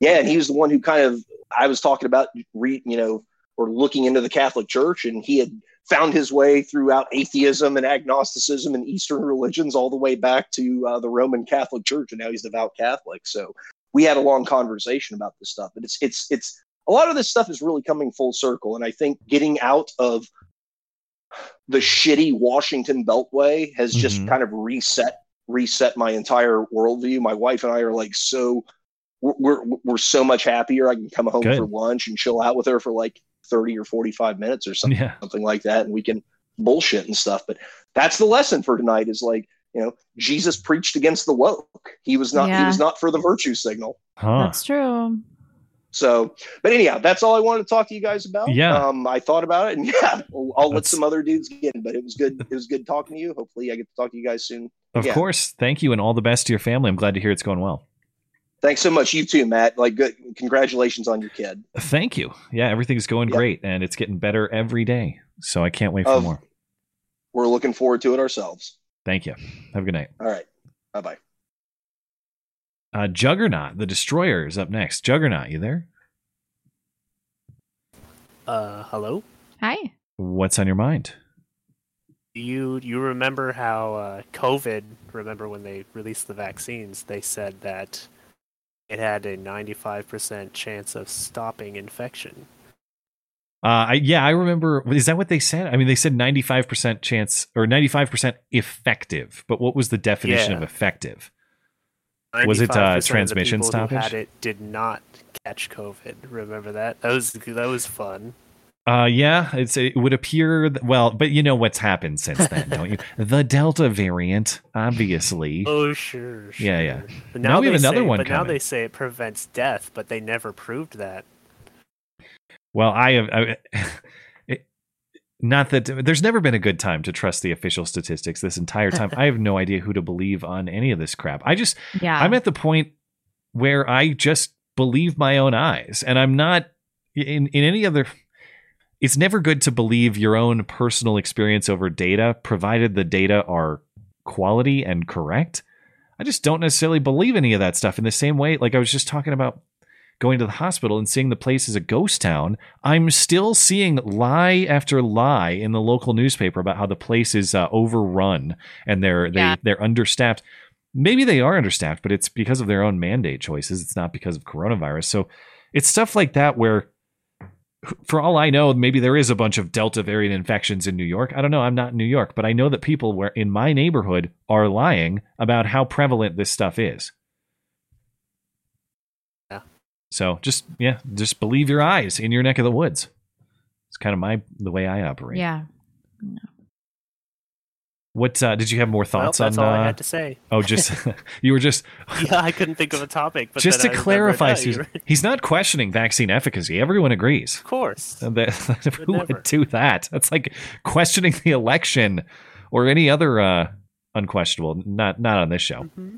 yeah, and he was the one who kind of I was talking about re, you know or looking into the Catholic Church, and he had found his way throughout atheism and agnosticism and Eastern religions all the way back to uh, the Roman Catholic Church, and now he's devout Catholic. So we had a long conversation about this stuff, but it's it's it's a lot of this stuff is really coming full circle, and I think getting out of the shitty Washington Beltway has just Mhm. kind of reset reset my entire worldview. My wife and I are like so we're we're, we're so much happier. I can come home Good. for lunch and chill out with her for like thirty or forty five minutes or something Yeah. something like that, and we can bullshit and stuff. But that's the lesson for tonight. Is like you know Jesus preached against the woke. He was not he was not for the virtue signal. Huh. That's true. So, but anyhow, that's all I wanted to talk to you guys about. Yeah. Um, I thought about it, and yeah, I'll, I'll let some other dudes get in. But it was good. It was good talking to you. Hopefully, I get to talk to you guys soon. Of Yeah. course. Thank you, and all the best to your family. I'm glad to hear it's going well. Thanks so much. You too, Matt. Like, good. Congratulations on your kid. Thank you. Yeah, everything's going Yep. great, and it's getting better every day. So I can't wait for Of- more. We're looking forward to it ourselves. Thank you. Have a good night. All right. Bye bye. Uh, Juggernaut, the Destroyer, is up next. Juggernaut, you there? Uh, hello. Hi. What's on your mind? You you remember how uh, COVID? Remember when they released the vaccines? They said that it had a ninety five percent chance of stopping infection. Uh, I, yeah, I remember. Is that what they said? I mean, they said 95% chance or 95% effective, but what was the definition Yeah. of effective? Was it, uh, 95% of the transmission who had stoppage? it did not catch COVID. Remember that? That was that was fun. Uh, yeah, it's it would appear th- well, but you know what's happened since then, don't you? The Delta variant, obviously. Oh sure, sure. Yeah, yeah. But Now we have another say, one But now they say it prevents death, but they never proved that. Well, I have. I, it, not that there's never been a good time to trust the official statistics this entire time. I have no idea who to believe on any of this crap. I just, Yeah. I'm at the point where I just believe my own eyes, and I'm not in in any other. It's never good to believe your own personal experience over data, provided the data are quality and correct. I just don't necessarily believe any of that stuff in the same way. Like I was just talking about going to the hospital and seeing the place as a ghost town, I'm still seeing lie after lie in the local newspaper about how the place is uh, overrun and they're they Yeah. they're understaffed. Maybe they are understaffed, but it's because of their own mandate choices. It's not because of coronavirus. So it's stuff like that where for all I know, maybe there is a bunch of Delta variant infections in New York. I don't know. I'm not in New York, but I know that people where in my neighborhood are lying about how prevalent this stuff is. Yeah. So just yeah, just believe your eyes in your neck of the woods. It's kind of my the way I operate. Yeah. What uh, did you have more Well, thoughts that's on? That's all uh, I had to say. Oh, just you were just yeah, I couldn't think of a topic. But just to I clarify, Susan, you're- he's not questioning vaccine efficacy. Everyone agrees. Of course. That- who never. would do that? That's like questioning the election or any other uh, unquestionable. Not not on this show. Mm-hmm.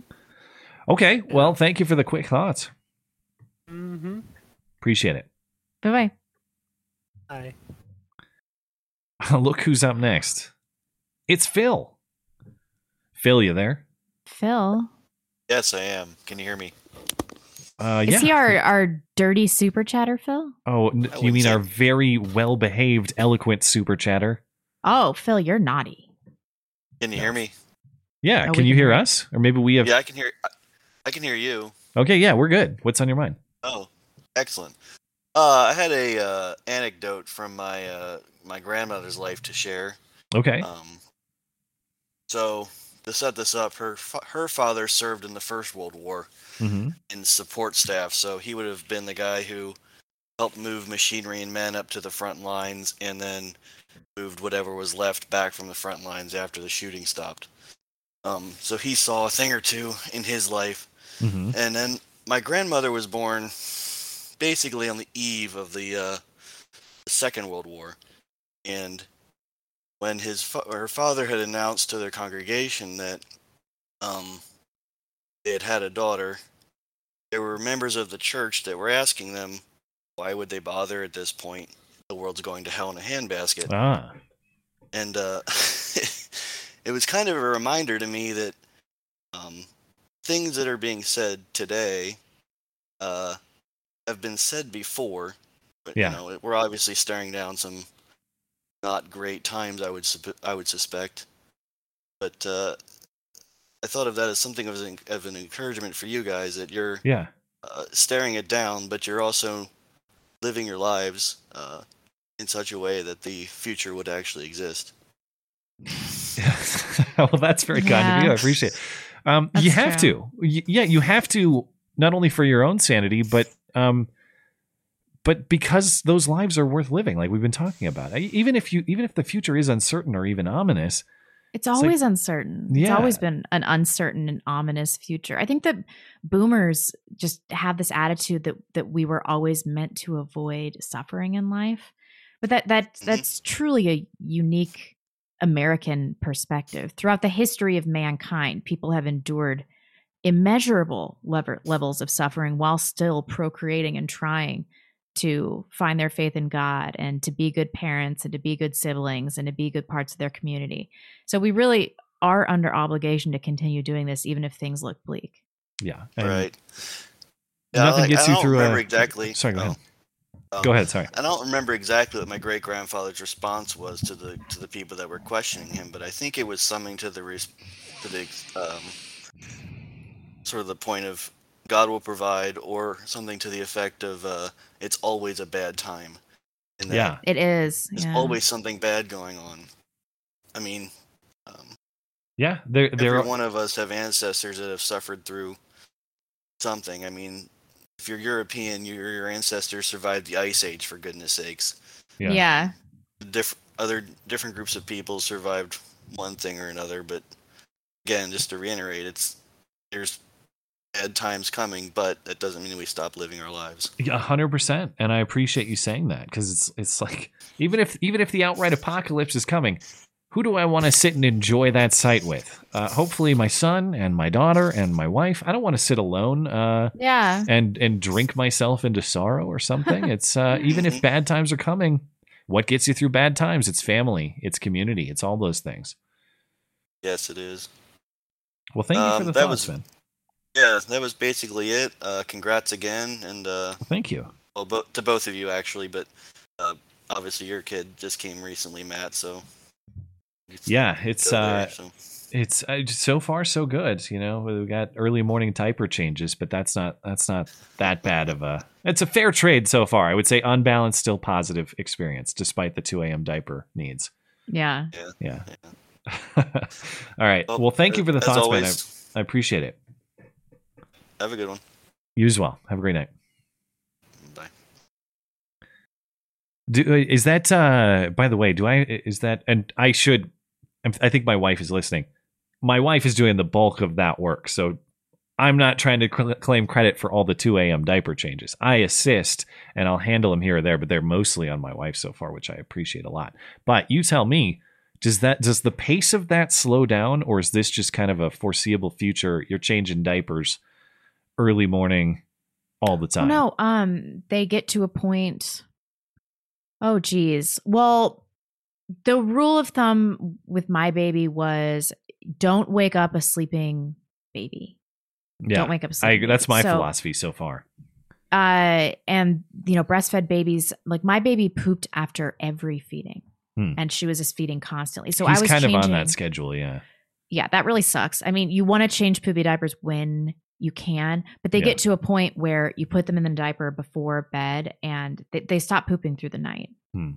Okay, well, thank you for the quick thoughts. Mm-hmm. Appreciate it. Bye bye. Hi. Look who's up next. It's Phil. Phil, you there? Phil. Yes, I am. Can you hear me? Uh, Is he our, our dirty super chatter, Phil? oh, n- I you mean say- our very well behaved, eloquent super chatter? Oh, Phil, you're naughty. Can you hear me? Yeah. Oh, can you can hear hear. us? Or maybe we have. Yeah, I can hear. I- I can hear you. Okay, yeah, we're good. What's on your mind? Oh, excellent. Uh, I had a uh, anecdote from my uh, my grandmother's life to share. Okay. Um, so to set this up, her her father served in the First World War hmm in support staff, so he would have been the guy who helped move machinery and men up to the front lines, and then moved whatever was left back from the front lines after the shooting stopped. Um, so he saw a thing or two in his life, hmm and then my grandmother was born basically on the eve of the uh, Second World War, and when his fa- her father had announced to their congregation that um, they had had a daughter, there were members of the church that were asking them, why would they bother at this point? The world's going to hell in a handbasket Ah. and uh, it was kind of a reminder to me that um, things that are being said today uh, have been said before. But Yeah. you know, we're obviously staring down some not great times. I would I would suspect, but uh, I thought of that as something of an, of an encouragement for you guys that you're Yeah. uh, staring it down, but you're also living your lives uh, in such a way that the future would actually exist. well, that's very kind of you. I appreciate it. Um, you have true. to. Y- Yeah, you have to not only for your own sanity, but um, but because those lives are worth living, like we've been talking about. Even if you, even if the future is uncertain or even ominous, It's like- always uncertain. It's always been an uncertain and ominous future. I think that boomers just have this attitude that that we were always meant to avoid suffering in life. But that that that's truly a unique American perspective. Throughout the history of mankind, people have endured immeasurable lever- levels of suffering while still procreating and trying to find their faith in God and to be good parents and to be good siblings and to be good parts of their community. So we really are under obligation to continue doing this, even if things look bleak. yeah, and right. Yeah, Nothing like, gets I you don't through. remember a, exactly. Sorry, go oh, ahead. Oh. Go ahead. Sorry. I don't remember exactly what my great grandfather's response was to the to the people that were questioning him, but I think it was something to the res- to the um, sort of the point of God will provide, or something to the effect of uh, it's always a bad time. And that Yeah. It is. There's yeah. always something bad going on. I mean, um, Yeah, there, there. every Are, one of us have ancestors that have suffered through something. I mean, if you're European, your your ancestors survived the Ice Age for goodness sakes. Yeah. Yeah. Diff- other different groups of people survived one thing or another, but again, just to reiterate, it's there's bad times coming, but that doesn't mean we stop living our lives. A hundred percent, and I appreciate you saying that because it's it's like even if even if the outright apocalypse is coming, who do I want to sit and enjoy that sight with? Uh, hopefully, my son and my daughter and my wife. I don't want to sit alone. Uh, Yeah. and and drink myself into sorrow or something. It's uh, even if bad times are coming, what gets you through bad times? It's family, it's community, it's all those things. Yes, it is. Well, thank you for Um, the that thoughts, was- man. Yeah, that was basically it. Uh, congrats again, and uh, Thank you. well, bo- to both of you actually, but uh, obviously your kid just came recently, Matt. So Yeah, it's uh, there, so. it's uh, so far so good. You know, we got early morning diaper changes, but that's not that's not that bad of a. It's a fair trade so far. I would say unbalanced, still positive experience despite the two a.m. diaper needs. Yeah. Yeah. All right. Well, Well, thank you for the as thoughts, man. I, I appreciate it. have a good one. You as well. Have a great night. Bye. Do, uh, is that uh by the way, do I is that and I should I'm- I think my wife is listening. My wife is doing the bulk of that work. So I'm not trying to cl- claim credit for all the 2 a.m. diaper changes. I assist and I'll handle them here or there, but they're mostly on my wife so far, which I appreciate a lot. But you tell me, does that does the pace of that slow down or is this just kind of a foreseeable future? You're changing diapers early morning all the time. no, um, they get to a point. Oh, geez. Well, the rule of thumb with my baby was don't wake up a sleeping baby. Yeah. Don't wake up a I, that's my So- philosophy so far. Uh, and you know, breastfed babies, like my baby pooped after every feeding, Hmm. and she was just feeding constantly. So He's I was kind of on that schedule, yeah. yeah, that really sucks. I mean, you want to change poopy diapers when you can, but they Yeah. get to a point where you put them in the diaper before bed and they, they stop pooping through the night. Hmm.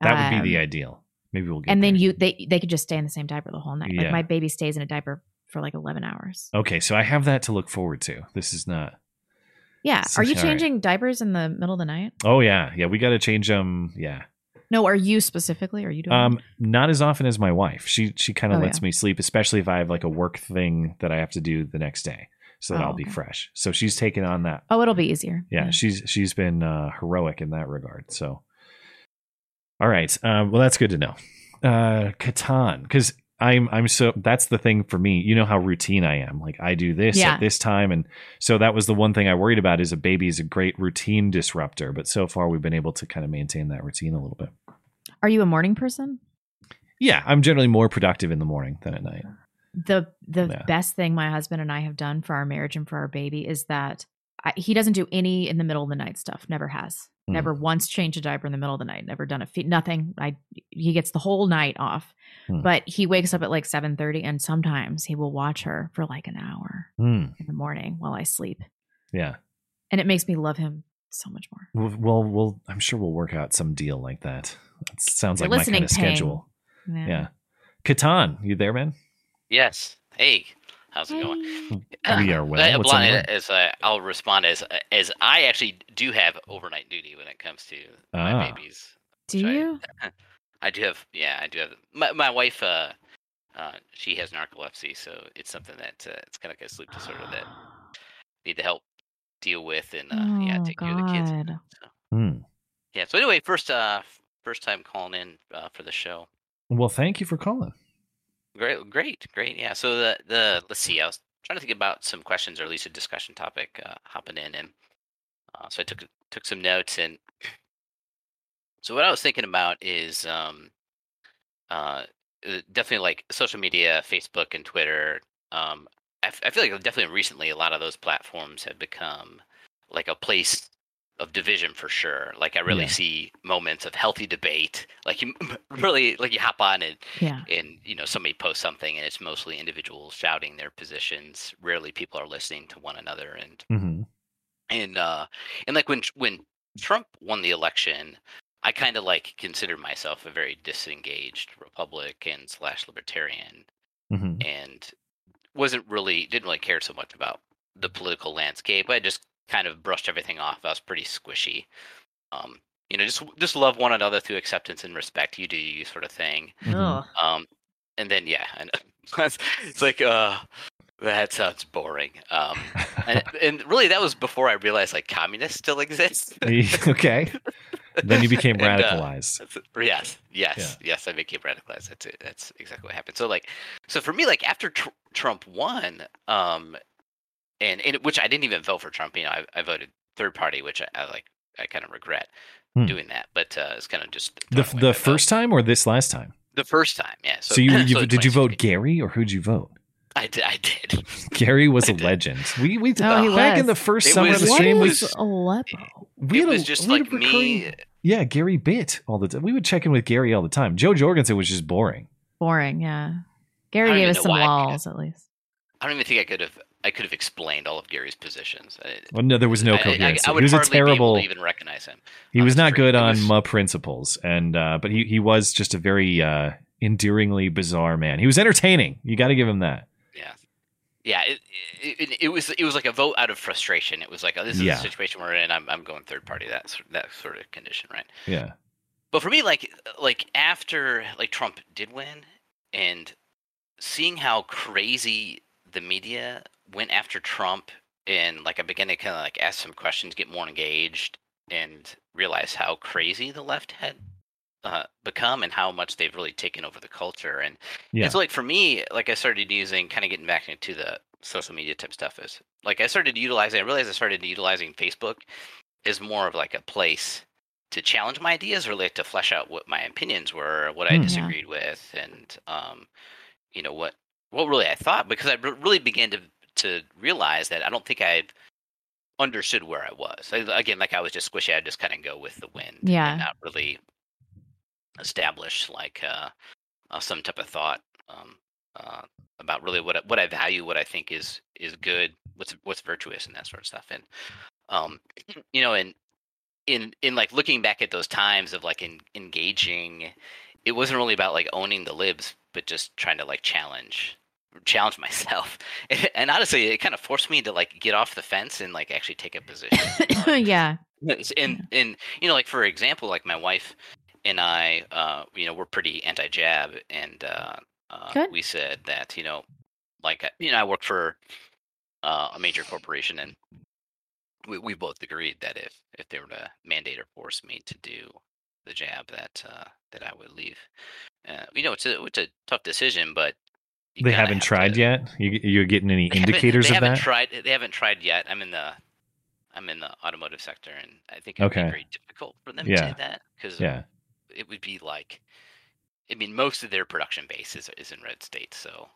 That would be the Um, ideal. Maybe we'll get And then you they they could just stay in the same diaper the whole night. Yeah. Like my baby stays in a diaper for like 11 hours. Okay, so I have that to look forward to. This is not. Yeah. Are you all right. changing diapers in the middle of the night? Oh yeah, yeah. We got to change them. Yeah. No, are you specifically? Are you doing Um, not as often as my wife. She she kind of Oh, lets yeah. me sleep, especially if I have like a work thing that I have to do the next day, so that Oh, I'll be fresh. So she's taken on that. Oh, it'll be easier. Yeah, she's she's been uh, heroic in that regard. So, all right. Um, well, that's good to know. Uh, Catan, because I'm I'm so that's the thing for me. You know how routine I am. Like I do this Yeah. at this time, and so that was the one thing I worried about. Is a baby is a great routine disruptor, but so far we've been able to kind of maintain that routine a little bit. Are you a morning person? Yeah, I'm generally more productive in the morning than at night. the the Yeah. best thing my husband and I have done for our marriage and for our baby is that I, he doesn't do any in the middle of the night stuff. Never has. Hmm. Never once changed a diaper in the middle of the night. Never done a feed. Nothing. I he gets the whole night off. Hmm. But he wakes up at like seven thirty, and sometimes he will watch her for like an hour Hmm. in the morning while I sleep, Yeah. and it makes me love him so much more. We'll, we'll, we'll I'm sure we'll work out some deal like that. That sounds You're like my kind of Ping. schedule. Yeah. Yeah. Catan, you there, man? Yes. Hey, how's it going? We are well. Uh, What's on Blonde, as uh, I'll respond as as I actually do have overnight duty when it comes to my Ah. babies. Do you? I do have, yeah, I do have. My my wife, uh, uh, she has narcolepsy, so it's something that uh, it's kind of like a sleep disorder that need to help deal with and uh, yeah, oh take care of the kids. God. Hmm. Yeah. So anyway, first uh, first time calling in uh, for the show. Well, thank you for calling. Great, great, great. Yeah. So the the let's see. I was trying to think about some questions or at least a discussion topic uh, hopping in, and uh, so I took took some notes. And so what I was thinking about is um, uh, uh, definitely like social media, Facebook and Twitter. Um, I, f- I feel like definitely recently a lot of those platforms have become like a place of division for sure. Like I really Yeah. see moments of healthy debate. Like you really like you hop on and Yeah. and you know somebody posts something and it's mostly individuals shouting their positions. Rarely people are listening to one another and Mm-hmm. and uh and like when when Trump won the election, I kind of like considered myself a very disengaged Republican slash libertarian Mm-hmm. and wasn't really didn't really care so much about the political landscape. I just kind of brushed everything off. I was pretty squishy. Um, you know, just just love one another through acceptance and respect. You do you sort of thing. Um, and then yeah, and it's like uh, that sounds boring. Um, and, and really that was before I realized like communists still exist. okay. Then you became And, uh, radicalized. yes, yes, yes. I became radicalized. That's it. That's exactly what happened. So like, so for me, like after tr- Trump won, um, and, and which I didn't even vote for Trump. You know, I, I voted third party, which I, I like. I kind of regret Hmm. doing that, but uh, it's kind of just The the first time or this last time? the first time. Yeah. So, you, you so did you vote Gary or who'd you vote? I did. I did. Gary was a legend. We we Oh, he back was. in the first It summer of was- the what stream is was Aleppo? we it had a- was just we had like a me. recurring- Yeah, Gary bit all the time. We would check in with Gary all the time. Jo Jorgensen was just boring. Boring, yeah. Gary gave us some why walls at least. I don't even think I could have. I could have explained all of Gary's positions. Well, no, there was no I- I- I- coherence. I, would he was a terrible. be able to even recognize him. He was not good on was- principles, and uh, but he he was just a very uh, endearingly bizarre man. He was entertaining. You got to give him that. Yeah, yeah. It, it, it, it was it was like a vote out of frustration. It was like, oh, this is Yeah. the situation we're in. I'm I'm going third party. That that sort of condition, right? Yeah. But for me, like like after like Trump did win, and seeing how crazy the media went after Trump, and like I began to kind of like ask some questions, get more engaged, and realize how crazy the left had uh, become and how much they've really taken over the culture. And Yeah. it's like for me, like I started using kind of getting back into the social media type stuff is like I started utilizing. I realized I started utilizing Facebook as more of like a place to challenge my ideas or like to flesh out what my opinions were, what I. Yeah. disagreed with, and um, you know what what really I thought because I really began to to realize that I don't think I understood where I was. I, again, like I was just squishy. I just kind of go with the wind, Yeah. and not really establish like uh, uh, some type of thought um, uh, about really what I, what I value, what I think is is good, what's what's virtuous, and that sort of stuff. And um, you know, and in in like looking back at those times of like in, engaging, it wasn't really about like owning the libs, but just trying to like challenge challenge myself. And honestly, it kind of forced me to like get off the fence and like actually take a position. yeah. And and you know like for example like my wife and i uh you know we're pretty anti-jab and uh, uh we said that you know like I- you know i work for uh, a major corporation and we, we both agreed that if if they were to mandate or force me to do the jab that uh that i would leave uh, you know it's a it's a tough decision but you They haven't have tried to- yet. You you're getting any they haven't- indicators they of haven't that? tried they haven't tried yet i'm in the i'm in the automotive sector and i think it'd Okay. be very difficult for them Yeah. to do that because Yeah. it would be like i mean most of their production base is, is in red states so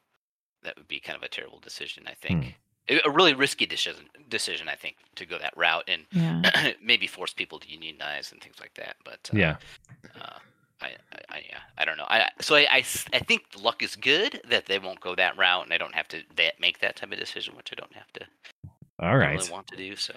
that would be kind of a terrible decision i think Hmm. A- a really risky decision decision i think to go that route and Yeah. maybe force people to unionize and things like that but uh, Yeah. uh, I, I, yeah, I don't know. I so I, I, I think luck is good that they won't go that route, and I don't have to that make that type of decision, which I don't have to. All right. really want to do so.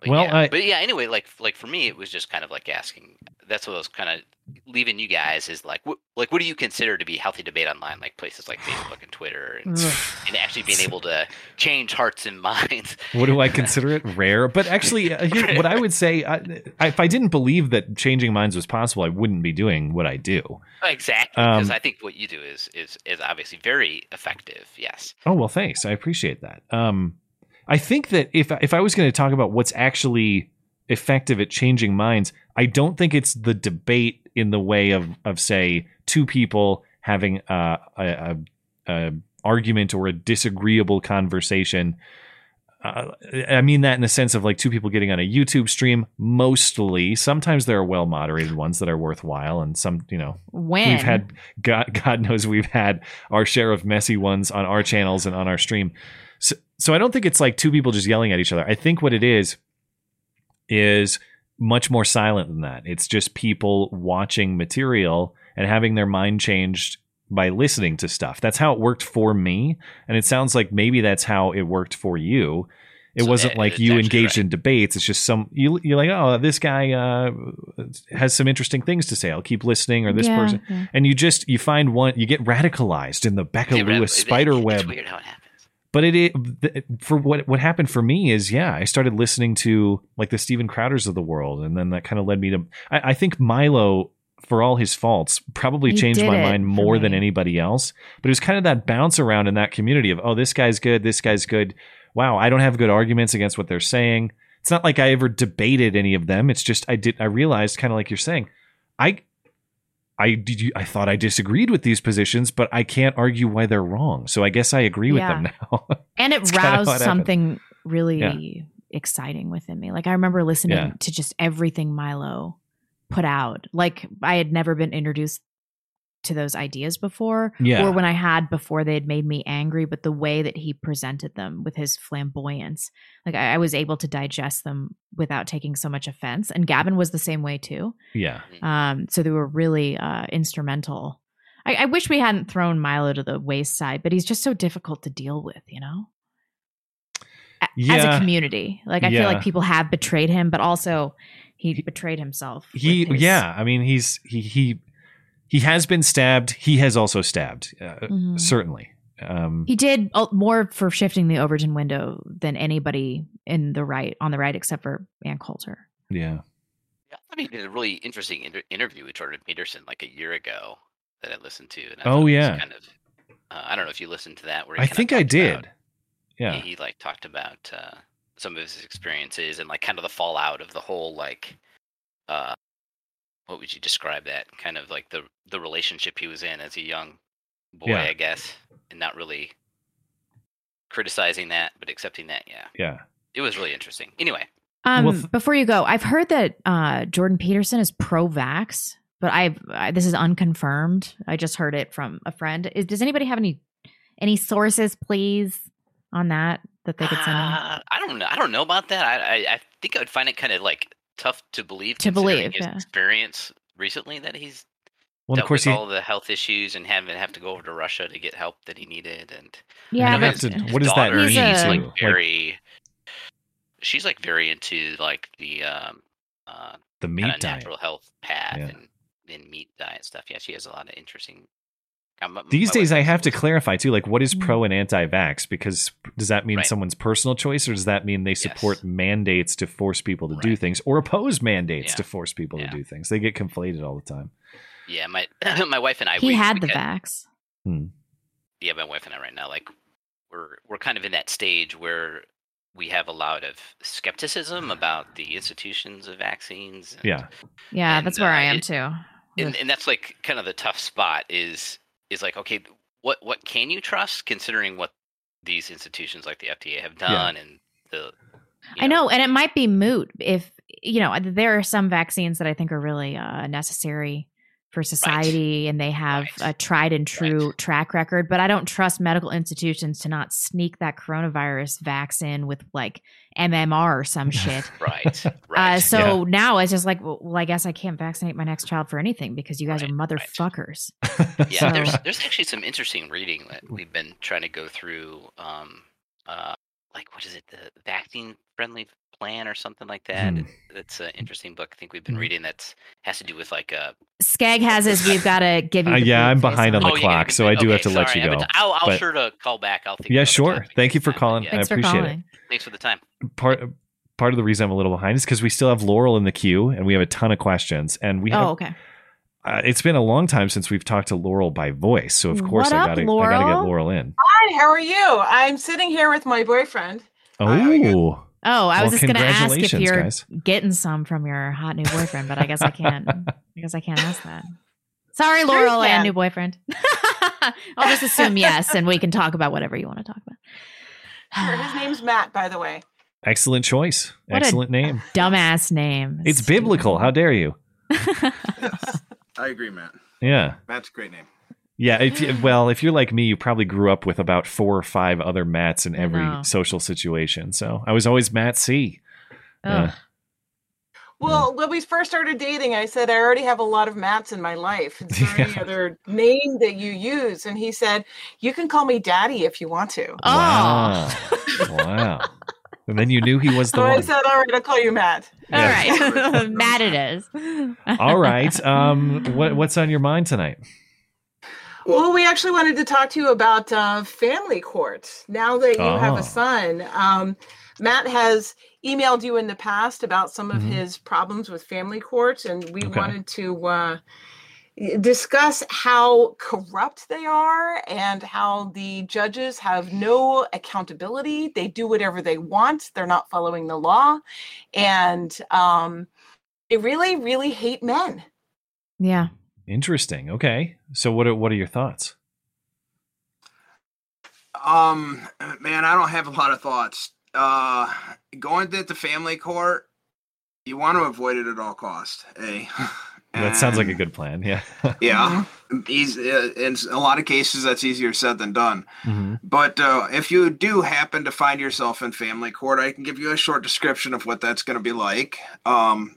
But Well, yeah. I- but yeah. Anyway, like like for me, it was just kind of like asking. That's what I was kind of leaving you guys is like, what like what do you consider to be healthy debate online, like places like Facebook and Twitter, and, and actually being able to change hearts and minds. What do I consider it? Rare. But actually, uh, here, what I would say, I, I, if I didn't believe that changing minds was possible, I wouldn't be doing what I do. Exactly, because Um, I think what you do is is is obviously very effective. Yes. Oh well, thanks. I appreciate that. Um, I think that if if I was going to talk about what's actually effective at changing minds, I don't think it's the debate in the way of of say two people having a, a, a argument or a disagreeable conversation. Uh, I mean that in the sense of like two people getting on a YouTube stream. Mostly, sometimes there are well moderated ones that are worthwhile, and some you know When? we've had God, God knows we've had our share of messy ones on our channels and on our stream. So, so I don't think it's like two people just yelling at each other. I think what it is is much more silent than that. It's just people watching material and having their mind changed by listening to stuff. That's how it worked for me, and it sounds like maybe that's how it worked for you. It So, wasn't uh, like you actually engaged in debates. It's just some you, you're like, oh, this guy uh, has some interesting things to say. I'll keep listening, or this Yeah, person, yeah. and you just you find one. You get radicalized in the Becca Yeah, right, Lewis it- it- spider It's web weird how it happens. But it, it for what what happened for me is yeah i started listening to like the Steven Crowders of the world and then that kind of led me to i, I think milo for all his faults probably He changed my mind more than anybody else. But it was kind of that bounce around in that community of oh this guy's good this guy's good. Wow i don't have good arguments against what they're saying. It's not like i ever debated any of them. It's just i did i realized kind of like you're saying i I did you, I thought I disagreed with these positions, but I can't argue why they're wrong. So I guess I agree with them now. and it roused what happened. something really Yeah. exciting within me. Like I remember listening Yeah. to just everything Milo put out. Like I had never been introduced to those ideas before Yeah. or when I had before they had made me angry, but the way that he presented them with his flamboyance, like I, I was able to digest them without taking so much offense. And Gavin was the same way too. yeah. Um, so they were really uh, instrumental. I, I wish we hadn't thrown Milo to the wayside, but he's just so difficult to deal with, you know? A- As a community. Like, I feel like people have betrayed him, but also he betrayed himself. He his- yeah, I mean he's he he he has been stabbed. He has also stabbed. Uh, Mhm. Certainly. Um He did more for shifting the Overton window than anybody in the right, on the right, except for Ann Coulter. yeah. Yeah, I mean, did a really interesting inter- interview with Jordan Peterson like a year ago that I listened to. And I Oh, thought it was yeah. kind of. Uh, I don't know if you listened to that. Where I think I did. about- Yeah. He, he like talked about uh, some of his experiences and like kind of the fallout of the whole like, uh, what would you describe that kind of like the the relationship he was in as a young boy, Yeah. I guess, and not really criticizing that, but accepting that. Yeah, Yeah. it was really interesting. Anyway, Um, Well, th- before you go, I've heard that uh, Jordan Peterson is pro-vax, but I've I, this is unconfirmed. I just heard it from a friend. Is, does anybody have any any sources, please, on that that they could send? Uh, I don't know. I don't know about that. I I, I think I would find it kind of like tough to believe To considering believe, his yeah. experience recently that he's Well, of dealt course with he all the health issues and having have to go over to Russia to get help that he needed and Yeah, you but have to- his what does that mean, she's too? like Like- very she's like very into like the um uh the meat diet. natural health path Yeah. and, and meat diet stuff. Yeah, she has a lot of interesting my- These days, I have to clarify too. Like, what is Mm. pro and anti-vax? Because does that mean Right. someone's personal choice, or does that mean they support Yes. mandates to force people to do things, or oppose mandates Yeah. to force people Yeah. to do things? They get conflated all the time. Yeah, my my wife and I he we, had we the vax. Hmm. yeah, my wife and I right now, like we're we're kind of in that stage where we have a lot of skepticism about the institutions of vaccines. and- Yeah, Yeah, And, that's where uh, I am it- too. and, and that's like kind of the tough spot is is like okay, what what can you trust considering what these institutions like the FDA have done and the you I know, and it might be moot if you know there are some vaccines that I think are really uh, necessary for society, and they have a tried and true track record. But I don't trust medical institutions to not sneak that coronavirus vaccine with like MMR or some shit. right. Uh, right so now it's just like, well, well, I guess I can't vaccinate my next child for anything because you guys are motherfuckers. yeah So- there's there's actually some interesting reading that we've been trying to go through um uh like what is it? The vaccine friendly plan or something like that Hmm. It- that's an interesting book i think we've been reading that's has to do with like uh Skag has his. We've got to give you. Uh, yeah, I'm behind on face the Oh, clock, so I do okay, have to let you go. to- I'll, I'll But- sure to call back i'll think yeah, sure. Thank you for time, calling. yeah. I Thanks for appreciate calling. thanks for the time. Part part of the reason I'm a little behind is because we still have Laurel in the queue, and we have a ton of questions, and we have. Oh, okay. uh, it's been a long time since we've talked to Laurel by voice, so of course What I up, gotta I gotta get Laurel? Laurel in. Hi, how are you? I'm sitting here with my boyfriend. Oh, Oh, I was Well, just going to ask if you're guys. getting some from your hot new boyfriend, but I guess I can't. I guess I can't ask that. Sorry, Laurel can. and new boyfriend. I'll just assume yes, and we can talk about whatever you want to talk about. Sure, His name's Matt, by the way. excellent choice, What a excellent name. Dumbass name. It's biblical. How dare you? yes, I agree, Matt. Yeah. Matt's a great name. Yeah, if you, well, if you're like me, you probably grew up with about four or five other Matts in every know. social situation. So I was always Matt C. Yeah. Well, when we first started dating, I said, I already have a lot of Matts in my life. Is there any other name that you use? And he said, You can call me daddy if you want to. Wow. wow. And then you knew he was the So I one. said, All right, I'll call you Matt. All right, Matt, it is. All right. Um, what what's on your mind tonight? Well, we actually wanted to talk to you about uh, family court. Now that you have a son, um, Matt has emailed you in the past about some of Mhm. his problems with family court, and we Okay. wanted to uh, discuss how corrupt they are and how the judges have no accountability. They do whatever they want. They're not following the law, and um, they really, really hate men. Yeah. Interesting. Okay. So what are what are your thoughts? Um, man, I don't have a lot of thoughts. Uh, going to the family court, you want to avoid it at all cost. Eh? That sounds like a good plan. Yeah. Yeah, easy, uh, in a lot of cases that's easier said than done. Mhm. But uh, if you do happen to find yourself in family court, I can give you a short description of what that's going to be like. Um,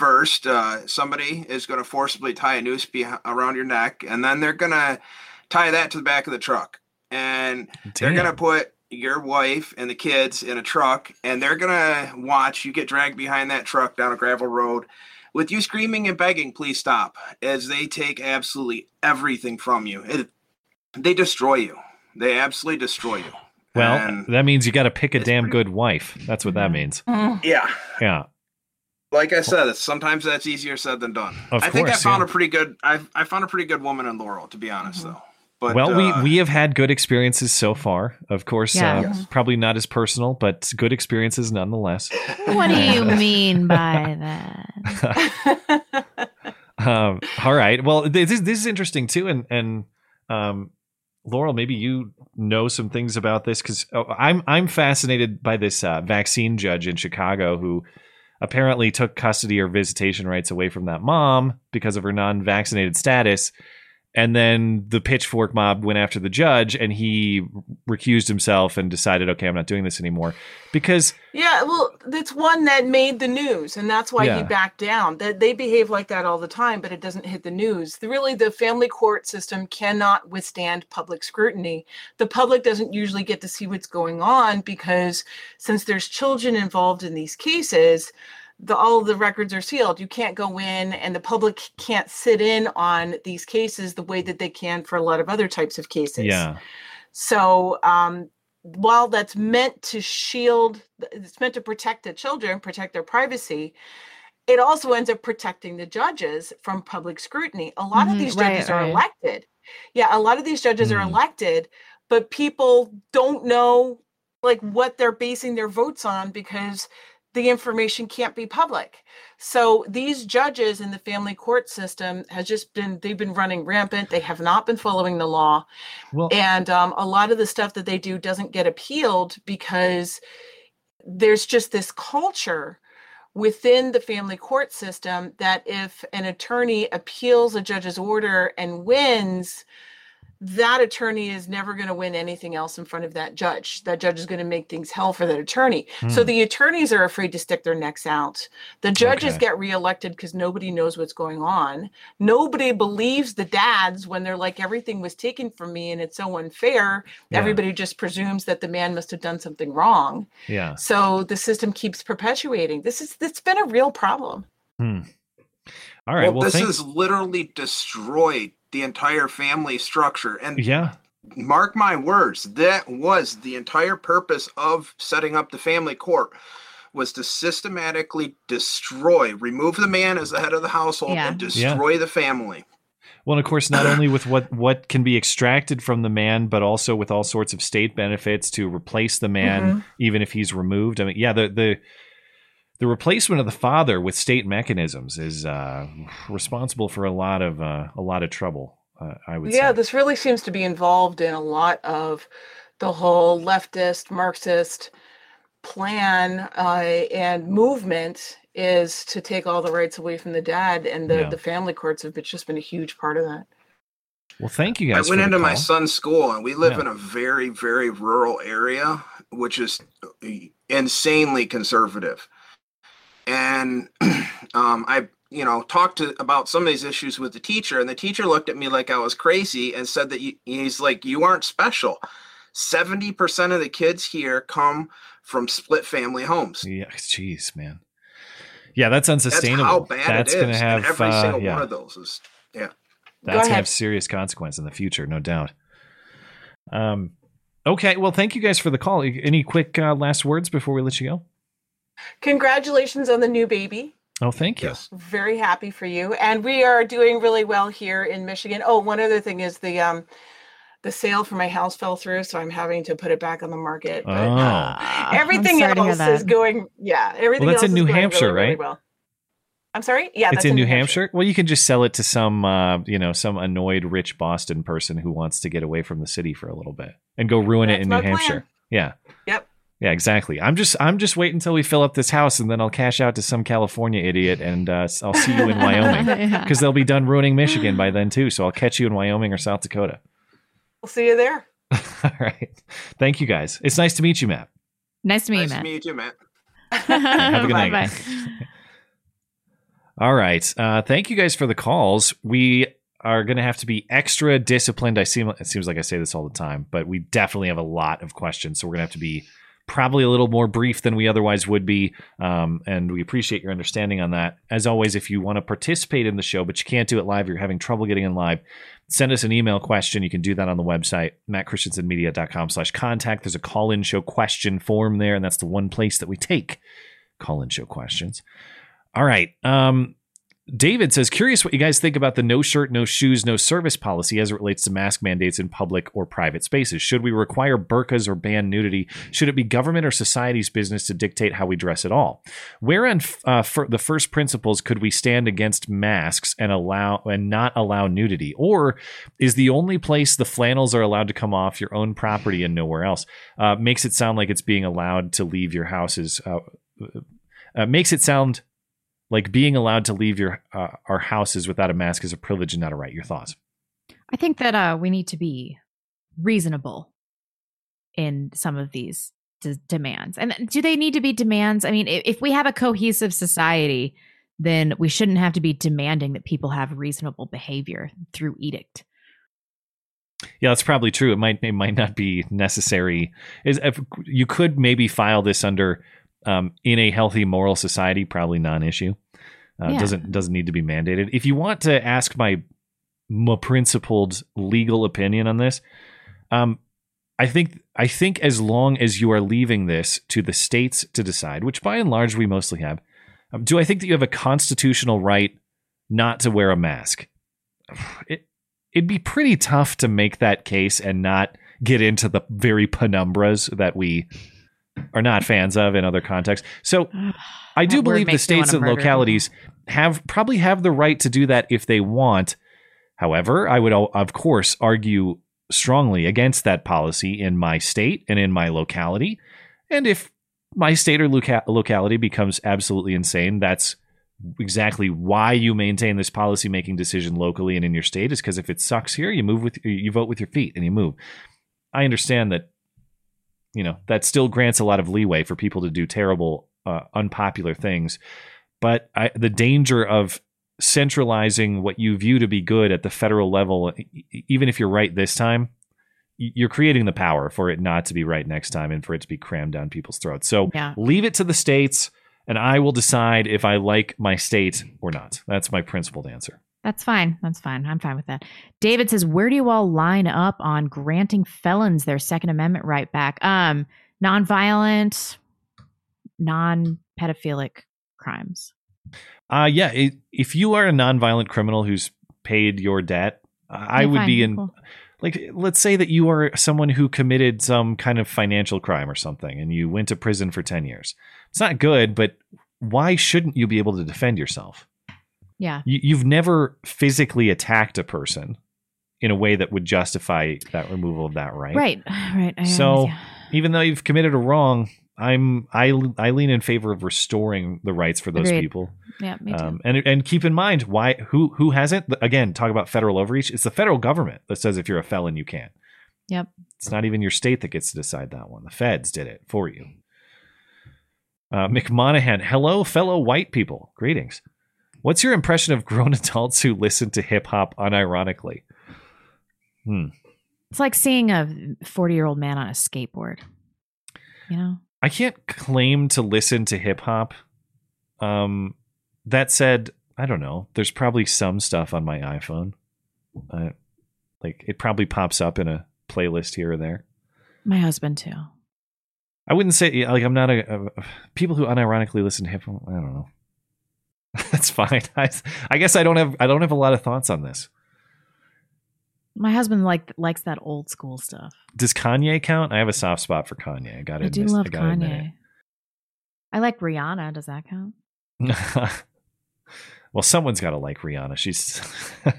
first, uh, somebody is going to forcibly tie a noose beh around your neck, and then they're going to tie that to the back of the truck, and they're going to put your wife and the kids in a truck, and they're going to watch you get dragged behind that truck down a gravel road. With you screaming and begging, please stop, as they take absolutely everything from you. It, they destroy you. They absolutely destroy you. Well, And- that means you got to pick a damn good wife. That's what that means. Yeah. Yeah. Like I said, sometimes that's easier said than done. Of I think I found yeah. a pretty good. I I found a pretty good woman in Laurel, to be honest, though. But well, uh, we we have had good experiences so far. Of course, Yeah. uh, Yes. probably not as personal, but good experiences nonetheless. What do you mean by that? um, all right. Well, this is, this is interesting too, and and um, Laurel, maybe you know some things about this because I'm I'm fascinated by this uh, vaccine judge in Chicago who apparently took custody or visitation rights away from that mom because of her non-vaccinated status. And then the pitchfork mob went after the judge, and he recused himself and decided, okay, I'm not doing this anymore because Yeah, well, that's one that made the news, and that's why Yeah. he backed down. That they behave like that all the time, but it doesn't hit the news. The, really, the family court system cannot withstand public scrutiny. The public doesn't usually get to see what's going on because since there's children involved in these cases, the all the records are sealed. You can't go in, and the public can't sit in on these cases the way that they can for a lot of other types of cases. yeah, So um, while that's meant to shield, it's meant to protect the children, protect their privacy, it also ends up protecting the judges from public scrutiny. A lot of Mhm, these right, judges are right. elected. Yeah, a lot of these judges are Mm. elected, but people don't know like what they're basing their votes on because the information can't be public. So these judges in the family court system has just been they've been running rampant. They have not been following the law. Well- and um, a lot of the stuff that they do doesn't get appealed because there's just this culture within the family court system that if an attorney appeals a judge's order and wins, that attorney is never going to win anything else in front of that judge. That judge is going to make things hell for that attorney. So Hmm. the attorneys are afraid to stick their necks out. The judges Okay. get reelected because nobody knows what's going on. Nobody believes the dads when they're like, everything was taken from me and it's so unfair. Yeah. Everybody just presumes that the man must have done something wrong. yeah. So the system keeps perpetuating. This is it's been a real problem. Hmm. All right. Well, this thank- has literally destroyed the entire family structure. And yeah. mark my words, that was the entire purpose of setting up the family court was to systematically destroy, remove the man as the head of the household Yeah. and Yeah. destroy the family. Well, and of course, not only with what what can be extracted from the man, but also with all sorts of state benefits to replace the man, Mm-hmm. Mhm. even if he's removed. I mean, yeah, the the the replacement of the father with state mechanisms is uh, responsible for a lot of uh, a lot of trouble. Uh, I would Yeah, say. this really seems to be involved in a lot of the whole leftist Marxist plan uh, and movement is to take all the rights away from the dad, and the, Yeah. the family courts have been, just been a huge part of that. Well, thank you guys. I went for the into my son's school, and we live Yeah. in a very, very rural area, which is insanely conservative. And um, I, you know, talked to about some of these issues with the teacher, and the teacher looked at me like I was crazy and said that you, he's like, "You aren't special." Seventy percent of the kids here come from split family homes. Yeah, jeez, man. Yeah, that's That's unsustainable. how bad That's it is. gonna have and every uh, single yeah. one of those is yeah. That's gonna have serious consequence in the future, no doubt. Um, okay. Well, thank you guys for the call. Any quick uh, last words before we let you go? Congratulations on the new baby. Oh, thank you. Very happy for you. And we are doing really well here in Michigan. Oh, one other thing is the um the sale for my house fell through, so I'm having to put it back on the market. But Oh. uh, everything sorry to hear else is going yeah, everything that's else in is New going Hampshire, really, really right? well. I'm sorry? Yeah, it's that's in New Hampshire. Well, you can just sell it to some, uh, you know, some annoyed rich Boston person who wants to get away from the city for a little bit and go ruin it in my New plan. Hampshire. Yeah. Yep. Yeah, exactly. I'm just, I'm just waiting until we fill up this house, and then I'll cash out to some California idiot, and uh, I'll see you in Wyoming Yeah. because they'll be done ruining Michigan by then too. So I'll catch you in Wyoming or South Dakota. We'll see you there. All right. Thank you guys. It's nice to meet you, Matt. Nice to meet Nice you, to Matt. meet you, Matt. Have a good night. Bye-bye. All right. Uh, thank you guys for the calls. We are going to have to be extra disciplined. I seem it seems like I say this all the time, but we definitely have a lot of questions, so we're going to have to be probably a little more brief than we otherwise would be. Um, and we appreciate your understanding on that. As always, if you want to participate in the show, but you can't do it live, you're having trouble getting in live, send us an email question. You can do that on the website, mattchristiansenmedia.com slash contact. There's a call-in show question form there, and that's the one place that we take call-in show questions. All right. Um, David says, curious what you guys think about the no shirt, no shoes, no service policy as it relates to mask mandates in public or private spaces. Should we require burqas or ban nudity? Should it be government or society's business to dictate how we dress at all? Where on uh, the first principles could we stand against masks and allow and not allow nudity? Or is the only place the flannels are allowed to come off your own property and nowhere else? Uh, makes it sound like it's being allowed to leave your houses. Uh, uh, makes it sound like being allowed to leave your uh, our houses without a mask is a privilege and not a right. Your thoughts? I think that uh, we need to be reasonable in some of these d- demands. And do they need to be demands? I mean, i- if we have a cohesive society, then we shouldn't have to be demanding that people have reasonable behavior through edict. Yeah, that's probably true. It might it might not be necessary. Is if you could maybe file this under um, in a healthy moral society, probably non-issue. Uh, Yeah. Doesn't doesn't need to be mandated. If you want to ask my principled legal opinion on this, um, I think I think as long as you are leaving this to the states to decide, which by and large we mostly have, um, do I think that you have a constitutional right not to wear a mask? It it'd be pretty tough to make that case and not get into the very penumbras that we are not fans of in other contexts. So I do believe the states and localities have probably have the right to do that if they want. However, I would of course argue strongly against that policy in my state and in my locality. And if my state or loca- locality becomes absolutely insane, that's exactly why you maintain this policy making decision locally and in your state is because if it sucks here, you move with you vote with your feet and you move. I understand that you know that still grants a lot of leeway for people to do terrible uh, unpopular things. But I, the danger of centralizing what you view to be good at the federal level even if you're right this time you're creating the power for it not to be right next time and for it to be crammed down people's throats. So Yeah. leave it to the states and i will decide if i like my state or not. That's my principled answer That's fine. That's fine. I'm fine with that. David says, "Where do you all line up on granting felons their Second Amendment right back? Um, nonviolent, non-pedophilic crimes. Uh yeah. It, if you are a nonviolent criminal who's paid your debt, I would be in. cool. Like, let's say that you are someone who committed some kind of financial crime or something, and you went to prison for ten years. It's not good, but why shouldn't you be able to defend yourself? Yeah. You, you've never physically attacked a person in a way that would justify that removal of that right. Right. Right. I So even though you've committed a wrong, I'm I I lean in favor of restoring the rights for those Agreed. people. Yeah, me too. Um, and and keep in mind why who who hasn't again talk about federal overreach. It's the federal government that says if you're a felon you can't. Yep. It's not even your state that gets to decide that one. The feds did it for you. Uh, McMonahan, hello, fellow white people. Greetings. What's your impression of grown adults who listen to hip hop unironically? Hmm. It's like seeing a 40 year old man on a skateboard. You know? I can't claim to listen to hip hop. Um, that said, I don't know. There's probably some stuff on my iPhone. Uh, like it probably pops up in a playlist here or there. My husband too. I wouldn't say like I'm not a, a people who unironically listen to hip hop. I don't know. That's fine. I, I guess I don't have I don't have a lot of thoughts on this. My husband like likes that old school stuff. Does Kanye count? I have a soft spot for Kanye. I got to I do love I gotta admit it. Kanye. I like Rihanna. Does that count? well, someone's got to like Rihanna. She's.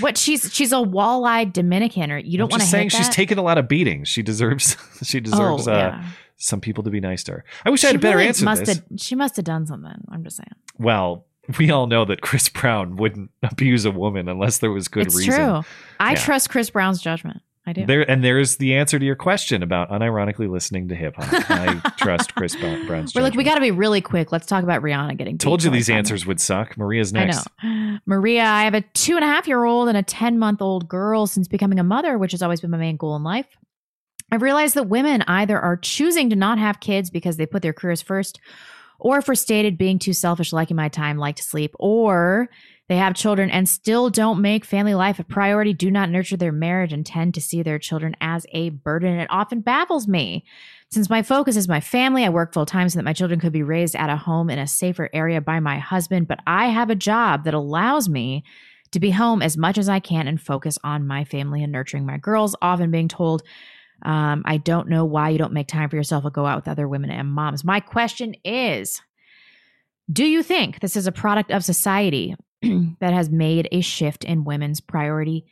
What she's she's a wall-eyed Dominican, or you don't want to saying she's taken a lot of beatings. She deserves. She deserves Oh, uh, yeah. Some people to be nice to her. I wish I had a better really answer. Must this. have she must have done something. I'm just saying. Well, we all know that Chris Brown wouldn't abuse a woman unless there was good it's reason. true. I Yeah. trust Chris Brown's judgment. I do. There and there's the answer to your question about unironically listening to hip hop. I trust Chris Brown- Brown's We're like, we got to be really quick. Let's talk about Rihanna getting. Told you these answers would suck. Maria's I next. know. Maria, I have a two and a half year old and a 10 month old girl since becoming a mother, which has always been my main goal in life. I've realized that women either are choosing to not have kids because they put their careers first, or for stated being too selfish, liking my time, like to sleep, or they have children and still don't make family life a priority, do not nurture their marriage, and tend to see their children as a burden. It often baffles me. Since my focus is my family, I work full time so that my children could be raised at a home in a safer area by my husband, but I have a job that allows me to be home as much as I can and focus on my family and nurturing my girls, often being told, um, I don't know why you don't make time for yourself or go out with other women and moms. My question is Do you think this is a product of society that has made a shift in women's priority?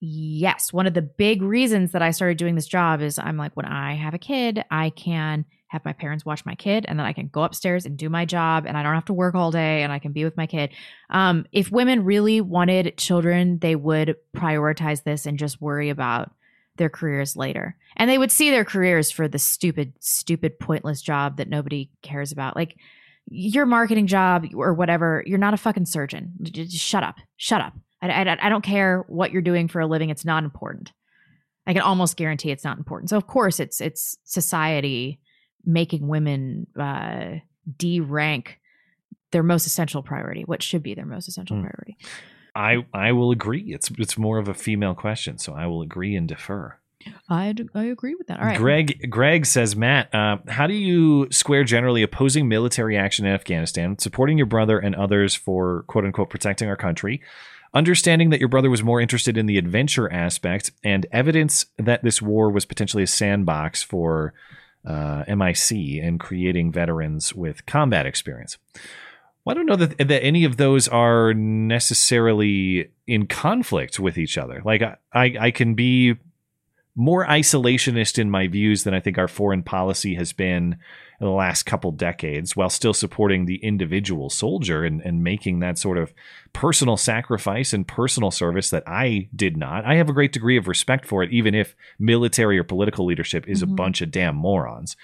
Yes. One of the big reasons that I started doing this job is I'm like, when I have a kid, I can have my parents watch my kid and then I can go upstairs and do my job and I don't have to work all day and I can be with my kid. Um, if women really wanted children, they would prioritize this and just worry about their careers later. And they would see their careers for the stupid, stupid, pointless job that nobody cares about. Like your marketing job or whatever, you're not a fucking surgeon. Just shut up. Shut up. I, I, I don't care what you're doing for a living. It's not important. I can almost guarantee it's not important. So of course it's it's society making women uh, de-rank their most essential priority, what should be their most essential Hmm. priority. I I will agree. It's it's more of a female question, so I will agree and defer. I I agree with that. All right. Greg Greg says, Matt, uh, how do you square generally opposing military action in Afghanistan, supporting your brother and others for quote unquote protecting our country, understanding that your brother was more interested in the adventure aspect, and evidence that this war was potentially a sandbox for uh, MIC and creating veterans with combat experience? Well, I don't know that that any of those are necessarily in conflict with each other. Like I, I, can be more isolationist in my views than I think our foreign policy has been in the last couple decades, while still supporting the individual soldier and, and making that sort of personal sacrifice and personal service that I did not. I have a great degree of respect for it, even if military or political leadership is a Mhm. bunch of damn morons.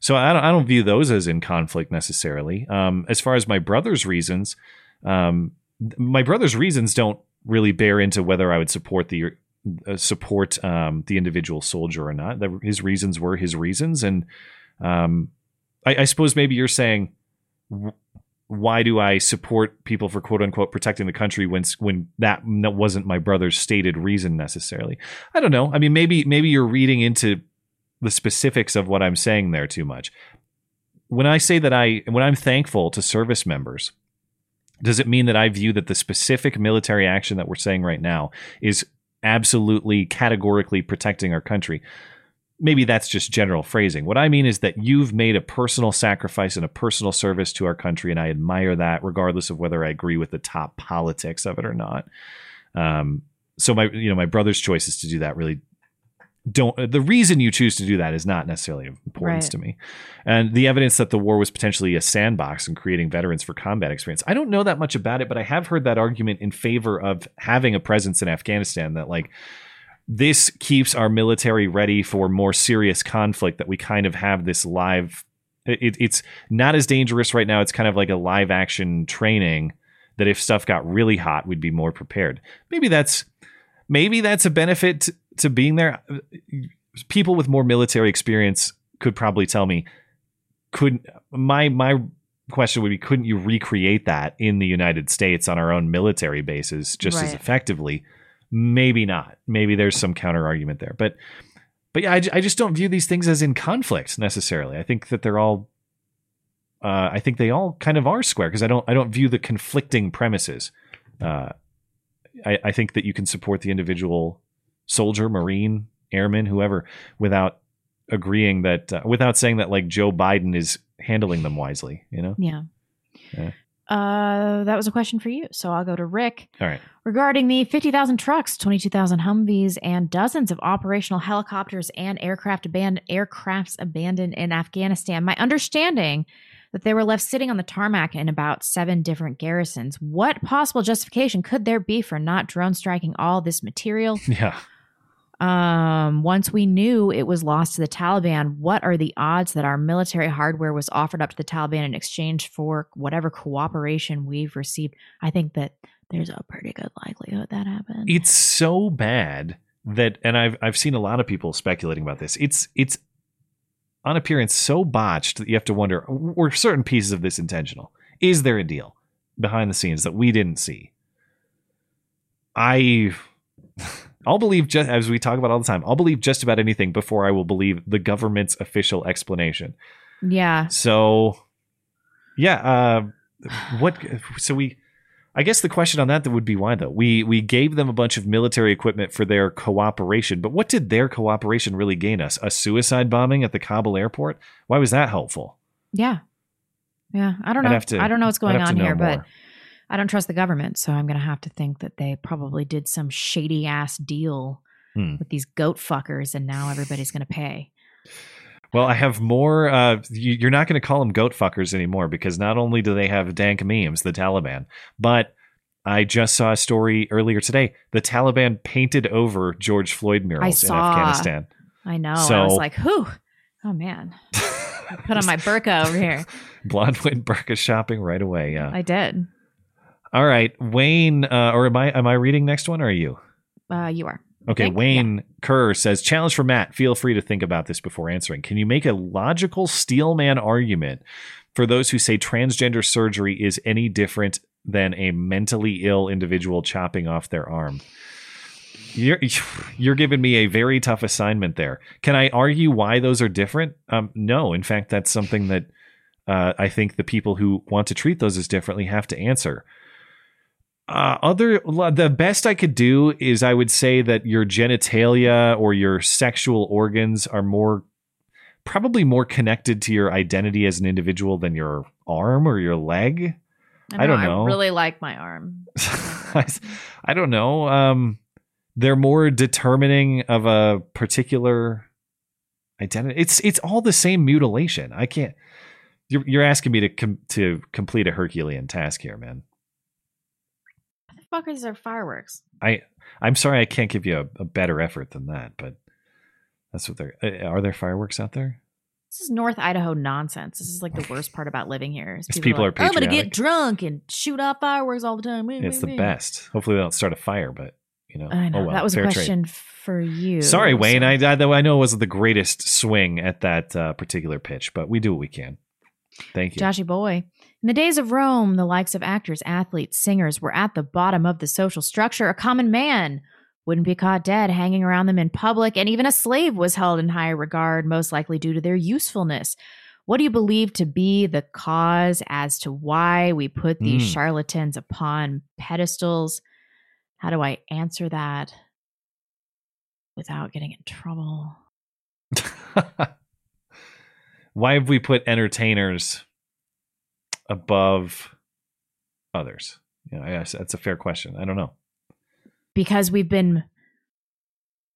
So I don't, I don't view those as in conflict necessarily. Um, as far as my brother's reasons, um, my brother's reasons don't really bear into whether I would support the uh, support um, the individual soldier or not. His reasons were his reasons, and um, I, I suppose maybe you're saying, why do I support people for quote unquote protecting the country when when that wasn't my brother's stated reason necessarily? I don't know. I mean, maybe maybe you're reading into the specifics of what I'm saying there too much. When I say that I when I'm thankful to service members, does it mean that I view that the specific military action that we're saying right now is absolutely categorically protecting our country? Maybe that's just general phrasing. What I mean is that you've made a personal sacrifice and a personal service to our country, and I admire that, regardless of whether I agree with the top politics of it or not. Um, so my, you know, my brother's choices to do that really don't. The reason you choose to do that is not necessarily of importance Right. to me, and the evidence that the war was potentially a sandbox and creating veterans for combat experience. I don't know that much about it, but I have heard that argument in favor of having a presence in Afghanistan. That like this keeps our military ready for more serious conflict that we kind of have this live it, it's not as dangerous right now it's kind of like a live action training that if stuff got really hot we'd be more prepared maybe that's maybe that's a benefit to, being there people with more military experience could probably tell me could my my question would be couldn't you recreate that in the United States on our own military bases just as effectively? Maybe not. Maybe there's some counter argument there. But but yeah, I, I just don't view these things as in conflict necessarily. I think that they're all uh, I think they all kind of are square because I don't I don't view the conflicting premises. Uh, I, I think that you can support the individual soldier, marine, airman, whoever, without agreeing that uh, without saying that like Joe Biden is handling them wisely. You know. Yeah. Yeah. Uh, that was a question for you. So I'll go to Rick. All right. Regarding the 50,000 trucks, 22,000 Humvees, and dozens of operational helicopters and aircraft abandoned, aircrafts abandoned in Afghanistan, my understanding that they were left sitting on the tarmac in about seven different garrisons. What possible justification could there be for not drone striking all this material? Yeah. Um, once we knew it was lost to the Taliban, what are the odds that our military hardware was offered up to the Taliban in exchange for whatever cooperation we've received? I think that there's a pretty good likelihood that happened. It's so bad that, and I've I've seen a lot of people speculating about this. It's it's on appearance so botched that you have to wonder: were certain pieces of this intentional? Is there a deal behind the scenes that we didn't see? I. I'll believe just as we talk about all the time. I'll believe just about anything before I will believe the government's official explanation. yeah. So, yeah, uh, what? So we, I guess the question on that would be why though. We we gave them a bunch of military equipment for their cooperation, but what did their cooperation really gain us? A suicide bombing at the Kabul airport? Why was that helpful? Yeah. Yeah. I don't know. to- I don't know what's going on here, but more. I don't trust the government, so I'm going to have to think that they probably did some shady ass deal Hmm. with these goat fuckers, and now everybody's going to pay. Well, I have more. Uh, you, you're not going to call them goat fuckers anymore because not only do they have dank memes, the Taliban, but I just saw a story earlier today. The Taliban painted over George Floyd murals in. Afghanistan. I know. So, I was like, whew. Oh man. I put on my burqa over here. Blonde went burqa shopping right away. Yeah. I did. All right, Wayne, uh, or am I? Am I reading next one, or are you? Uh, you are. Okay, Think? Wayne Kerr says, challenge for Matt. Feel free to think about this before answering. Can you make a logical steelman argument for those who say transgender surgery is any different than a mentally ill individual chopping off their arm? You're you're giving me a very tough assignment there. Can I argue why those are different? Um, no. In fact, that's something that uh, I think the people who want to treat those as differently have to answer. Uh, other the best I could do is I would say that your genitalia or your sexual organs are more probably more connected to your identity as an individual than your arm or your leg. I, don't know. I really like my arm. I don't know. Um, they're more determining of a particular identity. It's it's all the same mutilation. I can't. You're you're asking me to com- to complete a Herculean task here, man. Fuck is their fireworks? I I'm sorry I can't give you a, a better effort than that, but that's what they're. uh, Are there fireworks out there? This is North Idaho nonsense. This is like the worst part about living here. is Is people are, are like, I'm gonna get drunk and shoot off fireworks all the time. It's the best. Hopefully they don't start a fire, but you know. I know oh well, that was a fair trade. question for you. Sorry, Wayne. I, I though I know it wasn't the greatest swing at that uh, particular pitch, but we do what we can. Thank you. Joshy boy. In the days of Rome, the likes of actors, athletes, singers were at the bottom of the social structure. A common man wouldn't be caught dead hanging around them in public, and even a slave was held in higher regard, most likely due to their usefulness. What do you believe to be the cause as to why we put these Mm. charlatans upon pedestals? How do I answer that without getting in trouble? Why have we put entertainers above others? You know, I guess that's a fair question. I don't know. because we've been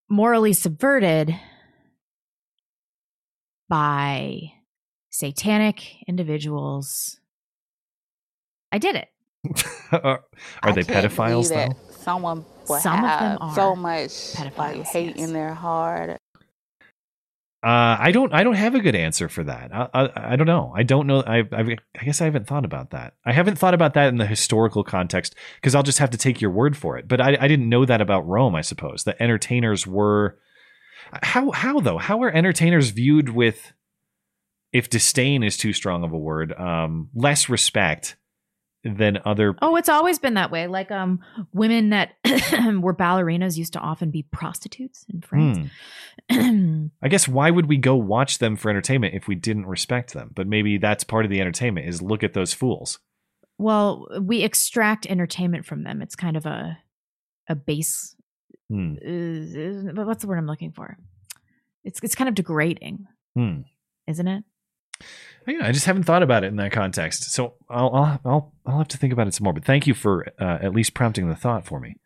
morally subverted by satanic individuals. I did it. are are they can't pedophiles though? that Someone will Some of them have so are much like pedophiles, hate in their heart. Uh, I don't. I don't have a good answer for that. I, I, I don't know. I don't know. I, I. I guess I haven't thought about that. I haven't thought about that in the historical context because I'll just have to take your word for it. But I, I didn't know that about Rome. I suppose that entertainers were. How how though? How are entertainers viewed with if disdain is too strong of a word, um, less respect than other. Oh, it's always been that way. Like um, women that were ballerinas used to often be prostitutes in France. Hmm. I guess why would we go watch them for entertainment if we didn't respect them? But maybe that's part of the entertainment is look at those fools. Well, we extract entertainment from them. It's kind of a a base. Hmm. Uh, uh, what's the word I'm looking for? It's it's kind of degrading, Hmm. isn't it? Yeah, I just haven't thought about it in that context. So I'll I'll I'll, I'll have to think about it some more. But thank you for uh, at least prompting the thought for me.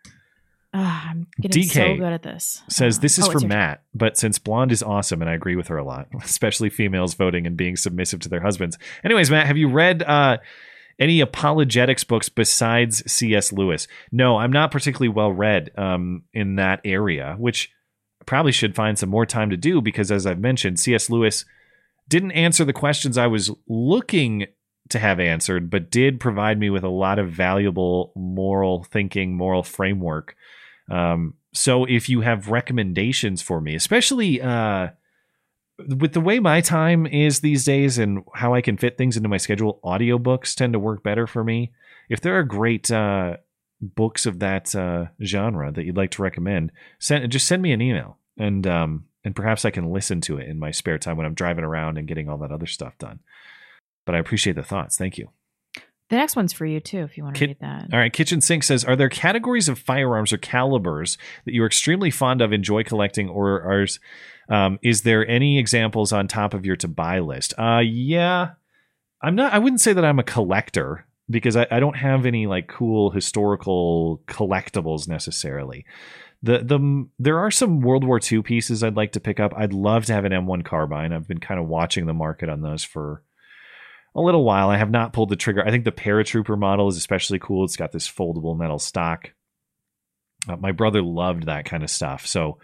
Ah, I'm getting so DK good at this. Says this is Oh, for your turn. Matt, but since Blonde is awesome and I agree with her a lot, especially females voting and being submissive to their husbands. Anyways, Matt, have you read uh, any apologetics books besides C.S. Lewis? No, I'm not particularly well read um, in that area, which I probably should find some more time to do because, as I've mentioned, C.S. Lewis didn't answer the questions I was looking to have answered, but did provide me with a lot of valuable moral thinking, moral framework. Um, so if you have recommendations for me, especially uh, with the way my time is these days and how I can fit things into my schedule, audiobooks tend to work better for me. If there are great uh, books of that uh, genre that you'd like to recommend, send just send me an email and um, and perhaps I can listen to it in my spare time when I'm driving around and getting all that other stuff done. But I appreciate the thoughts. Thank you. The next one's for you too, if you want to Kit- read that. All right, Kitchen Sink says, "Are there categories of firearms or calibers that you are extremely fond of, enjoy collecting, or are um, is there any examples on top of your to buy list?" Uh, yeah, I'm not. I wouldn't say that I'm a collector because I, I don't have any like cool historical collectibles necessarily. The the there are some World War II pieces I'd like to pick up. I'd love to have an M1 carbine. I've been kind of watching the market on those for a little while. I have not pulled the trigger. I think the paratrooper model is especially cool. It's got this foldable metal stock. Uh, my brother loved that kind of stuff. So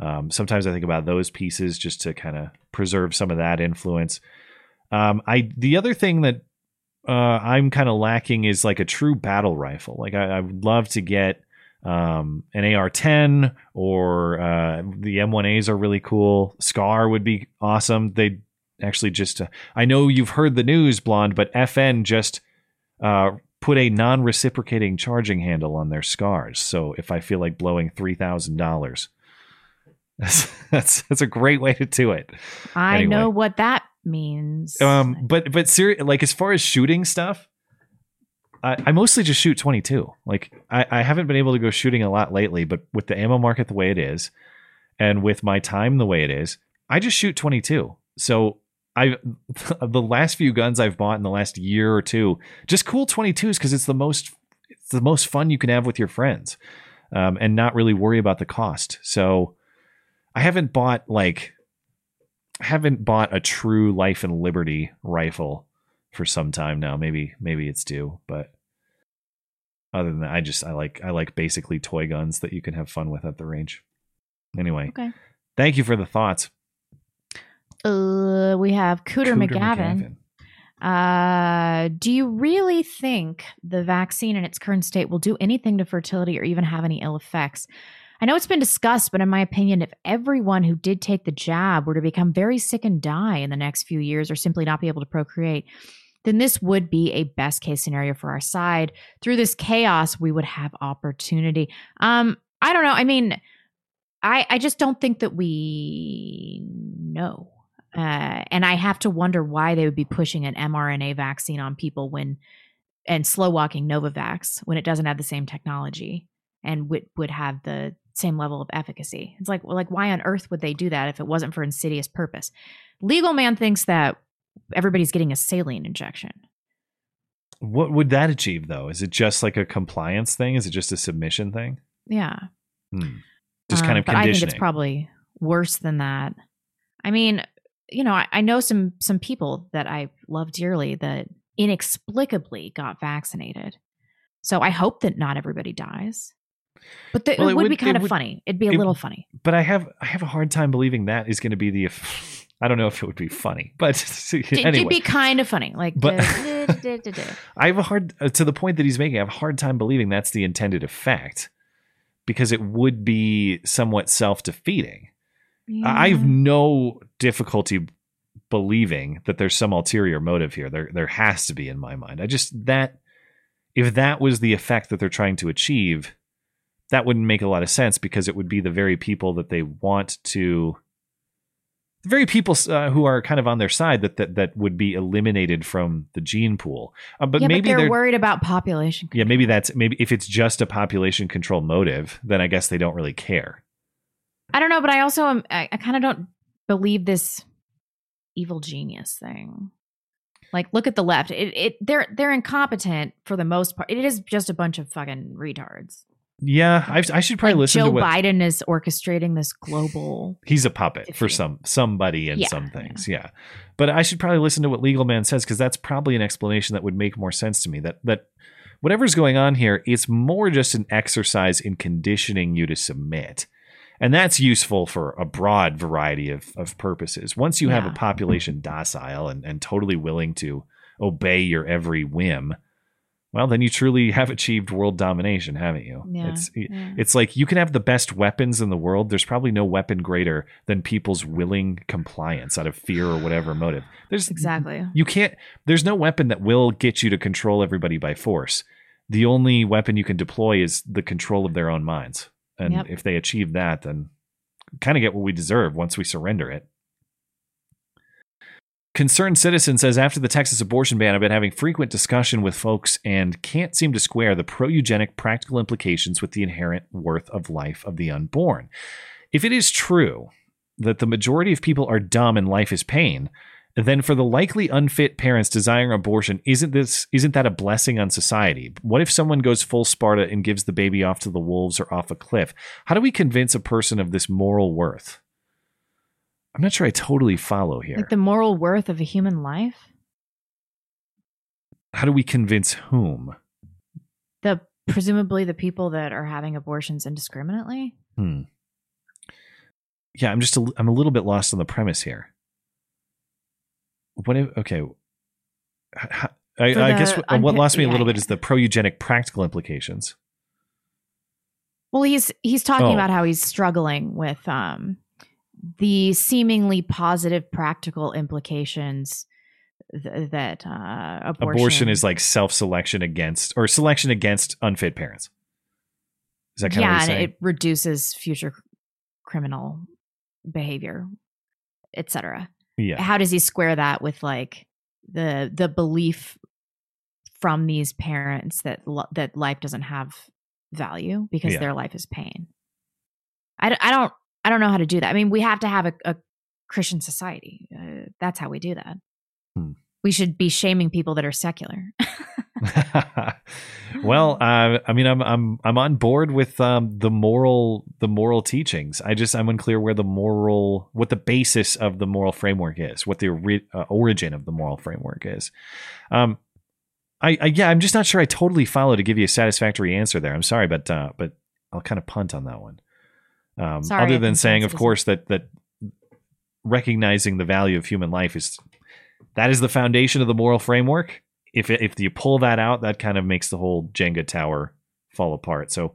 um, sometimes I think about those pieces just to kind of preserve some of that influence. Um, I the other thing that uh, I'm kind of lacking is like a true battle rifle. Like I, I would love to get um, an AR-10 or uh, the M1As are really cool. Scar would be awesome. They actually just uh, I know you've heard the news, blonde, but FN just uh, put a non-reciprocating charging handle on their scars. So if I feel like blowing three thousand dollars, that's, that's that's a great way to do it. I Anyway. know what that means. Um, but but seri- like as far as shooting stuff, I, I mostly just shoot 22. Like I, I haven't been able to go shooting a lot lately, but with the ammo market the way it is, and with my time the way it is, I just shoot 22. So I the last few guns I've bought in the last year or two, just cool 22s because it's the most it's the most fun you can have with your friends, um, and not really worry about the cost. So I haven't bought like haven't bought a true life and liberty rifle for some time now. Maybe maybe it's due, but other than that, I just I like I like basically toy guns that you can have fun with at the range. Anyway, Okay. thank you for the thoughts. Uh, we have Cooter, Cooter McGavin. Uh, do you really think the vaccine in its current state will do anything to fertility or even have any ill effects? I know it's been discussed, but in my opinion, if everyone who did take the jab were to become very sick and die in the next few years or simply not be able to procreate, then this would be a best case scenario for our side. Through this chaos, we would have opportunity. Um, I don't know. I mean, I I just don't think that we know. Uh, and I have to wonder why they would be pushing an mRNA vaccine on people when and slow walking Novavax when it doesn't have the same technology and would would have the same level of efficacy. It's like well, like why on earth would they do that if it wasn't for insidious purpose? Legal man thinks that everybody's getting a saline injection. What would that achieve though? Is it just like a compliance thing? Is it just a submission thing? Yeah. Hmm. Just kind Um, of but I think it's probably worse than that. I mean, you know, I, I know some some people that I love dearly that inexplicably got vaccinated. So I hope that not everybody dies. But the, Well, it, would, would- be kind of would- funny. It'd be a it- little funny. but I have I have a hard time believing that is going to be the. I don't know if it would be funny, but anyway, It'd be kind of funny. Like, But-. I have a hard uh, to the point that he's making. I have a hard time believing that's the intended effect because it would be somewhat self defeating. I I have no difficulty believing that there's some ulterior motive here. There there has to be in my mind. I just that if that was the effect that they're trying to achieve, that wouldn't make a lot of sense because it would be the very people that they want to the very people uh, who are kind of on their side that that, that would be eliminated from the gene pool. Uh, but yeah, maybe but they're, they're worried about population. yeah, maybe that's maybe if it's just a population control motive, then I guess they don't really care. I don't know, but I also am, I, I kind of don't believe this evil genius thing. Like, look at the left. It, it they're they're incompetent for the most part. It is just a bunch of fucking retards. Yeah, I, I should probably Like, listen Joe to what Joe Biden is orchestrating this global. he's a puppet for some somebody and Yeah, some things. Yeah. But I should probably listen to what Legal Man says because that's probably an explanation that would make more sense to me. That that whatever's going on here, it's more just an exercise in conditioning you to submit. And that's useful for a broad variety of, of purposes. Once you have a population docile and, and totally willing to obey your every whim, well, then you truly have achieved world domination, haven't you? Yeah, It's yeah. it's like you can have the best weapons in the world. There's probably no weapon greater than people's willing compliance out of fear or whatever motive. There's Exactly. you can't there's no weapon that will get you to control everybody by force. The only weapon you can deploy is the control of their own minds. And Yep. if they achieve that, then kind of get what we deserve once we surrender it. Concerned Citizen says after the Texas abortion ban, I've been having frequent discussion with folks and can't seem to square the pro eugenic practical implications with the inherent worth of life of the unborn. If it is true that the majority of people are dumb and life is pain, then for the likely unfit parents desiring abortion, isn't this isn't that a blessing on society? What if someone goes full Sparta and gives the baby off to the wolves or off a cliff? How do we convince a person of this moral worth? I'm not sure I totally follow here. Like the moral worth of a human life. How do we convince whom? The presumably the people that are having abortions indiscriminately. Hmm. Yeah, I'm just a, I'm a little bit lost on the premise here. What if okay? I, I guess what, what lost me a little bit is the pro eugenic practical implications. Well, he's he's talking Oh. about how he's struggling with um the seemingly positive practical implications th- that uh, abortion, Abortion. is like self selection against or selection against unfit parents. Is that kind yeah, of what and it reduces future criminal behavior, etc. Yeah. How does he square that with like the the belief from these parents that lo- that life doesn't have value because Yeah. their life is pain? I, d- I don't I don't know how to do that. I mean, we have to have a, a Christian society. Uh, that's how we do that. Hmm. We should be shaming people that are secular. well, uh, I mean, I'm I'm I'm on board with um, the moral the moral teachings. I just I'm unclear where the moral what the basis of the moral framework is, what the ori- uh, origin of the moral framework is. Um, I, I yeah, I'm just not sure I totally follow to give you a satisfactory answer there. I'm sorry, but uh, but I'll kind of punt on that one. Um, Sorry, other than saying, of course, that that recognizing the value of human life is that is the foundation of the moral framework. If it, if you pull that out, that kind of makes the whole Jenga tower fall apart. So,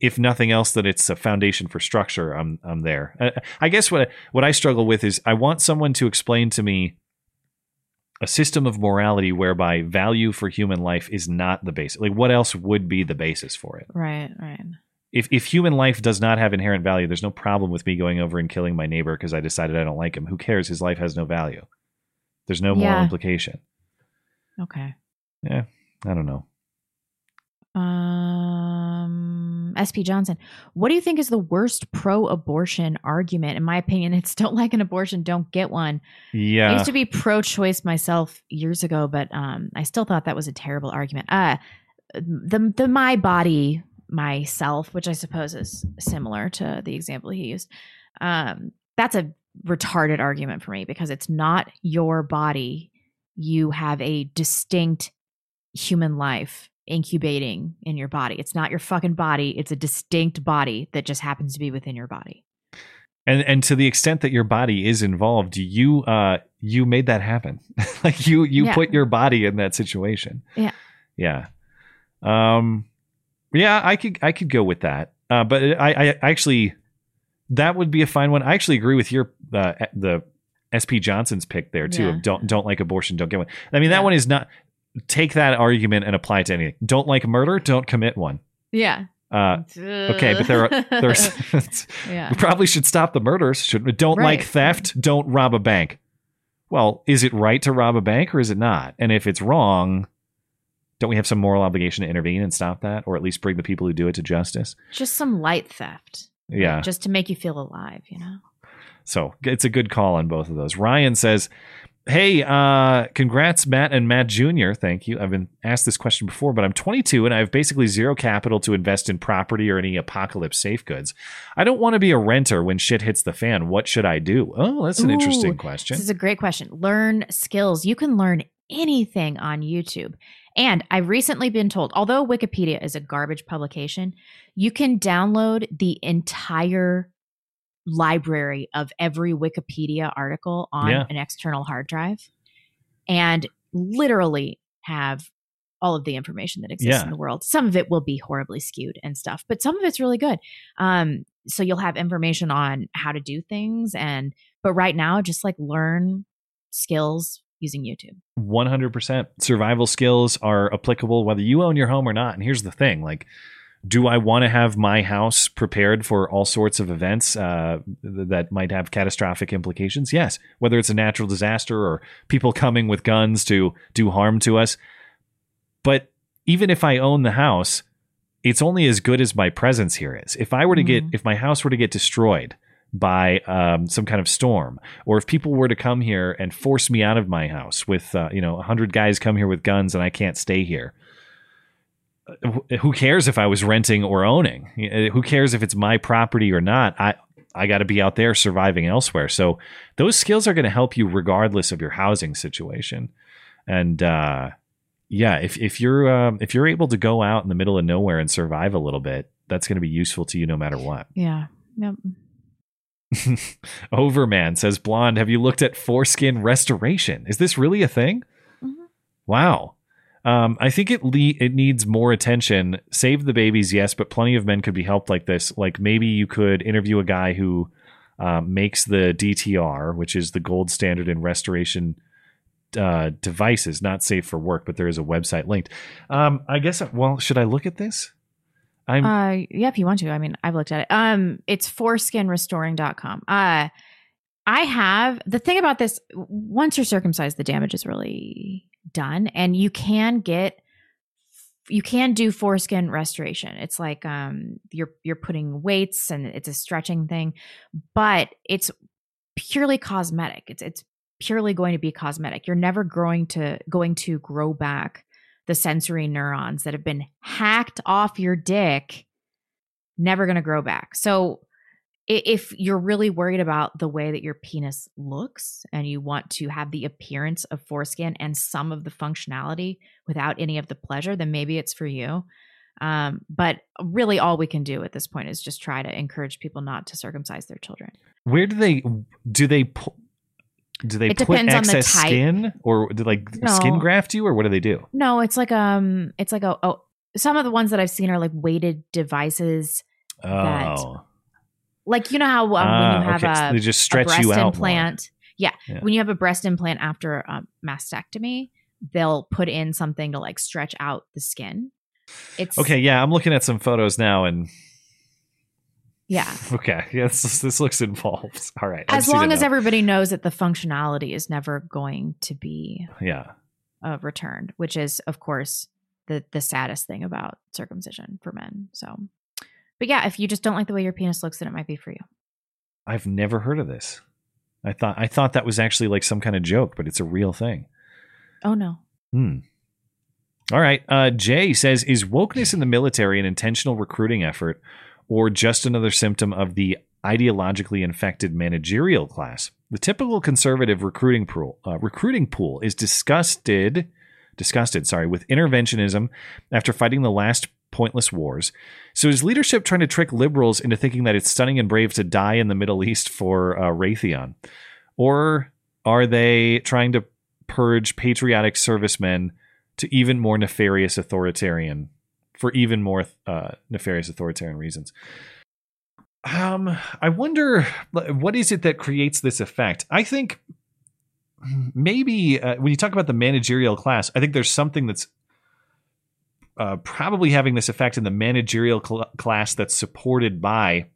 if nothing else, that it's a foundation for structure. I'm I'm there. I, I guess what what I struggle with is I want someone to explain to me a system of morality whereby value for human life is not the basis. Like, what else would be the basis for it? right, right. If if human life does not have inherent value, there's no problem with me going over and killing my neighbor because I decided I don't like him. Who cares? His life has no value. There's no moral Yeah. implication. Okay. Yeah, I don't know. Um, SP Johnson, what do you think is the worst pro-abortion argument? In my opinion, it's don't like an abortion, don't get one. Yeah, I used to be pro-choice myself years ago, but um, I still thought that was a terrible argument. Uh, the the my body myself, which I suppose is similar to the example he used. Um, that's a retarded argument for me because it's not your body. You have a distinct human life incubating in your body. It's not your fucking body. It's a distinct body that just happens to be within your body. and and to the extent that your body is involved, you uh you made that happen. like you you Yeah. put your body in that situation. Yeah. Yeah. Um yeah, I could I could go with that. Uh but I I actually that would be a fine one. I actually agree with your uh, the SP Johnson's pick there too Yeah. of don't don't like abortion, don't get one. I mean, that one is not. Take that argument and apply it to anything. Don't like murder, don't commit one. Yeah. Uh, okay, but there are there's Yeah. we probably should stop the murders. Should we? Don't like theft. Don't rob a bank. Well, is it right to rob a bank or is it not? And if it's wrong, don't we have some moral obligation to intervene and stop that, or at least bring the people who do it to justice? Just some light theft. Yeah. Just to make you feel alive, you know? So it's a good call on both of those. Ryan says, Hey, uh, congrats, Matt and Matt Jr. Thank you. I've been asked this question before, but I'm 22 and I have basically zero capital to invest in property or any apocalypse safe goods. I don't want to be a renter when shit hits the fan. What should I do? Oh, that's an interesting question. This is a great question. Learn skills. You can learn anything on YouTube. And I've recently been told, although Wikipedia is a garbage publication, you can download the entire library of every Wikipedia article on Yeah. an external hard drive and literally have all of the information that exists Yeah. in the world. Some of it will be horribly skewed and stuff, but some of it's really good. Um, so you'll have information on how to do things and but right now just like learn skills using YouTube. 100% survival skills are applicable whether you own your home or not. And here's the thing like do i want to have my house prepared for all sorts of events uh, th- that might have catastrophic implications? Yes. Whether it's a natural disaster or people coming with guns to do harm to us. But even if i own the house it's only as good as my presence here is. If i were to get if my house were to get destroyed by um, some kind of storm, or if people were to come here and force me out of my house with, uh, you know, a hundred guys come here with guns and I can't stay here. uh, Who cares if I was renting or owning? Uh, Who cares if it's my property or not? I I got to be out there surviving elsewhere. So those skills are going to help you regardless of your housing situation. And uh, yeah, if if you're um, if you're able to go out in the middle of nowhere and survive a little bit, that's going to be useful to you no matter what. Yeah. Yep. Overman says, Blonde, have you looked at foreskin restoration? Is this really a thing? Wow. Um, I think it le- it needs more attention. Save the babies, yes, but plenty of men could be helped like this. Like maybe you could interview a guy who um, makes the DTR, which is the gold standard in restoration uh, devices, not safe for work, but there is a website linked. Um, I guess. Well, should I look at this? I'm uh yeah, if you want to. I mean, I've looked at it. Um it's foreskinrestoring.com. Uh I have the thing about this once you're circumcised the damage is really done and you can get you can do foreskin restoration. It's like um you're you're putting weights and it's a stretching thing, but it's purely cosmetic. It's it's purely going to be cosmetic. You're never growing to going to grow back the sensory neurons that have been hacked off your dick. Never going to grow back. So if you're really worried about the way that your penis looks and you want to have the appearance of foreskin and some of the functionality without any of the pleasure, then maybe it's for you. Um, but really, all we can do at this point is just try to encourage people not to circumcise their children. Where do they do they do they It put depends on the excess skin or do like No. skin graft you or what do they do? No, it's like um, it's like a oh, some of the ones that I've seen are like weighted devices. That, Oh, like you know how um, when Ah, you have okay, so a they just stretch breast you out implant. Yeah. Yeah. when you have a breast implant after a mastectomy, they'll put in something to like stretch out the skin. It's okay. Yeah, I'm looking at some photos now, and yeah. okay, Yes, this, this looks involved. All right, As long as everybody knows that the functionality is never going to be yeah, uh, returned, which is of course the the saddest thing about circumcision for men. So, but yeah, if you just don't like the way your penis looks, then it might be for you. I've never heard of this. I thought I thought that was actually like some kind of joke, but it's a real thing. Oh no. Hmm. All right. Uh, Jay says, "Is wokeness in the military an intentional recruiting effort, or just another symptom of the ideologically infected managerial class? The typical conservative recruiting pool, uh, recruiting pool, is disgusted, disgusted, sorry, with interventionism after fighting the last pointless wars. So is leadership trying to trick liberals into thinking that it's stunning and brave to die in the Middle East for uh, Raytheon, or are they trying to purge patriotic servicemen to even more nefarious authoritarian for even more uh, nefarious authoritarian reasons. Um, I wonder what is it that creates this effect. I think maybe uh, when you talk about the managerial class, I think there's something that's uh, probably having this effect in the managerial cl- class that's supported by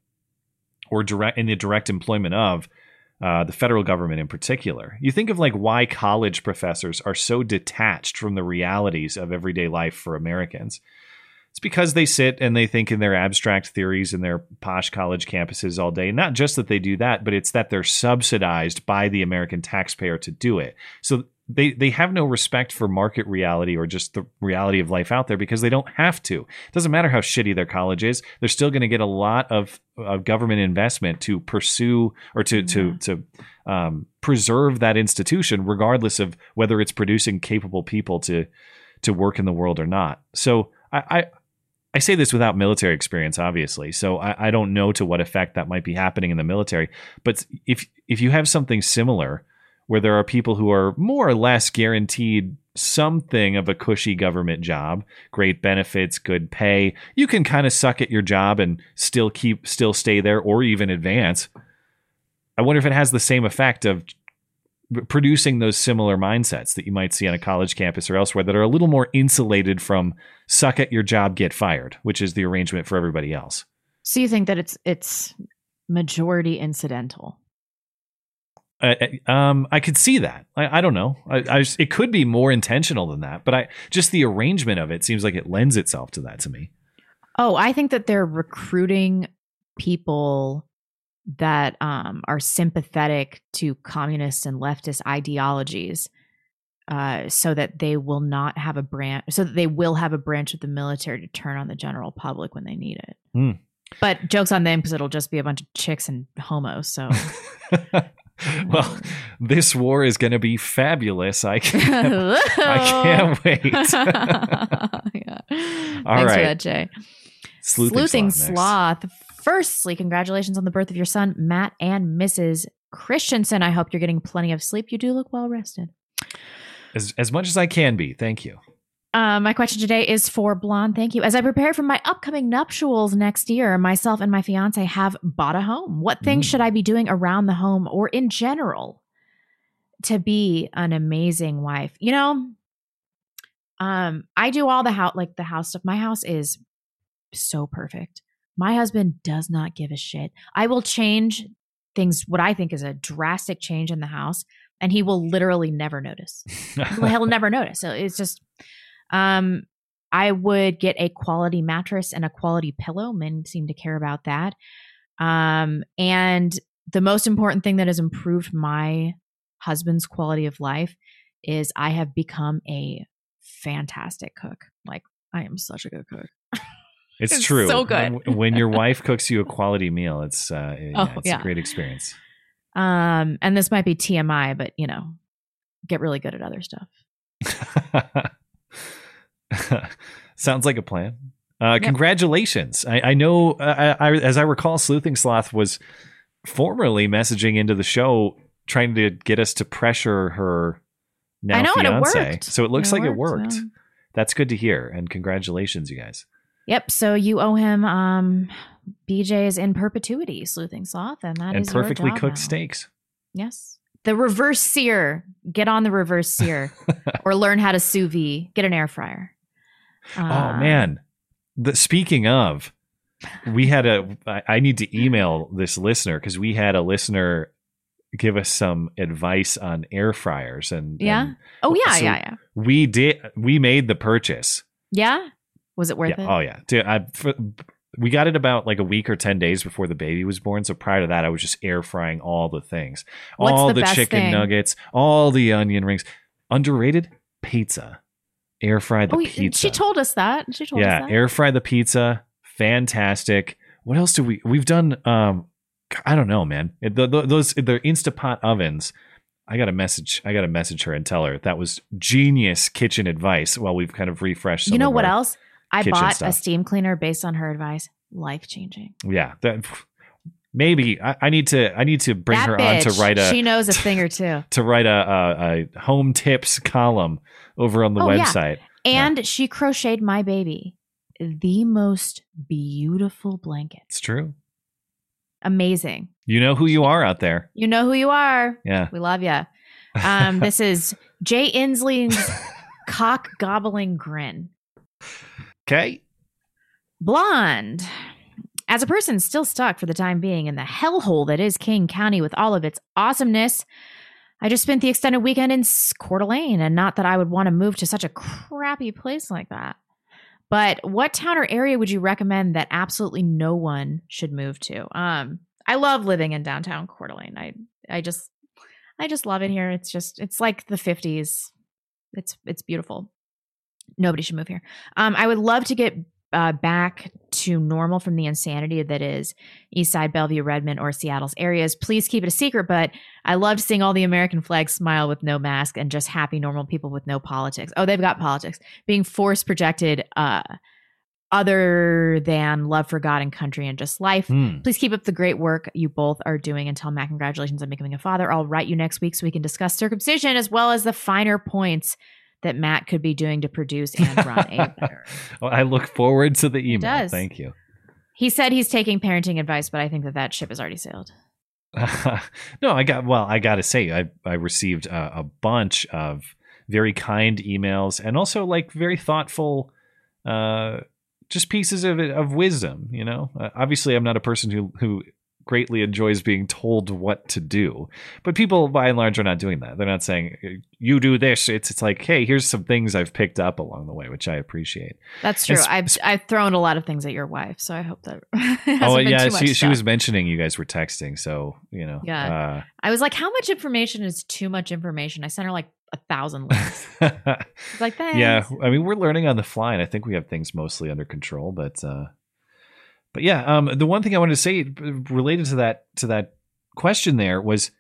or direct in the direct employment of uh, the federal government in particular. You think of like why college professors are so detached from the realities of everyday life for Americans. It's because they sit and they think in their abstract theories in their posh college campuses all day. Not just that they do that, but it's that they're subsidized by the American taxpayer to do it. So they they have no respect for market reality or just the reality of life out there because they don't have to. It doesn't matter how shitty their college is; they're still going to get a lot of, of government investment to pursue or to to to um, preserve that institution, regardless of whether it's producing capable people to to work in the world or not. So I. I I say this without military experience, obviously, so I, I don't know to what effect that might be happening in the military. But if if you have something similar, where there are people who are more or less guaranteed something of a cushy government job, great benefits, good pay. You can kind of suck at your job and still keep still stay there or even advance. I wonder if it has the same effect of producing those similar mindsets that you might see on a college campus or elsewhere that are a little more insulated from suck at your job get fired, which is the arrangement for everybody else. So you think that it's it's majority incidental? I, um, I could see that. I, I don't know. I, I just, it could be more intentional than that, but I just the arrangement of it seems like it lends itself to that to me. Oh, I think that they're recruiting people that um, are sympathetic to communist and leftist ideologies, uh, so that they will not have a branch, so that they will have a branch of the military to turn on the general public when they need it. Hmm. But jokes on them because it'll just be a bunch of chicks and homos. So well, this war is going to be fabulous. I can't, I can't wait. yeah. All Thanks right. for that, Jay. Sleuthing, Sleuthing sloth. Sloth. Firstly, congratulations on the birth of your son, Matt and Mrs. Christiansen. I hope you're getting plenty of sleep. You do look well rested. As, as much as I can be. Thank you. Uh, my question today is for Blonde. Thank you. As I prepare for my upcoming nuptials next year, myself and my fiance have bought a home. What things Mm. should I be doing around the home or in general to be an amazing wife? You know, um, I do all the house, like the house stuff. My house is so perfect. My husband does not give a shit. I will change things, what I think is a drastic change in the house, and he will literally never notice. He'll never notice. So it's just, um, I would get a quality mattress and a quality pillow. Men seem to care about that. Um, and the most important thing that has improved my husband's quality of life is I have become a fantastic cook. Like I am such a good cook. It's, It's true. so good. When, when your wife cooks you a quality meal, it's uh, yeah, Oh, it's yeah. a great experience. Um, and this might be TMI, but you know, get really good at other stuff. Sounds like a plan. Uh, Congratulations! I, I know, uh, I, I, as I recall, Sleuthing Sloth was formerly messaging into the show, trying to get us to pressure her now I know, it fiance. worked. So it looks It like it worked, worked. yeah. That's good to hear, and congratulations, you guys. Yep. So you owe him um BJ's in perpetuity, sleuthing sloth, and that is and perfectly cooked now. steaks. Yes. The reverse sear. Get on the reverse sear, or learn how to sous vide. Get an air fryer. oh Uh, man, the, speaking of, we had a. I, I need to email this listener because we had a listener give us some advice on air fryers and Yeah. and Oh yeah, so yeah, yeah. We did. We made the purchase. Yeah. Was it worth yeah. it? Oh yeah. Dude, I, for, we got it about like a week or ten days before the baby was born. So prior to that, I was just air frying all the things, What's all the the, chicken thing? nuggets, all the onion rings. Underrated pizza. Air fry the oh, pizza. she told us that. She told yeah, us that. air fry the pizza. Fantastic. What else do we? We've done. Um, I don't know, man. The- the- those the Instapot ovens. I got a message. I got to message her and tell her that was genius kitchen advice. While we've kind of refreshed. Some you know what our else? I bought a steam cleaner based on her advice. Life changing. Yeah, that maybe I, I need to. I need to bring that her bitch, on to write a. She knows a thing or two. to write a, a, a home tips column over on the Oh, yeah. website. And she crocheted my baby the most beautiful blanket. It's true. Amazing. You know who you are out there. You know who you are. Yeah. We love you. Um, this is Jay Inslee's cock gobbling grin. Okay. Blonde. As a person still stuck for the time being in the hellhole that is King County with all of its awesomeness, I just spent the extended weekend in Coeur d'Alene, and not that I would want to move to such a crappy place like that. But what town or area would you recommend that absolutely no one should move to? Um, I love living in downtown Coeur d'Alene. I I just I just love it here. It's just it's like the 50s. It's it's beautiful. Nobody should move here. Um, I would love to get uh, back to normal from the insanity that is East Side, Bellevue, Redmond, or Seattle's areas. Please keep it a secret, but I loved seeing all the American flags smile with no mask and just happy, normal people with no politics. Oh, they've got politics being force projected. Uh, other than love for God and country and just life. Hmm. Please keep up the great work you both are doing. And tell Matt congratulations on becoming a father. I'll write you next week so we can discuss circumcision as well as the finer points that Matt could be doing to produce and run a better. Well, I look forward to the email. does. Thank you. He said he's taking parenting advice, but I think that that ship has already sailed. no, I got well. I got to say, I I received a, a bunch of very kind emails and also like very thoughtful, uh, just pieces of of wisdom. You know, uh, obviously, I'm not a person who who greatly enjoys being told what to do, but people by and large are not doing that. They're not saying you do this. It's it's like, hey, here's some things I've picked up along the way, which I appreciate. That's true. sp- I've I've thrown a lot of things at your wife, so I hope that. oh yeah, she she was mentioning you guys were texting, so you know. Yeah. I was like, how much information is too much information? I sent her like a thousand links. Uh, like, thanks. yeah, I mean, we're learning on the fly, and I think we have things mostly under control. But uh, but yeah, um, the one thing I wanted to say uh, related to that to that question there was,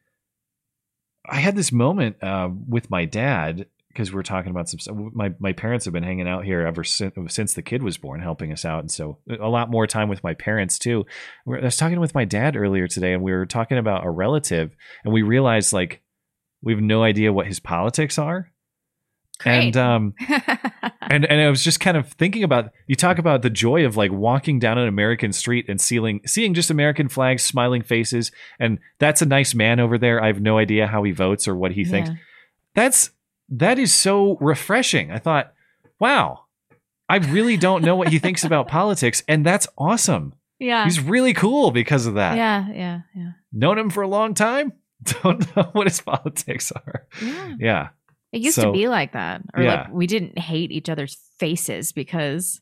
I had this moment uh, with my dad because we are talking about some. My my parents have been hanging out here ever since since the kid was born, helping us out, and so a lot more time with my parents too. I was talking with my dad earlier today, and we were talking about a relative, and we realized like we have no idea what his politics are. And um and and I was just kind of thinking about you talk about the joy of like walking down an American street and seeing seeing just American flags, smiling faces, and that's a nice man over there. I have no idea how he votes or what he thinks. Yeah. That's that is so refreshing. I thought, wow, I really don't know what he thinks about politics, and that's awesome. Yeah. He's really cool because of that. Yeah, yeah, yeah. Known him for a long time. Don't know what his politics are. Yeah. Yeah. It used So- to be like that. Or Yeah. like we didn't hate each other's faces because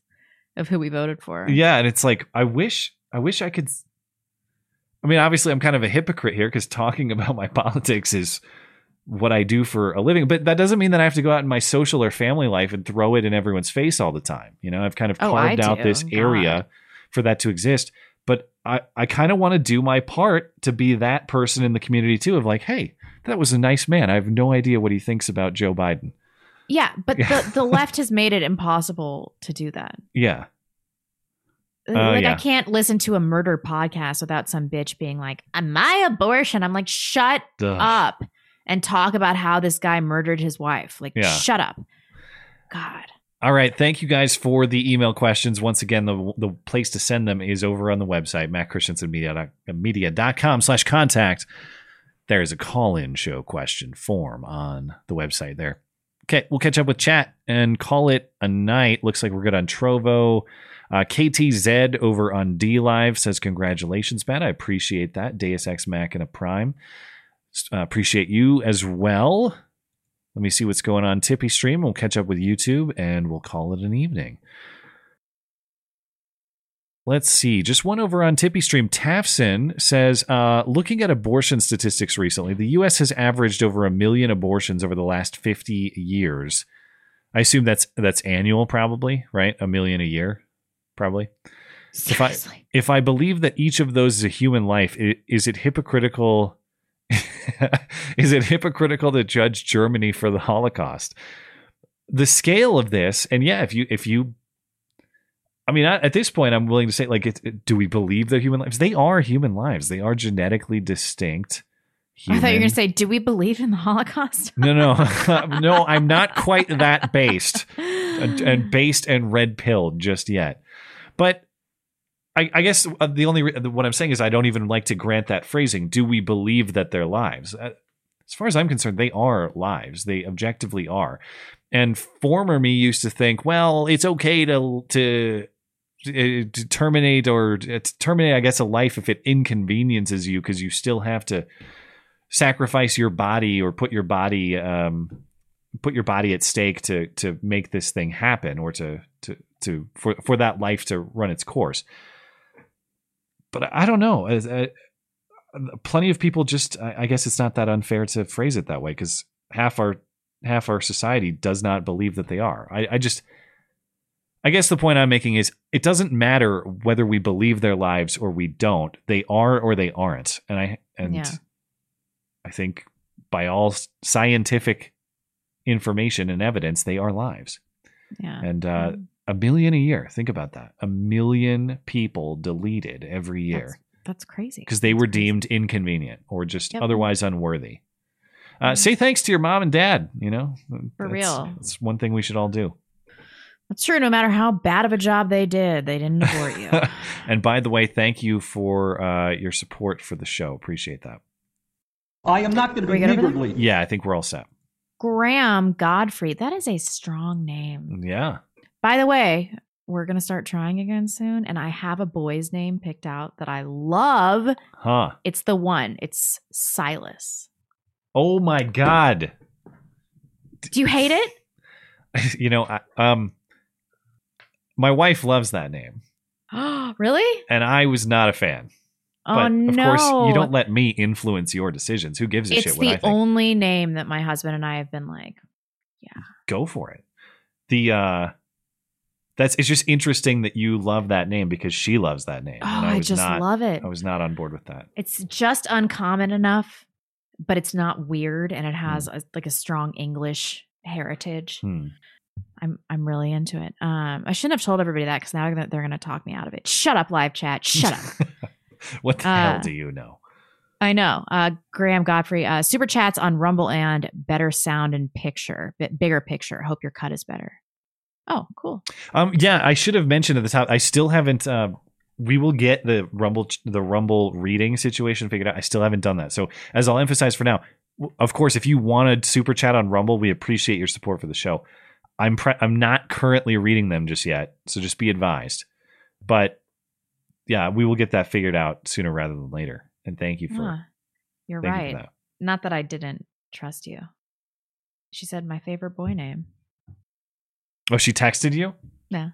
of who we voted for. Yeah, and it's like I wish I wish I could I mean, obviously I'm kind of a hypocrite here cuz talking about my politics is what I do for a living, but that doesn't mean that I have to go out in my social or family life and throw it in everyone's face all the time. You know, I've kind of Oh, carved out this God. area for that to exist, but I I kind of want to do my part to be that person in the community too of like, hey, that was a nice man. I have no idea what he thinks about Joe Biden. Yeah, but Yeah. the, the left has made it impossible to do that. Yeah. Oh, like yeah. I can't listen to a murder podcast without some bitch being like, "Uh, "My abortion." I'm like, "Shut Ugh. up!" and talk about how this guy murdered his wife. Like, Yeah. shut up. God. All right. Thank you guys for the email questions. Once again, the the place to send them is over on the website, mattchristiansenmedia.com slash contact. There is a call-in show question form on the website there. Okay, we'll catch up with chat and call it a night. Looks like we're good on Trovo. Uh, KTZ over on DLive says, Congratulations, Matt. I appreciate that. Deus Ex a Prime. Uh, appreciate you as well. Let me see what's going on TipeeeStream. We'll catch up with YouTube and we'll call it an evening. Let's see. Just one over on TipeeeStream. Tafson says, uh, looking at abortion statistics recently, the U.S. has averaged over a million abortions over the last 50 years. I assume that's that's annual, probably, right? A million a year, probably. If I if I believe that each of those is a human life, is it hypocritical? is it hypocritical to judge Germany for the Holocaust? The scale of this, and yeah, if you if you I mean, at this point, I'm willing to say, like, it, do we believe they're human lives? They are human lives. They are genetically distinct. I thought you were going to say, "Do we believe in the Holocaust?" no, no, no. I'm not quite that based and, based and red pilled just yet. But I, I guess uh, the only re- what I'm saying is I don't even like to grant that phrasing. Do we believe that their lives? Uh, as far as I'm concerned, they are lives. They objectively are. And former me used to think, well, it's okay to to to terminate or to terminate, I guess, a life if it inconveniences you because you still have to sacrifice your body or put your body um, put your body at stake to to make this thing happen or to to to for for that life to run its course. But I don't know. Uh, plenty of people just I I guess it's not that unfair to phrase it that way because half our half our society does not believe that they are. I, I just I guess the point I'm making is it doesn't matter whether we believe their lives or we don't. They are or they aren't. And I and Yeah. I think by all scientific information and evidence, they are lives. Yeah. And uh, a million a year. Think about that. A million people deleted every year That's crazy. because they were deemed inconvenient or just Yep. otherwise unworthy. Uh, say thanks to your mom and dad. You know, For That's- real. It's one thing we should all do. That's true. No matter how bad of a job they did, they didn't abort you. and by the way, thank you for uh, your support for the show. Appreciate that. I am not going to We be good over niggardly. Yeah, I think we're all set. Graham Godfrey. That is a strong name. Yeah. By the way, we're going to start trying again soon. And I have a boy's name picked out that I love. Huh. It's the one, it's Silas. Oh my God. Do you hate it? you know, I, um, my wife loves that name, Oh, really? and I was not a fan. Oh, but of no. course, you don't let me influence your decisions. Who gives a It's shit what I the think? only name that my husband and I have been like, yeah. Go for it. The uh that's it's just interesting that you love that name because she loves that name. Oh, I was just not- love it. I was not on board with that. it's just uncommon enough, but it's not weird and it has a, like a strong English heritage. Hmm. I'm I'm really into it. Um, I shouldn't have told everybody that because now they're they're gonna talk me out of it. Shut up, live chat. Shut up. What the Uh, hell do you know? I know. Uh, Graham Godfrey, uh, super chats on Rumble and better sound and picture, bit bigger picture. Hope your cut is better. Oh, cool. Um, yeah, I should have mentioned at the top. I still haven't. Uh, we will get the Rumble the Rumble reading situation figured out. I still haven't done that. So as I'll emphasize for now, of course, if you want to super chat on Rumble, we appreciate your support for the show. I'm pre- I'm not currently reading them just yet, so just be advised. But yeah, we will get that figured out sooner rather than later. And thank you for Huh. You're thank you right. for that. Not that I didn't trust you. She said my favorite boy name. Oh, she texted you. Yeah.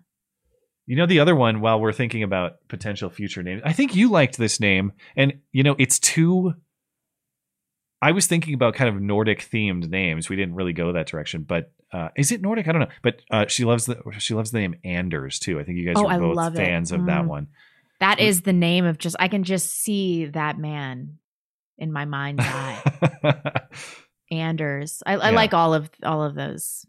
You know the other one. While we're thinking about potential future names, I think you liked this name, and you know it's too. I was thinking about kind of Nordic themed names. We didn't really go that direction, but uh, is it Nordic? I don't know. But uh, she loves the she loves the name Anders too. I think you guys Oh, are both love it. fans of that Mm. one. That is the name of just I can just see that man in my mind's eye. Anders. I, I Yeah. like all of all of those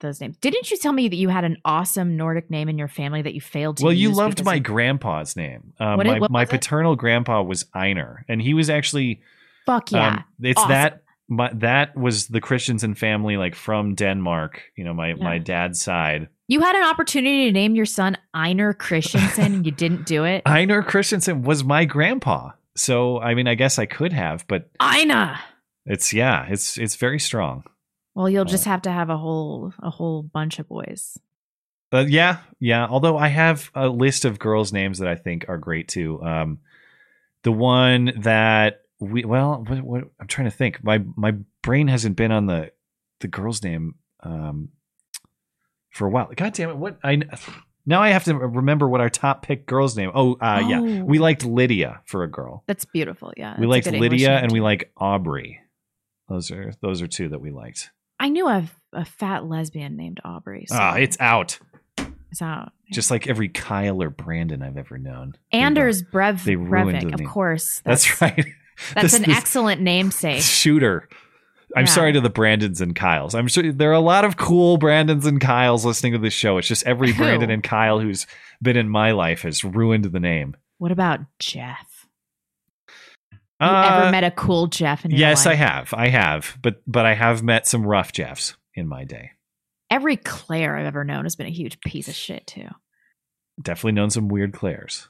those names. Didn't you tell me that you had an awesome Nordic name in your family that you failed to Well, you loved my of- grandpa's name. Um, What my what my paternal grandpa was Einar, and he was actually Fuck yeah. Um, it's Awesome. that my, that was the Christiansen family, like from Denmark. You know, my my dad's side. You had an opportunity to name your son Einar Christiansen and you didn't do it. Einar Christiansen was my grandpa. So I mean, I guess I could have, but Einar. it's yeah, it's it's very strong. Well, you'll just have to have a whole a whole bunch of boys. But yeah, yeah. Although I have a list of girls' names that I think are great too. Um, the one that we well, what, what I'm trying to think. My my brain hasn't been on the the girl's name um for a while. God damn it! What I now I have to remember what our top pick girl's name. Oh, uh, yeah, Oh. we liked Lydia for a girl. That's beautiful. Yeah. we liked Lydia and we like Aubrey. Those are those are two that we liked. I knew a, a fat lesbian named Aubrey. So Ah, it's out. it's out. Just like every Kyle or Brandon I've ever known. Anders Breivik ruined of name. course. That's, right. That's This- an this excellent namesake. shooter. I'm Yeah. sorry to the Brandons and Kyles. I'm sure there are a lot of cool Brandons and Kyles listening to this show. It's just every Who? Brandon and Kyle who's been in my life has ruined the name. What about Jeff? You Uh, ever met a cool Jeff in your yes, I have. I have, but but I have met some rough Jeffs in my day. Every Claire I've ever known has been a huge piece of shit too. Definitely known some weird Claires.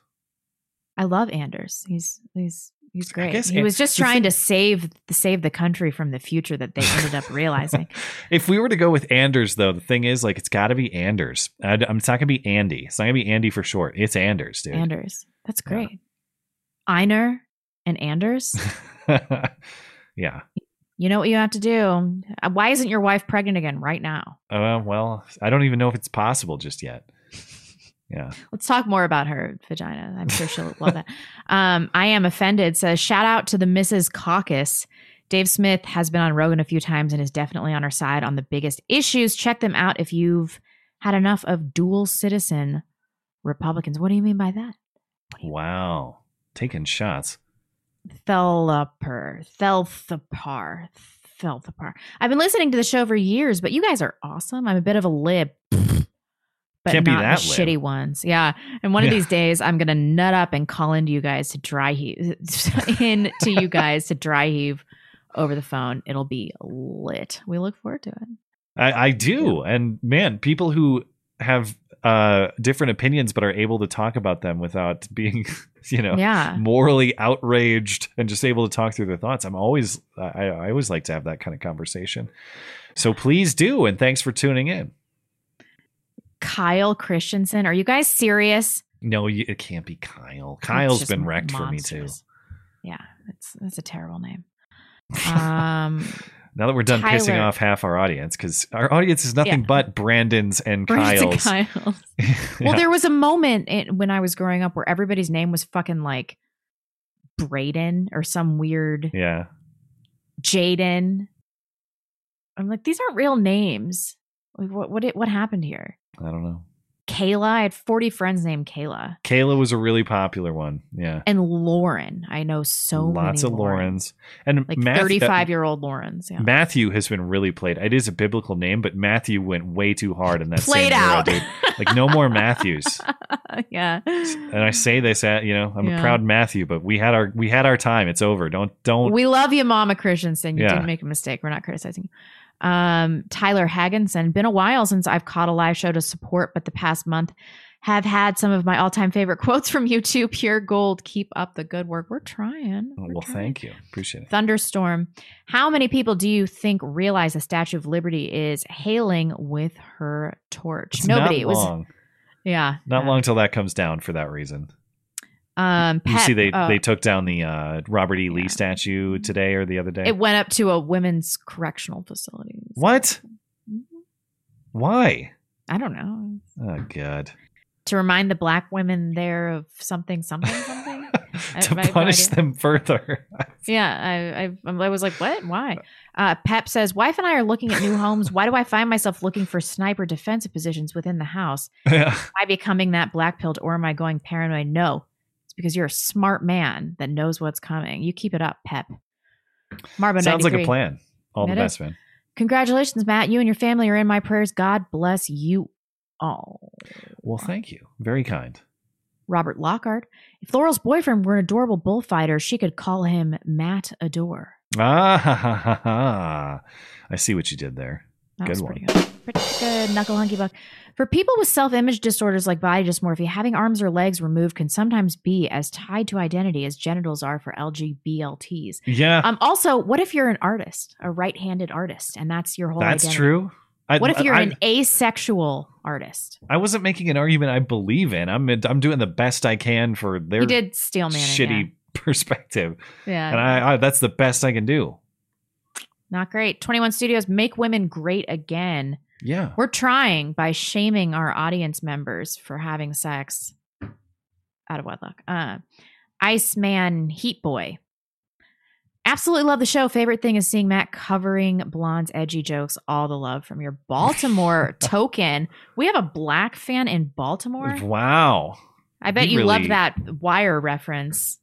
I love Anders. He's he's he's great. He was just trying to save save the country from the future that they ended up realizing. If we were to go with Anders, though, the thing is, like, it's got to be Anders. I, am it's not going to be Andy. It's not going to be Andy for short. It's Anders, dude. Anders. That's great. Einar and Anders. yeah. You know what you have to do. Uh, Why isn't your wife pregnant again right now? Uh, well, I don't even know if it's possible just yet. Yeah. Let's talk more about her vagina. I'm sure she'll love that. Um, I am offended. Says shout out to the Mises Caucus. Dave Smith has been on Rogan a few times and is definitely on our side on the biggest issues. Check them out if you've had enough of dual citizen Republicans. What do you mean by that? Wow. Taking shots. Thelper, Thelthapar, Thelthapar. I've been listening to the show for years, but you guys are awesome. I'm a bit of a lib, but Can't be not that the shitty ones. Yeah, and one of these days, I'm gonna nut up and call into you guys to dry heave, in to you guys to dry heave over the phone. It'll be lit. We look forward to it. I, I do. And man, people who have uh different opinions but are able to talk about them without being you know Yeah. morally outraged and just able to talk through their thoughts i'm always I, I always like to have that kind of conversation so please do and thanks for tuning in Kyle Christiansen, are you guys serious? no you, it can't be kyle Kyle's been wrecked for me too. Yeah, it's that's a terrible name. Um, now that we're done pissing off half our audience because our audience is nothing Yeah. but brandon's and Brandon kyle's Kyle's. Well, there was a moment in, when I was growing up where everybody's name was fucking like Braden or some weird yeah Jaden. I'm like, these aren't real names. Like, what what what happened here? I don't know Kayla. I had 40 friends named Kayla kayla was a really popular one yeah and Lauren. I know so lots many of Laurens. and like Math- 35 year old Laurens. Yeah. Matthew has been really played. It is a biblical name, but Matthew went way too hard in that Played same out. era. Like no more Matthews. yeah. And I say this at you know, I'm Yeah. a proud Matthew, but we had our we had our time. It's over. Don't don't We love you, Mama Christiansen. You Yeah. didn't make a mistake. We're not criticizing you. Um, Tyler Hagginson. Been a while since I've caught a live show to support, but the past month have had some of my all-time favorite quotes from you two. Pure gold. Keep up the good work. We're trying. Oh, well, thank you. Appreciate it. Thunderstorm. How many people do you think realize the Statue of Liberty is hailing with her torch? It's Nobody. Not it was yeah. Not long till that comes down for that reason. Um, You see, they uh, they took down the uh, Robert E. Lee statue today or the other day. it went up to a women's correctional facility. what? Mm-hmm. Why? I don't know. Oh God! to remind the black women there of something, something, something. To I no punish idea. them further. Yeah, I, I, I was like, what? Why? Uh, Pep says, wife and I are looking at new homes. Why do I find myself looking for sniper defensive positions within the house? Yeah. Am I becoming that black pilled or am I going paranoid? No, because you're a smart man that knows what's coming. You keep it up, Pep. Marbo Sounds like a plan. All the best, is. man. Congratulations, Matt. You and your family are in my prayers. God bless you all. Well, thank you. Very kind. Robert Lockhart. If Laurel's boyfriend were an adorable bullfighter, she could call him Matt Adore. Ah, ha, ha, ha. I see what you did there. That good one. pretty good. Pretty good. Knuckle hunky buck. For people with self image disorders like body dysmorphia, having arms or legs removed can sometimes be as tied to identity as genitals are for LGBLTs. Yeah, Um. Also, what if you're an artist, a right handed artist, and that's your whole that's identity? true. I, what if you're I, an asexual artist? I wasn't making an argument I believe in. I'm I'm doing the best I can for their You did Steel shitty perspective, Yeah. and I, I that's the best I can do. Not great. 21 Studios, make women great again. Yeah. We're trying by shaming our audience members for having sex out of wedlock. Uh, Iceman Heat Boy. Absolutely love the show. Favorite thing is seeing Matt covering Blonde's edgy jokes. All the love from your Baltimore token. We have a black fan in Baltimore. Wow. I bet You you, loved that wire reference.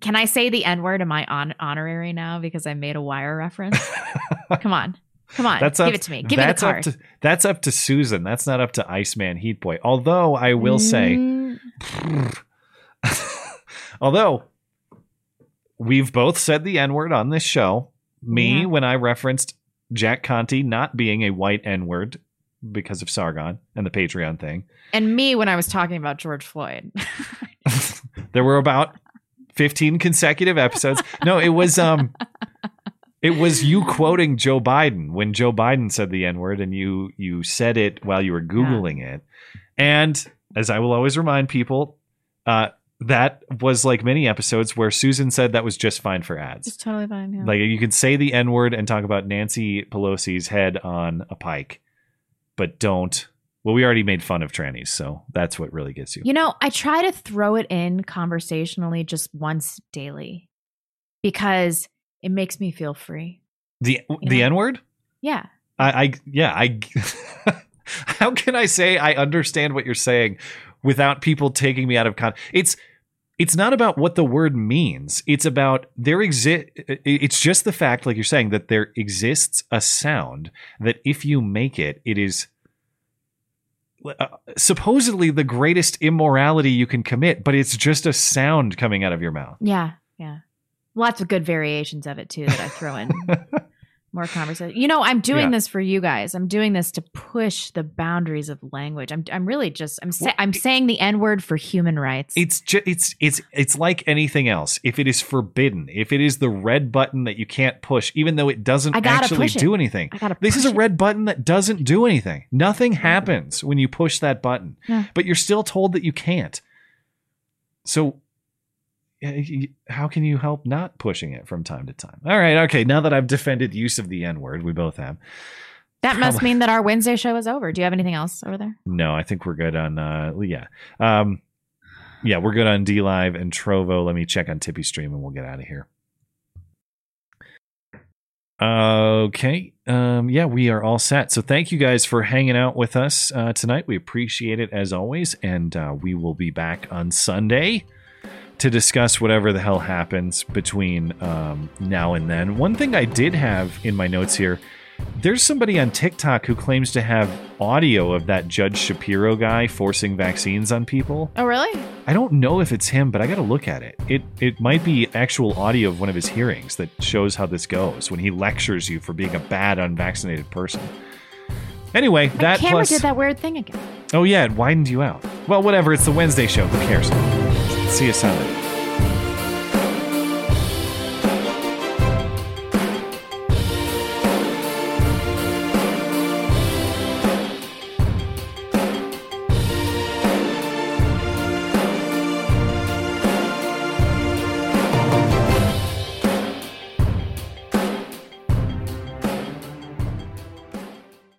Can I say the N word? Am I on honorary now because I made a wire reference? Come on. Come on. That's give it to me. Give me the card. Up to, that's up to Susan. That's not up to Iceman Heat Boy. Although I will say, Mm, although we've both said the N word on this show. Me, Yeah. when I referenced Jack Conte not being a white N word because of Sargon and the Patreon thing. and me when I was talking about George Floyd. There were about 15 consecutive episodes. No, it was um it was you quoting Joe Biden when Joe Biden said the N-word and you you said it while you were googling it. And as I will always remind people, uh that was like many episodes where Susan said that was just fine for ads. It's totally fine. Yeah. Like you can say the N word and talk about Nancy Pelosi's head on a pike, but don't. Well, we already made fun of trannies, so that's what really gets you. You know, I try to throw it in conversationally just once daily because it makes me feel free. The the N word? Yeah. I, I yeah I. how can I say I understand what you're saying without people taking me out of con? It's it's not about what the word means. It's about there exist. It's just the fact, like you're saying, that there exists a sound that if you make it, it is uh, supposedly the greatest immorality you can commit, but it's just a sound coming out of your mouth. Yeah. Yeah. Lots of good variations of it too that I throw in. More conversation. You know, I'm doing Yeah. this for you guys. I'm doing this to push the boundaries of language. I'm I'm really just I'm sa- I'm saying the N word for human rights. It's just it's it's it's like anything else. If it is forbidden, if it is the red button that you can't push, even though it doesn't actually it. do anything. This is a it. red button that doesn't do anything. Nothing happens when you push that button. Yeah. But you're still told that you can't. So how can you help not pushing it from time to time? All right, okay. Now that I've defended use of the N word, we both have. that must mean that our Wednesday show is over. Do you have anything else over there? No, I think we're good on uh yeah. Um yeah, we're good on DLive and Trovo. Let me check on TipeeeStream and we'll get out of here. Okay. Um yeah, we are all set. So thank you guys for hanging out with us uh tonight. We appreciate it as always and uh we will be back on Sunday to discuss whatever the hell happens between um now and then. One thing I did have in my notes here there's somebody on TikTok who claims to have audio of that Judge Shapiro guy forcing vaccines on people. Oh, really? I don't know if it's him, but I got to look at it. It it might be actual audio of one of his hearings that shows how this goes when he lectures you for being a bad unvaccinated person. Anyway, that Camera plus did that weird thing again. Oh yeah, it widened you out. Well, whatever, it's the Wednesday show. Who cares? See you Sunday.